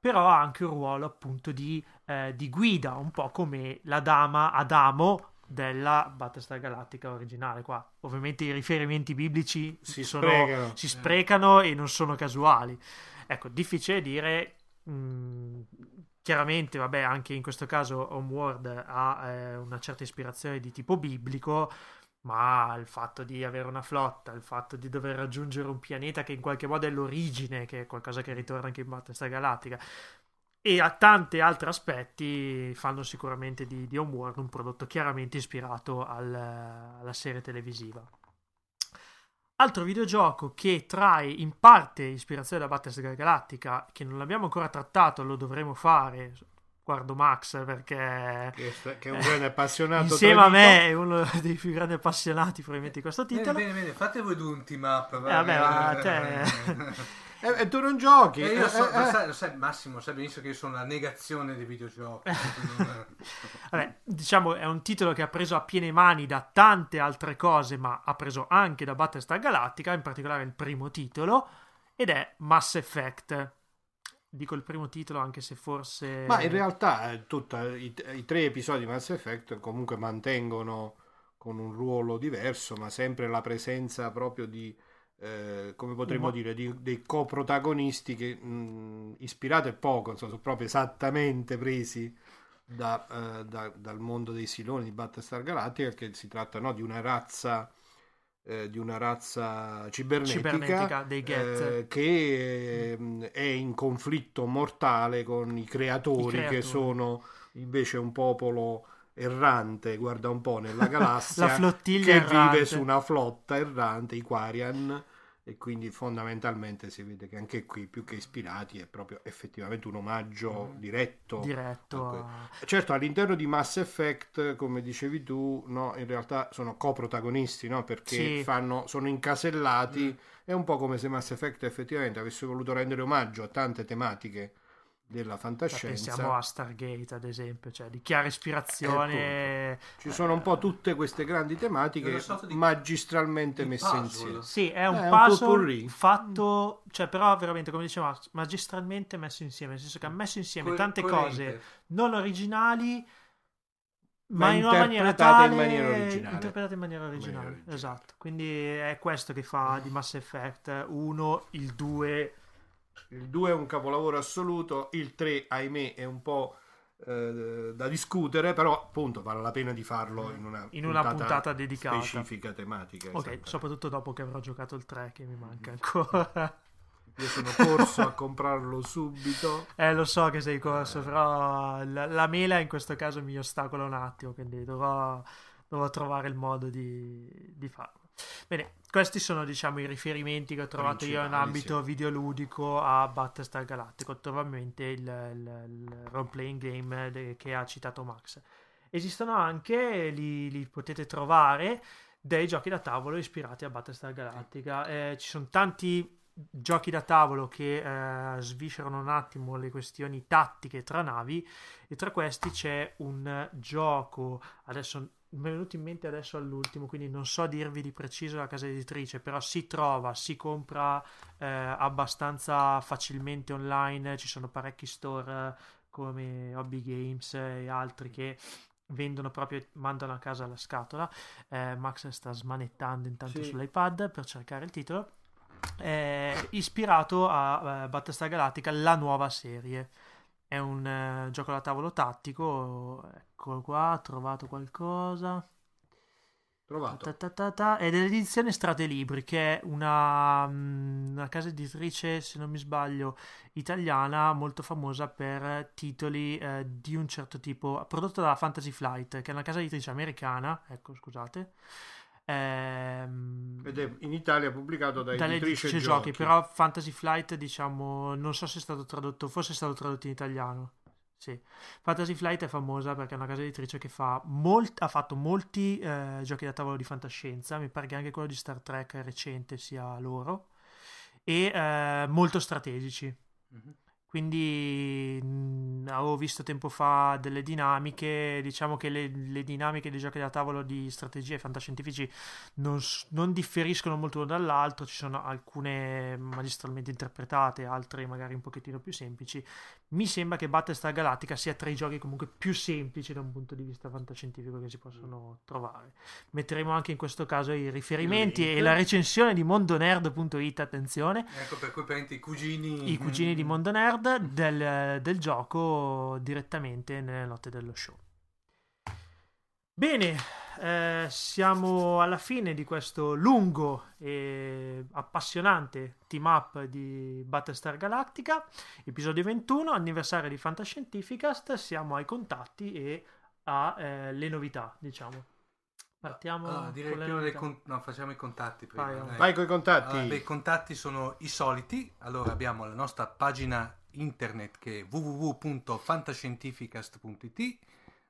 Speaker 2: però ha anche un ruolo appunto di, eh, di guida, un po' come la dama Adamo della Battlestar Galactica originale qua. Ovviamente i riferimenti biblici
Speaker 3: Si
Speaker 2: sono-
Speaker 3: sprecano.
Speaker 2: si sprecano e non sono casuali. Ecco, difficile dire. mh, chiaramente, vabbè, anche in questo caso Homeworld ha eh, una certa ispirazione di tipo biblico, ma il fatto di avere una flotta, il fatto di dover raggiungere un pianeta che in qualche modo è l'origine, che è qualcosa che ritorna anche in Battlestar Galactica, e a tanti altri aspetti fanno sicuramente di, di Homeworld un prodotto chiaramente ispirato al, alla serie televisiva. Altro videogioco che trae in parte ispirazione da Battlestar Galactica, che non l'abbiamo ancora trattato, lo dovremo fare. Guardo Max perché
Speaker 3: che, è un grande appassionato.
Speaker 2: Insieme a me è uno dei più grandi appassionati probabilmente di questo titolo.
Speaker 1: Bene, bene, bene. fate voi due un team up.
Speaker 2: Eh, vabbè, ma te...
Speaker 3: E, e, tu non giochi.
Speaker 1: Eh, io
Speaker 3: eh,
Speaker 1: so,
Speaker 3: eh,
Speaker 1: lo, sai, sai, Massimo, sai benissimo che io sono la negazione dei videogiochi.
Speaker 2: Vabbè, diciamo è un titolo che ha preso a piene mani da tante altre cose, ma ha preso anche da Battlestar Galactica, in particolare il primo titolo, ed è Mass Effect. Dico il primo titolo anche se forse...
Speaker 3: Ma in realtà eh, tutti i, i tre episodi di Mass Effect comunque mantengono con un ruolo diverso, ma sempre la presenza proprio di eh, come potremmo dire, di, dei coprotagonisti che mh, ispirati poco, insomma, sono proprio esattamente presi da, uh, da, dal mondo dei siloni di Battlestar Galactica, che si tratta no, di una razza eh, di una razza cibernetica,
Speaker 2: cibernetica dei
Speaker 3: eh, che mm. è in conflitto mortale con i creatori, I creatori, che sono invece un popolo errante, guarda un po' nella galassia,
Speaker 2: la flottiglia
Speaker 3: che
Speaker 2: errante.
Speaker 3: vive su una flotta errante, i Quarian, e quindi fondamentalmente si vede che anche qui più che ispirati è proprio effettivamente un omaggio
Speaker 2: mm.
Speaker 3: diretto.
Speaker 2: diretto a...
Speaker 3: Certo, all'interno di Mass Effect, come dicevi tu, no, in realtà sono coprotagonisti, no? perché
Speaker 2: Sì.
Speaker 3: fanno, sono incasellati. È un po' come se Mass Effect effettivamente avesse voluto rendere omaggio a tante tematiche della
Speaker 2: Cioè,
Speaker 3: fantascienza.
Speaker 2: pensiamo a Stargate ad esempio, cioè di chiara ispirazione.
Speaker 3: Ci sono un po' tutte queste grandi tematiche
Speaker 1: di-
Speaker 3: magistralmente
Speaker 1: di
Speaker 3: messe
Speaker 1: puzzle.
Speaker 3: insieme.
Speaker 2: Sì, è un
Speaker 3: Eh, un
Speaker 2: puzzle
Speaker 3: potpourri.
Speaker 2: fatto, cioè però veramente come diceva Max, magistralmente messo insieme, nel senso che ha messo insieme
Speaker 1: Co-
Speaker 2: tante
Speaker 1: coerente.
Speaker 2: cose non originali,
Speaker 3: Ma
Speaker 2: ma in una maniera
Speaker 3: interpretate in
Speaker 2: tale,
Speaker 3: maniera originale.
Speaker 2: interpretate in maniera originale.
Speaker 3: maniera originale.
Speaker 2: Esatto, quindi è questo che fa di Mass Effect 1, il 2
Speaker 3: Il 2 è un capolavoro assoluto, il 3, ahimè, è un po' eh, da discutere, però appunto vale la pena di farlo in una,
Speaker 2: In una puntata dedicata.
Speaker 3: specifica tematica.
Speaker 2: Ok,
Speaker 3: esattamente.
Speaker 2: soprattutto dopo che avrò giocato il 3 che mi manca ancora.
Speaker 3: Io sono corso a comprarlo subito.
Speaker 2: Eh, lo so che sei corso, però la, la mela in questo caso mi ostacola un attimo, quindi dovrò, dovrò trovare il modo di, di farlo. Bene, questi sono diciamo i riferimenti che ho trovato io in ambito videoludico a Battlestar Galactica, ovviamente il, il, il role playing game de- che ha citato Max. Esistono anche, li, li potete trovare, dei giochi da tavolo ispirati a Battlestar Galactica. Eh, ci sono tanti giochi da tavolo che eh, sviscerano un attimo le questioni tattiche tra navi e tra questi c'è un gioco adesso mi è venuto in mente adesso all'ultimo quindi non so dirvi di preciso la casa editrice però si trova si compra eh, abbastanza facilmente online ci sono parecchi store eh, come Hobby Games e altri che vendono proprio mandano a casa la scatola Eh, Max sta smanettando intanto
Speaker 3: Sì.
Speaker 2: sull'iPad per cercare il titolo è ispirato a eh, Battlestar Galactica, la nuova serie. È un eh, gioco da tavolo tattico. Eccolo qua, ho trovato qualcosa.
Speaker 3: Trovato.
Speaker 2: Ta ta ta ta, È dell'edizione Strade Libri, che è una, mm, una casa editrice, se non mi sbaglio, italiana molto famosa per titoli eh, di un certo tipo, prodotta da Fantasy Flight, che è una casa editrice americana. Ecco, scusate. Ehm,
Speaker 3: Ed è in Italia pubblicato da editrice
Speaker 2: editrice
Speaker 3: giochi.
Speaker 2: giochi, però Fantasy Flight, diciamo, non so se è stato tradotto, forse è stato tradotto in italiano. Sì, Fantasy Flight è famosa perché è una casa editrice che fa molt- ha fatto molti eh, giochi da tavolo di fantascienza, mi pare che anche quello di Star Trek recente sia loro, e eh, molto strategici.
Speaker 1: Mhm.
Speaker 2: Quindi mh, avevo visto tempo fa delle dinamiche, diciamo che le, le dinamiche dei giochi da tavolo di strategia e fantascientifici non, non differiscono molto l'uno dall'altro, ci sono alcune magistralmente interpretate, altre magari un pochettino più semplici. Mi sembra che Battlestar Galactica sia tra i giochi comunque più semplici da un punto di vista fantascientifico che si possono trovare. Metteremo anche in questo caso i riferimenti
Speaker 3: link.
Speaker 2: e la recensione di mondonerd.it, attenzione
Speaker 1: Ecco per cui prendi i cugini.
Speaker 2: i cugini di Mondo Nerd del, del gioco direttamente nelle note dello show. Bene, eh, siamo alla fine di questo lungo e appassionante team up di Battlestar Galactica, episodio 21, anniversario di Fantascientificast. Siamo ai contatti e alle eh, novità, diciamo. Partiamo
Speaker 1: ah, direi
Speaker 2: con le
Speaker 1: più dei con- no, facciamo i contatti prima.
Speaker 2: Vai.
Speaker 3: Vai coi contatti.
Speaker 1: Allora, beh, I contatti sono i soliti. Allora abbiamo la nostra pagina internet che è www.fantascientificast.it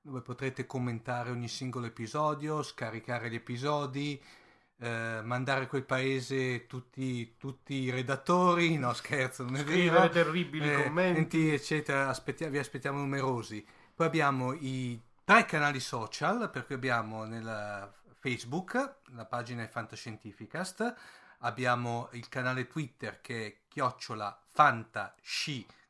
Speaker 1: dove potrete commentare ogni singolo episodio, scaricare gli episodi, eh, mandare a quel paese tutti, tutti i redattori. No, scherzo, non è
Speaker 3: Scrivere
Speaker 1: vero.
Speaker 3: terribili
Speaker 1: Eh,
Speaker 3: commenti.
Speaker 1: eccetera. Aspetti- vi aspettiamo numerosi. Poi abbiamo i tre canali social, per cui abbiamo nella Facebook, la pagina è Fantascientificast, abbiamo il canale Twitter che è chiocciola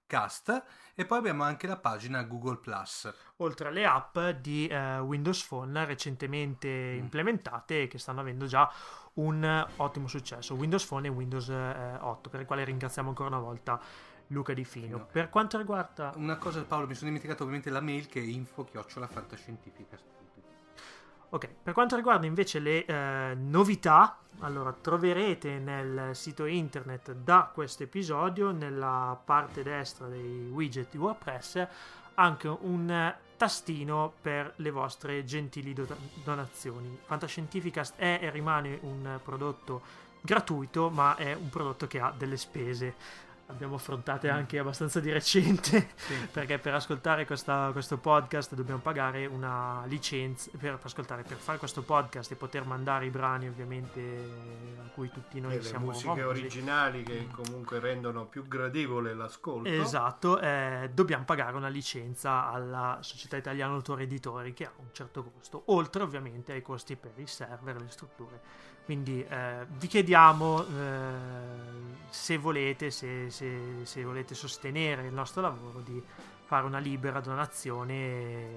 Speaker 1: fantascicast e poi abbiamo anche la pagina Google Plus.
Speaker 2: oltre alle app di eh, Windows Phone recentemente implementate e che stanno avendo già un ottimo successo, Windows Phone e Windows eh, 8, per il quale ringraziamo ancora una volta Luca Di Fino.
Speaker 1: Fino.
Speaker 2: Per quanto riguarda
Speaker 1: Una cosa Paolo, mi sono dimenticato ovviamente la mail che è info chiocciola fantascientificast.
Speaker 2: Ok, per quanto riguarda invece le eh, novità, allora troverete nel sito internet da questo episodio, nella parte destra dei widget di WordPress, anche un tastino per le vostre gentili do- donazioni. Fantascientificast è e rimane un prodotto gratuito, ma è un prodotto che ha delle spese. Abbiamo affrontate anche abbastanza di recente perché per ascoltare questa- questo podcast dobbiamo pagare una licenza per, per ascoltare per fare questo podcast e poter mandare i brani ovviamente a cui tutti noi
Speaker 3: E le
Speaker 2: siamo
Speaker 3: musiche
Speaker 2: famosi.
Speaker 3: originali che comunque rendono più gradevole l'ascolto.
Speaker 2: Esatto, eh, dobbiamo pagare una licenza alla Società Italiana Autori Editori che ha un certo costo, oltre ovviamente ai costi per i server e le strutture. Quindi eh, vi chiediamo eh, se volete, se, se- se volete sostenere il nostro lavoro, di fare una libera donazione eh,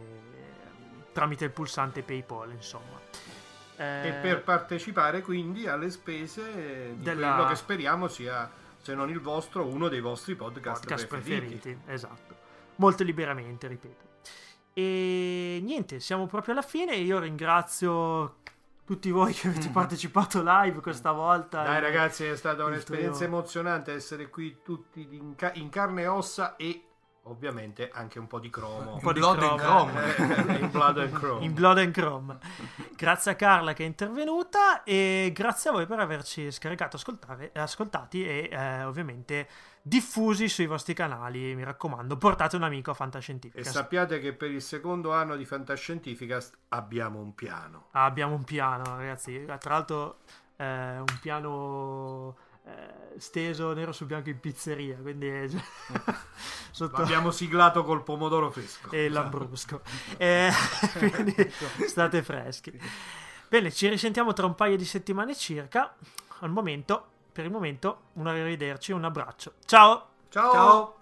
Speaker 2: tramite il pulsante PayPal, insomma. Eh,
Speaker 3: E per partecipare quindi alle spese di
Speaker 2: Della-
Speaker 3: quello che speriamo sia, se non il vostro, uno dei vostri podcast,
Speaker 2: podcast
Speaker 3: preferiti.
Speaker 2: preferiti. Esatto. Molto liberamente, ripeto. E niente, siamo proprio alla fine. Io ringrazio tutti voi che avete partecipato live questa volta.
Speaker 3: Dai ragazzi, è stata un'esperienza emozionante essere qui tutti in, ca- in carne e ossa e ovviamente anche un po' di cromo.
Speaker 2: Un po' di
Speaker 1: Blood and
Speaker 2: chrome.
Speaker 1: Chrome.
Speaker 3: Eh, in blood and chrome.
Speaker 2: In Blood and Chrome. grazie a Carla che è intervenuta e grazie a voi per averci scaricato, ascoltare, ascoltati e eh, ovviamente diffusi sui vostri canali. Mi raccomando, portate un amico a
Speaker 3: E
Speaker 2: Fantascientifica.
Speaker 3: sappiate che per il secondo anno di Fantascientificast abbiamo un piano.
Speaker 2: Ah, abbiamo un piano, ragazzi. Tra l'altro, eh, un piano eh, steso nero su bianco in pizzeria. Quindi è già- sotto
Speaker 3: L'abbiamo siglato col pomodoro fresco.
Speaker 2: e lambrusco. Eh, quindi state freschi. Bene, ci risentiamo tra un paio di settimane circa. Al momento, per il momento, un arrivederci, un abbraccio. Ciao!
Speaker 3: Ciao!
Speaker 1: Ciao!